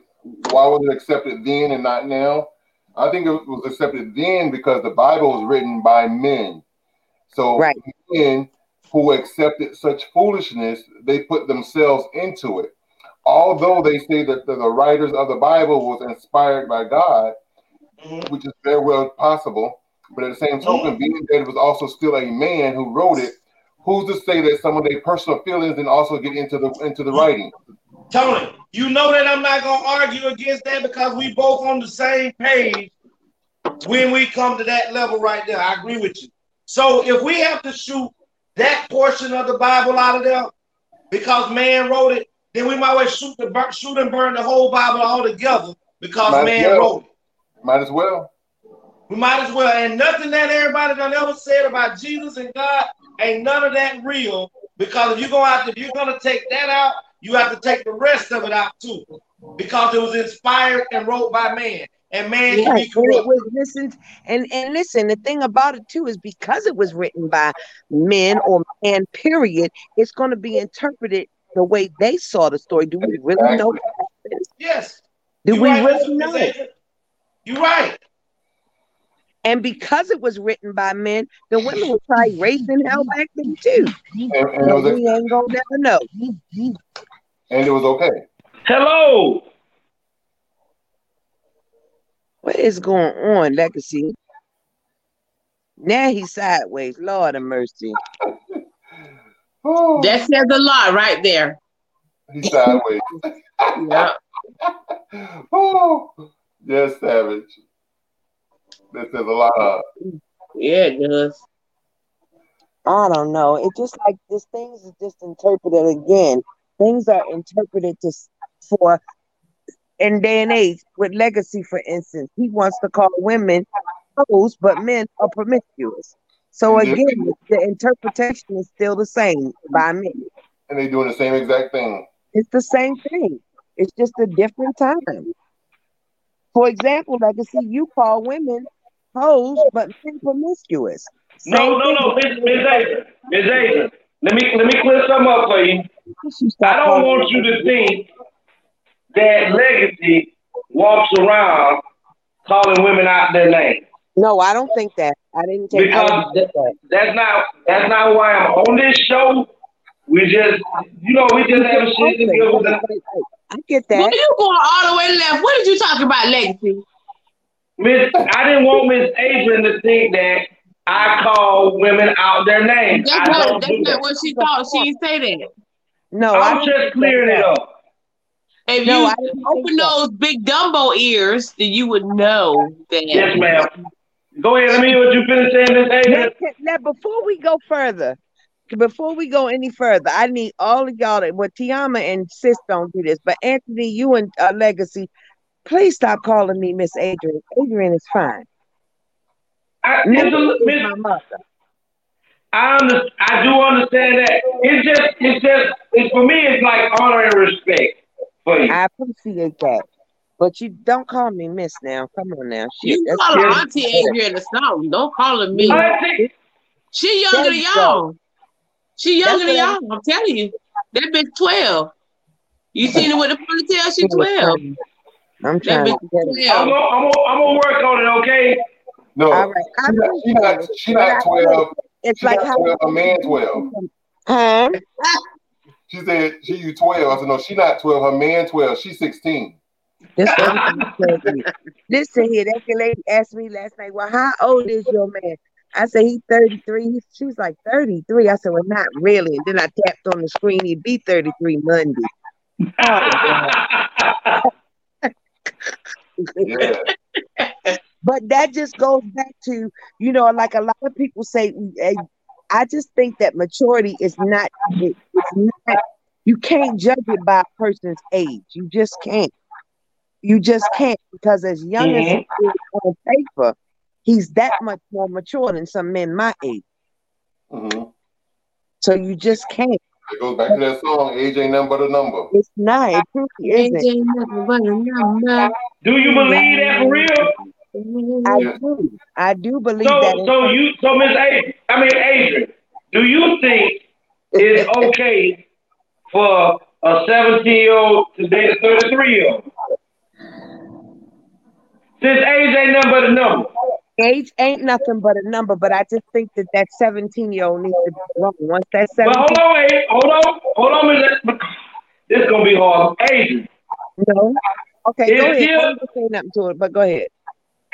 Speaker 5: why was it accepted then and not now? I think it was accepted then because the Bible was written by men. So men who accepted such foolishness, they put themselves into it. Although they say that the, the writers of the Bible was inspired by God, mm-hmm. which is very well possible, but at the same mm-hmm. token, being that it was also still a man who wrote it, who's to say that some of their personal feelings didn't also get into the into the writing?
Speaker 7: Tony, you know that I'm not gonna argue against that because we both on the same page when we come to that level right there. I agree with you. So if we have to shoot that portion of the Bible out of there because man wrote it, then we might as well shoot the bur- shoot and burn the whole Bible altogether because
Speaker 5: Might
Speaker 7: man
Speaker 5: well.
Speaker 7: wrote it.
Speaker 5: Might as well.
Speaker 7: We might as well. And nothing that everybody done ever said about Jesus and God ain't none of that real. Because if you're gonna have to, if you're gonna take that out, you have to take the rest of it out too. Because it was inspired and wrote by man. And man can
Speaker 12: Right,
Speaker 7: be
Speaker 12: and it
Speaker 7: corrupt.
Speaker 12: was listen and and listen. The thing about it too is because it was written by men or man, period. It's going to be interpreted the way they saw the story. Do we really know?
Speaker 7: Yes.
Speaker 12: Do
Speaker 7: You
Speaker 12: we
Speaker 7: right,
Speaker 12: really know?
Speaker 7: Adrian. You're right.
Speaker 12: And because it was written by men, the women were probably raising hell back then too.
Speaker 5: And, and, it
Speaker 12: But we ain't gonna never know.
Speaker 5: and it was okay.
Speaker 7: Hello.
Speaker 12: What is going on, Legacy? Now he's sideways. Lord of mercy. (laughs)
Speaker 8: That says a lot right there.
Speaker 5: He's sideways. (laughs)
Speaker 8: Yeah. (laughs)
Speaker 5: oh, yes, Savage. That says a lot. Of,
Speaker 8: Yeah, it does.
Speaker 12: I don't know. It's just like this things is just interpreted again. Things are interpreted to for in day and age with legacy, for instance. He wants to call women hoes, but men are promiscuous. So
Speaker 5: Yeah.
Speaker 12: again, the interpretation is still the same by me.
Speaker 5: and they're doing the same exact thing.
Speaker 12: It's the same thing. It's just a different time. For example, legacy, you call women hoes, but men promiscuous.
Speaker 7: No,
Speaker 12: Same
Speaker 7: no,
Speaker 12: thing.
Speaker 7: no, Miss Miss Adrian. Miss Adrian. Let me let me clear something up for you.
Speaker 12: You
Speaker 7: I don't want you to think that legacy walks around calling women out their name.
Speaker 12: No, I don't think that. I didn't take.
Speaker 7: Because
Speaker 12: didn't that.
Speaker 7: That's not that's not why I'm on this show. We just you know, we just have shit to deal with.
Speaker 12: I get that.
Speaker 8: Well,
Speaker 12: that.
Speaker 8: you going all the way left. What did you talk about, legacy?
Speaker 7: Miss I didn't want Miss Adrian to think that I call women out their names.
Speaker 8: That's not, that's
Speaker 7: do
Speaker 8: not what she thought. She didn't say that.
Speaker 12: No, I
Speaker 7: I'm
Speaker 12: didn't
Speaker 7: just clearing it up.
Speaker 8: If
Speaker 12: No,
Speaker 8: you
Speaker 12: I
Speaker 8: open
Speaker 12: that.
Speaker 8: those big Dumbo ears, then you would know that.
Speaker 7: Yes, ma'am. Go ahead, let me hear what you finished saying, Miss Adrian.
Speaker 12: Let, let, before we go further, before we go any further, I need all of y'all. To, well, TeAma and Sis don't do this, but Anthony, you and uh, Legacy, please stop calling me Miss Adrian. Adrian is fine.
Speaker 7: I,
Speaker 12: Miss
Speaker 7: it's
Speaker 12: is
Speaker 7: Miss,
Speaker 12: my mother.
Speaker 7: I under, I do understand that. It's just, it's just, it's for me. It's like honor and respect for you.
Speaker 12: I appreciate that. But you don't call me Miss now. Come on now. Shit,
Speaker 8: You call her Auntie. Adrian or something. Don't call her me.
Speaker 7: Auntie-
Speaker 8: She younger
Speaker 12: There
Speaker 8: than
Speaker 12: you go.
Speaker 8: y'all. She younger than y'all. I'm telling you. That bitch 12. You seen her with the ponytail? She 12.
Speaker 12: I'm trying
Speaker 8: bitch
Speaker 12: to get it.
Speaker 7: I'm gonna, I'm gonna, I'm gonna work on it. Okay.
Speaker 5: No,
Speaker 12: All right.
Speaker 5: She not, she not, she not twelve.
Speaker 12: It's
Speaker 5: She
Speaker 12: like
Speaker 5: not
Speaker 12: how
Speaker 5: twelve. A man twelve.
Speaker 12: Huh? (laughs)
Speaker 5: She said she you twelve. I said no, she not twelve. Her man twelve. She's sixteen.
Speaker 12: This what I'm trying to. Listen here, that lady asked me last night, well, how old is your man? I said, he's 33. She was like, 33. I said, well, not really. And then I tapped on the screen, he'd be 33 Monday. (laughs)
Speaker 5: Yeah. (laughs)
Speaker 12: But that just goes back to, you know, like a lot of people say, eh, I just think that maturity is not. It's not. You can't judge it by a person's age. You just can't. You just can't because as young as he is on paper, he's that much more mature than some men my age.
Speaker 5: Mhm.
Speaker 12: So you just can't.
Speaker 5: It goes back to that song. Age ain't nothing but a number.
Speaker 12: It's not. It truly
Speaker 8: Age
Speaker 12: isn't.
Speaker 8: ain't nothing but a number.
Speaker 7: Do you believe that for real?
Speaker 12: I
Speaker 5: Yeah.
Speaker 12: do. I do believe
Speaker 7: So,
Speaker 12: that. in
Speaker 7: so you, so Miss A, I mean Adrian, do you think it's (laughs) okay for a 17 year old to date a 33 year old? Since age ain't nothing but a number.
Speaker 12: Age ain't nothing but a number, but I just think that that 17 year old needs to be grown. Once that
Speaker 7: But
Speaker 12: 17
Speaker 7: hold on, wait, hold on, hold on. A- This is gonna be hard. Adrian,
Speaker 12: no. Okay,
Speaker 7: It's
Speaker 12: go ahead.
Speaker 7: still-
Speaker 12: Don't say nothing to it, but go ahead.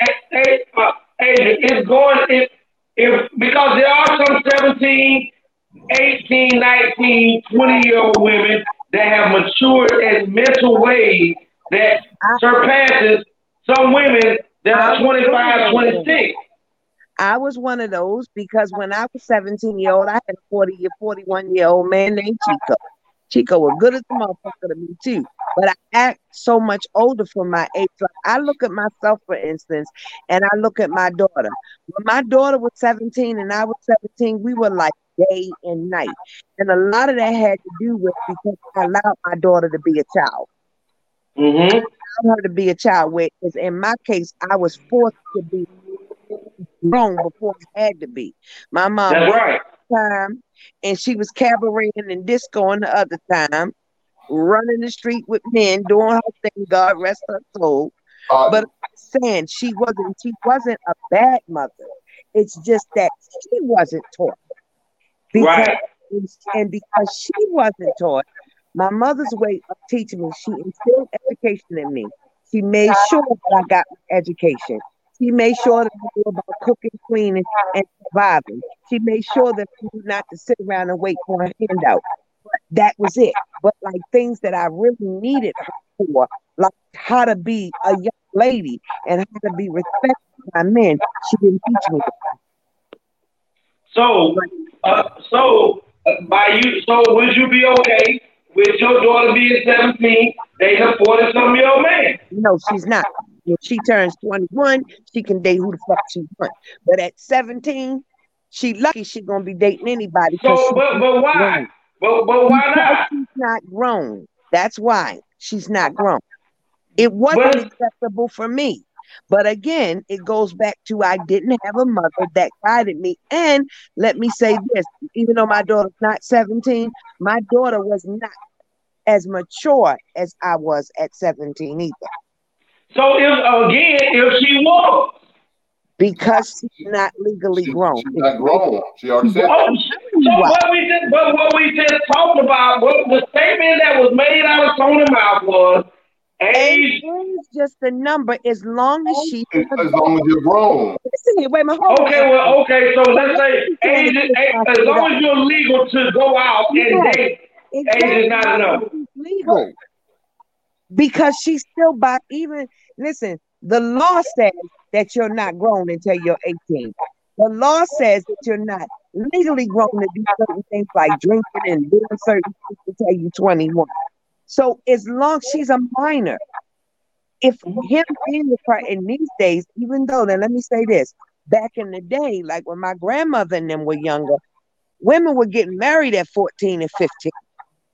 Speaker 7: A- A- uh, it's going if if because there are some 17, 18, 19, 20 year old women that have matured in mental ways that surpasses some women that are 25, 26.
Speaker 12: I was one of those because when I was 17 year old, I had a 40 year, 41 year old man named Chico. Chico was good as a motherfucker to me too, but I act so much older for my age. Like I look at myself, for instance, and I look at my daughter. When my daughter was 17 and I was 17, we were like day and night, and a lot of that had to do with because I allowed my daughter to be a child.
Speaker 7: Mm-hmm.
Speaker 12: Her to be a child. Whereas in my case, I was forced to be grown before I had to be. My mom
Speaker 7: That's right.
Speaker 12: time and she was cabareting and discoing the other time, running the street with men, doing her thing, God rest her soul.
Speaker 5: Uh,
Speaker 12: But I'm saying she wasn't she wasn't a bad mother. It's just that she wasn't taught. Because
Speaker 7: Right.
Speaker 12: and because she wasn't taught, my mother's way of teaching me, she instilled education in me. She made sure that I got education. She made sure that I knew about cooking, cleaning, and surviving. She made sure that I knew not to sit around and wait for a handout. That was it. But like things that I really needed her for, like how to be a young lady and how to be respected by men, she didn't teach me.
Speaker 7: So, uh, so uh, by you, so would you be okay with your daughter being 17, dating a 40 some year old man?
Speaker 12: No, she's not. When she turns 21, she can date who the fuck she wants. But at 17, she lucky she gonna be dating anybody.
Speaker 7: So, but, but why? But, but why not?
Speaker 12: she's not grown. That's why she's not grown. It wasn't
Speaker 7: But-
Speaker 12: acceptable for me. But again, it goes back to I didn't have a mother that guided me. And let me say this, even though my daughter's not 17, my daughter was not as mature as I was at 17 either.
Speaker 7: So, if again, if she was,
Speaker 12: Because she's not legally grown.
Speaker 5: She's not grown. She already said
Speaker 7: oh,
Speaker 5: that.
Speaker 7: so what we just, but what we just talked about, what the statement that was made out of Tony's mouth was age.
Speaker 12: Age is just a number as long as she
Speaker 5: As long as you're grown.
Speaker 12: Listen here, wait a minute, hold on.
Speaker 7: Okay, well, okay, so let's say age, is- as long as you're legal to go out and date, age is not enough.
Speaker 12: legal. Because she's still by even listen, the law says that you're not grown until you're 18. The law says that you're not legally grown to do certain things like drinking and doing certain things until you're 21. So as long she's a minor, if mm-hmm. him being with her in these days, even though then let me say this, back in the day, like when my grandmother and them were younger, women were getting married at 14 and 15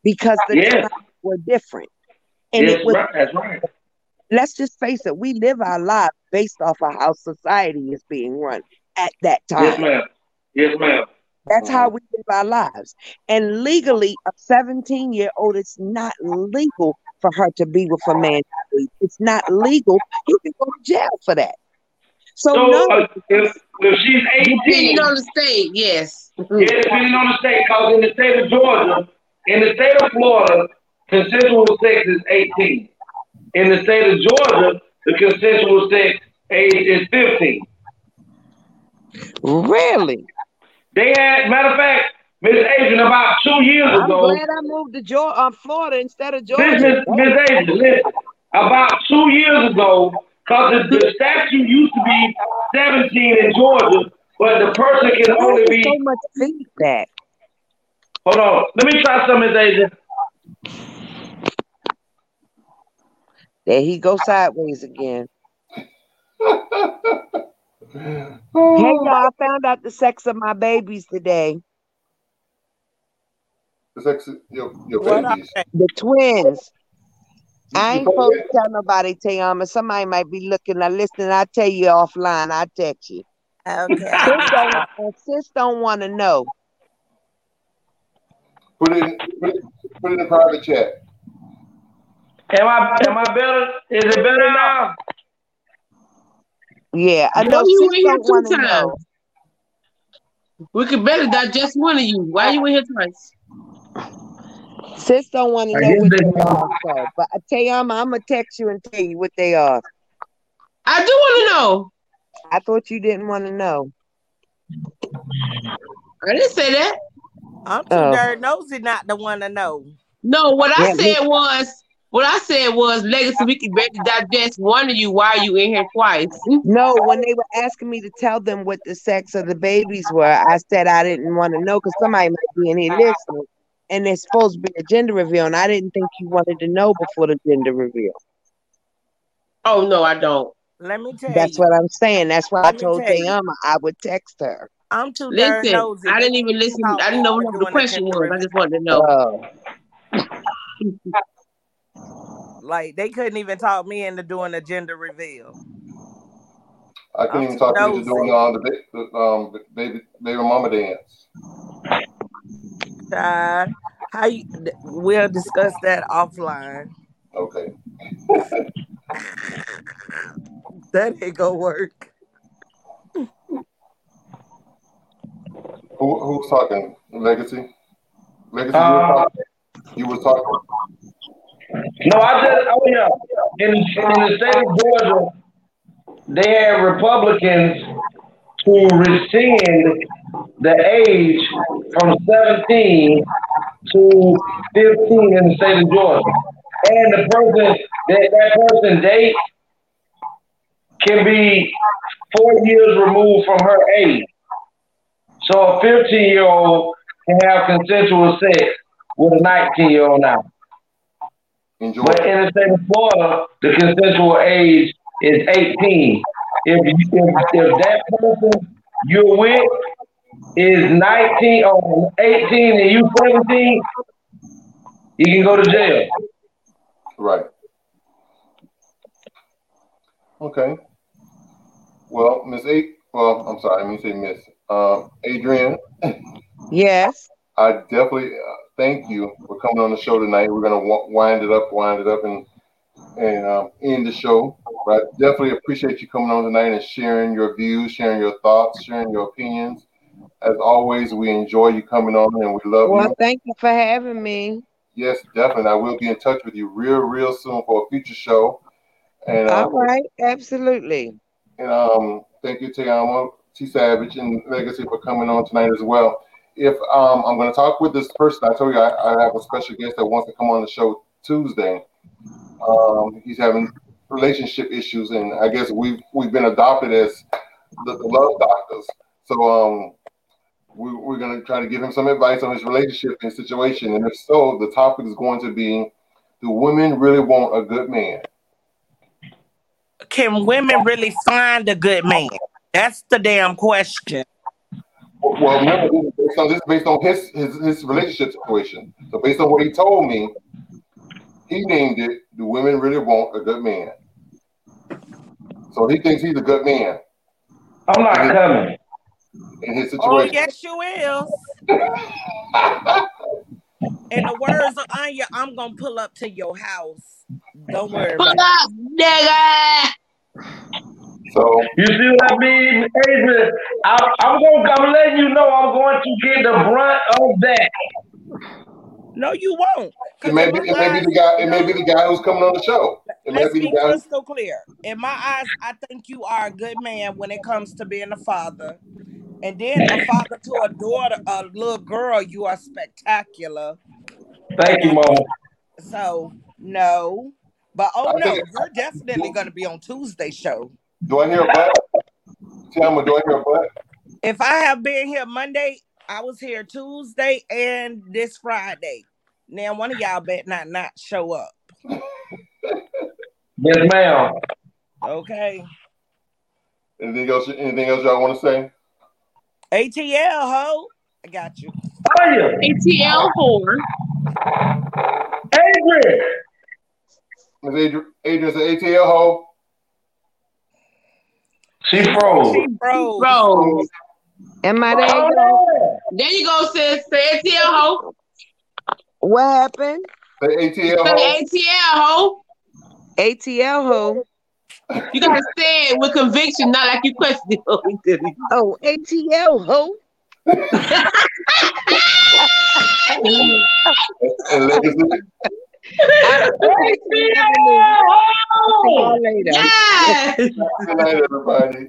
Speaker 12: because the
Speaker 7: Yeah.
Speaker 12: times were different. And it was
Speaker 7: right, that's right.
Speaker 12: let's just face it, we live our lives based off of how society is being run at that time.
Speaker 7: Yes, ma'am. Yes, ma'am.
Speaker 12: That's how we live our lives. And legally, a 17 year old, it's not legal for her to be with a man. It's not legal. You can go to jail for that. So,
Speaker 7: So,
Speaker 12: no,
Speaker 7: uh, if, if she's 18,
Speaker 8: Depending on the state, yes.
Speaker 7: yeah, depending on the state, because in the state of Georgia, in the state of Florida, consensual sex is 18. In the state of Georgia, the consensual sex age is 15.
Speaker 12: really,
Speaker 7: They had, matter of fact, Miss Adrian, about two years
Speaker 12: I'm
Speaker 7: ago,
Speaker 12: glad I moved to Georgia, uh, Florida instead of
Speaker 7: Miss
Speaker 12: Georgia.
Speaker 7: Miss Adrian, listen, about two years ago, because the, the statute used to be 17 in Georgia, but the person can
Speaker 12: Why
Speaker 7: only be.
Speaker 12: so much feedback?
Speaker 7: Hold on, let me try some, Miss Adrian.
Speaker 12: There he goes sideways again. (laughs) Hey,
Speaker 5: Oh,
Speaker 12: y'all, I oh. found out the sex of my babies today.
Speaker 5: the sex of your, your babies.
Speaker 12: The twins. I ain't
Speaker 5: told
Speaker 12: supposed
Speaker 5: me
Speaker 12: to tell nobody, TeAma. Somebody might be looking. Now, listen, I'll tell you offline. I'll text you.
Speaker 6: Okay.
Speaker 12: Sis don't, sis don't want to know.
Speaker 5: Put it, in, put it, put it in private chat.
Speaker 7: Am I am I better? Is it better now?
Speaker 12: Yeah, I
Speaker 8: Boy,
Speaker 12: know
Speaker 8: you
Speaker 12: sis
Speaker 8: here
Speaker 12: don't
Speaker 8: two
Speaker 12: want to
Speaker 8: times.
Speaker 12: know.
Speaker 8: We could better digest one of you. Why you in here twice?
Speaker 12: Sis don't want to know
Speaker 7: guess
Speaker 12: what
Speaker 7: they
Speaker 12: they are. So, but uh, TeAma, I'm gonna text you and tell you what they are.
Speaker 8: I do want to know.
Speaker 12: I thought you didn't want to know.
Speaker 8: I didn't say that.
Speaker 6: I'm too
Speaker 12: Oh.
Speaker 6: darn nosy not the one to know.
Speaker 8: No, what I
Speaker 12: Yeah, me-
Speaker 8: said was, what I said was, legacy. We can barely digest one of you. Why are you in here twice?
Speaker 12: No, when they were asking me to tell them what the sex of the babies were, I said I didn't want to know because somebody might be in here listening, and it's supposed to be a gender reveal, and I didn't think you wanted to know before the gender reveal.
Speaker 8: Oh no, I don't.
Speaker 6: Let me tell you.
Speaker 12: That's
Speaker 6: you.
Speaker 12: what I'm saying. That's why I
Speaker 6: Let me
Speaker 12: told
Speaker 6: tell you.
Speaker 12: TeAma I would text her.
Speaker 6: I'm too
Speaker 8: Listen,
Speaker 6: nosy.
Speaker 8: I didn't even listen. I didn't know what the question was. I just wanted to know.
Speaker 12: Oh, (laughs)
Speaker 6: Like they couldn't even talk me into doing a gender reveal.
Speaker 5: I couldn't
Speaker 6: I'm
Speaker 5: even talk to you to
Speaker 6: nosy.
Speaker 5: doing uh, the, ba- the um, baby baby mama dance.
Speaker 6: Child, how you? We'll discuss that offline.
Speaker 5: Okay. (laughs)
Speaker 6: That ain't gonna work.
Speaker 5: Who who's talking? Legacy. Legacy. you
Speaker 7: Uh,
Speaker 5: were talking. You were talking.
Speaker 7: No, I just oh yeah. In in the state of Georgia, they had Republicans who rescind the age from 17 to 15 in the state of Georgia. And the person that that person date can be four years removed from her age. So a 15 year old can have consensual sex with a 19 year old now.
Speaker 5: In
Speaker 7: But in the state of Florida, the consensual age is 18. If you, if, if that person you're with is 19 or 18 and you're 17, you can go to jail.
Speaker 5: Right. Okay. Well, Miss Eight. Well, I'm sorry. I mean, say Miss um, Adrian.
Speaker 12: yes.
Speaker 5: I definitely uh, thank you for coming on the show tonight. We're gonna wind it up, wind it up, and and um, end the show. But I definitely appreciate you coming on tonight and sharing your views, sharing your thoughts, sharing your opinions. As always, we enjoy you coming on, and we love
Speaker 12: Well,
Speaker 5: you.
Speaker 12: thank you for having me.
Speaker 5: Yes, definitely. I will be in touch with you real, real soon for a future show. And uh,
Speaker 12: All right, absolutely.
Speaker 5: And um, thank you, TeAma, T Savage, and Legacy for coming on tonight as well. If um, I'm going to talk with this person, I told you I, I have a special guest that wants to come on the show Tuesday. Um, he's having relationship issues, and I guess we've we've been adopted as the, the love doctors. So um, we, we're going to try to give him some advice on his relationship and situation. And if so, the topic is going to be Do women really want a good man?
Speaker 6: Can women really find a good man? That's the damn question.
Speaker 5: Well, remember, this is based on, this is based on his, his, his relationship situation. So, based on what he told me, he named it Do Women Really Want a Good Man? So, he thinks he's a good man.
Speaker 7: I'm not coming.
Speaker 5: In his situation.
Speaker 6: Oh,
Speaker 5: situation.
Speaker 6: yes, you will. In the words of Anya, I'm gonna pull up to your house. Don't worry
Speaker 8: Pull
Speaker 6: about it.
Speaker 8: up, nigga.
Speaker 5: So
Speaker 7: You see what I mean, Adrian? I, I'm gonna, I'm letting you know I'm going to get the brunt of that.
Speaker 6: No, you won't.
Speaker 5: It may be, it may be the guy. It may be the guy who's coming on the show. It may
Speaker 6: Let's
Speaker 5: be
Speaker 6: be
Speaker 5: the guy.
Speaker 6: crystal clear. In my eyes, I think you are a good man when it comes to being a father. And then a father to a daughter, a little girl, you are spectacular.
Speaker 7: Thank you, Mama.
Speaker 6: So no. But oh
Speaker 5: I
Speaker 6: no, you're definitely gonna be on Tuesday show.
Speaker 5: Do I hear a butt? TeAma, do I hear a butt?
Speaker 6: If I have been here Monday, I was here Tuesday and this Friday. Now one of y'all bet not not show up.
Speaker 7: Yes, ma'am.
Speaker 6: Okay.
Speaker 5: Anything else? Anything else y'all want to say?
Speaker 6: ATL ho. I got you.
Speaker 7: Are you?
Speaker 8: ATL four.
Speaker 7: Adrian.
Speaker 5: Miss Adrian, Adrian said ATL ho.
Speaker 7: She froze.
Speaker 6: She froze.
Speaker 8: Bro.
Speaker 12: Am I there?
Speaker 7: Oh,
Speaker 8: There you go, sis. Say ATL ho.
Speaker 12: What happened?
Speaker 5: Say ATL ho.
Speaker 8: Say ATL ho.
Speaker 12: ATL ho.
Speaker 8: You gotta say it with conviction, not like you question (laughs) oh, it.
Speaker 12: Oh, ATL ho. (laughs)
Speaker 5: And legacy.
Speaker 12: See y'all later.
Speaker 8: Yes.
Speaker 5: Good night, everybody.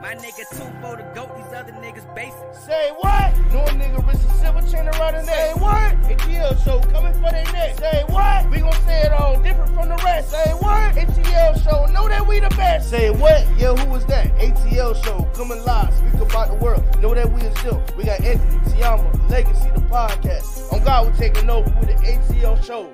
Speaker 13: My nigga for the goat, these other niggas basic.
Speaker 1: Say what? No nigga wrist a silver chain around the neck. Say what? ATL show coming for their neck. Say what? We gon' say it all different from the rest. Say what? ATL show, know that we the best. Say what? Yeah, who was that? ATL show coming live, speak about the world. Know that we is still. We got Anthony, TeAma, Legacy, the podcast. On God, we taking over with the ATL show.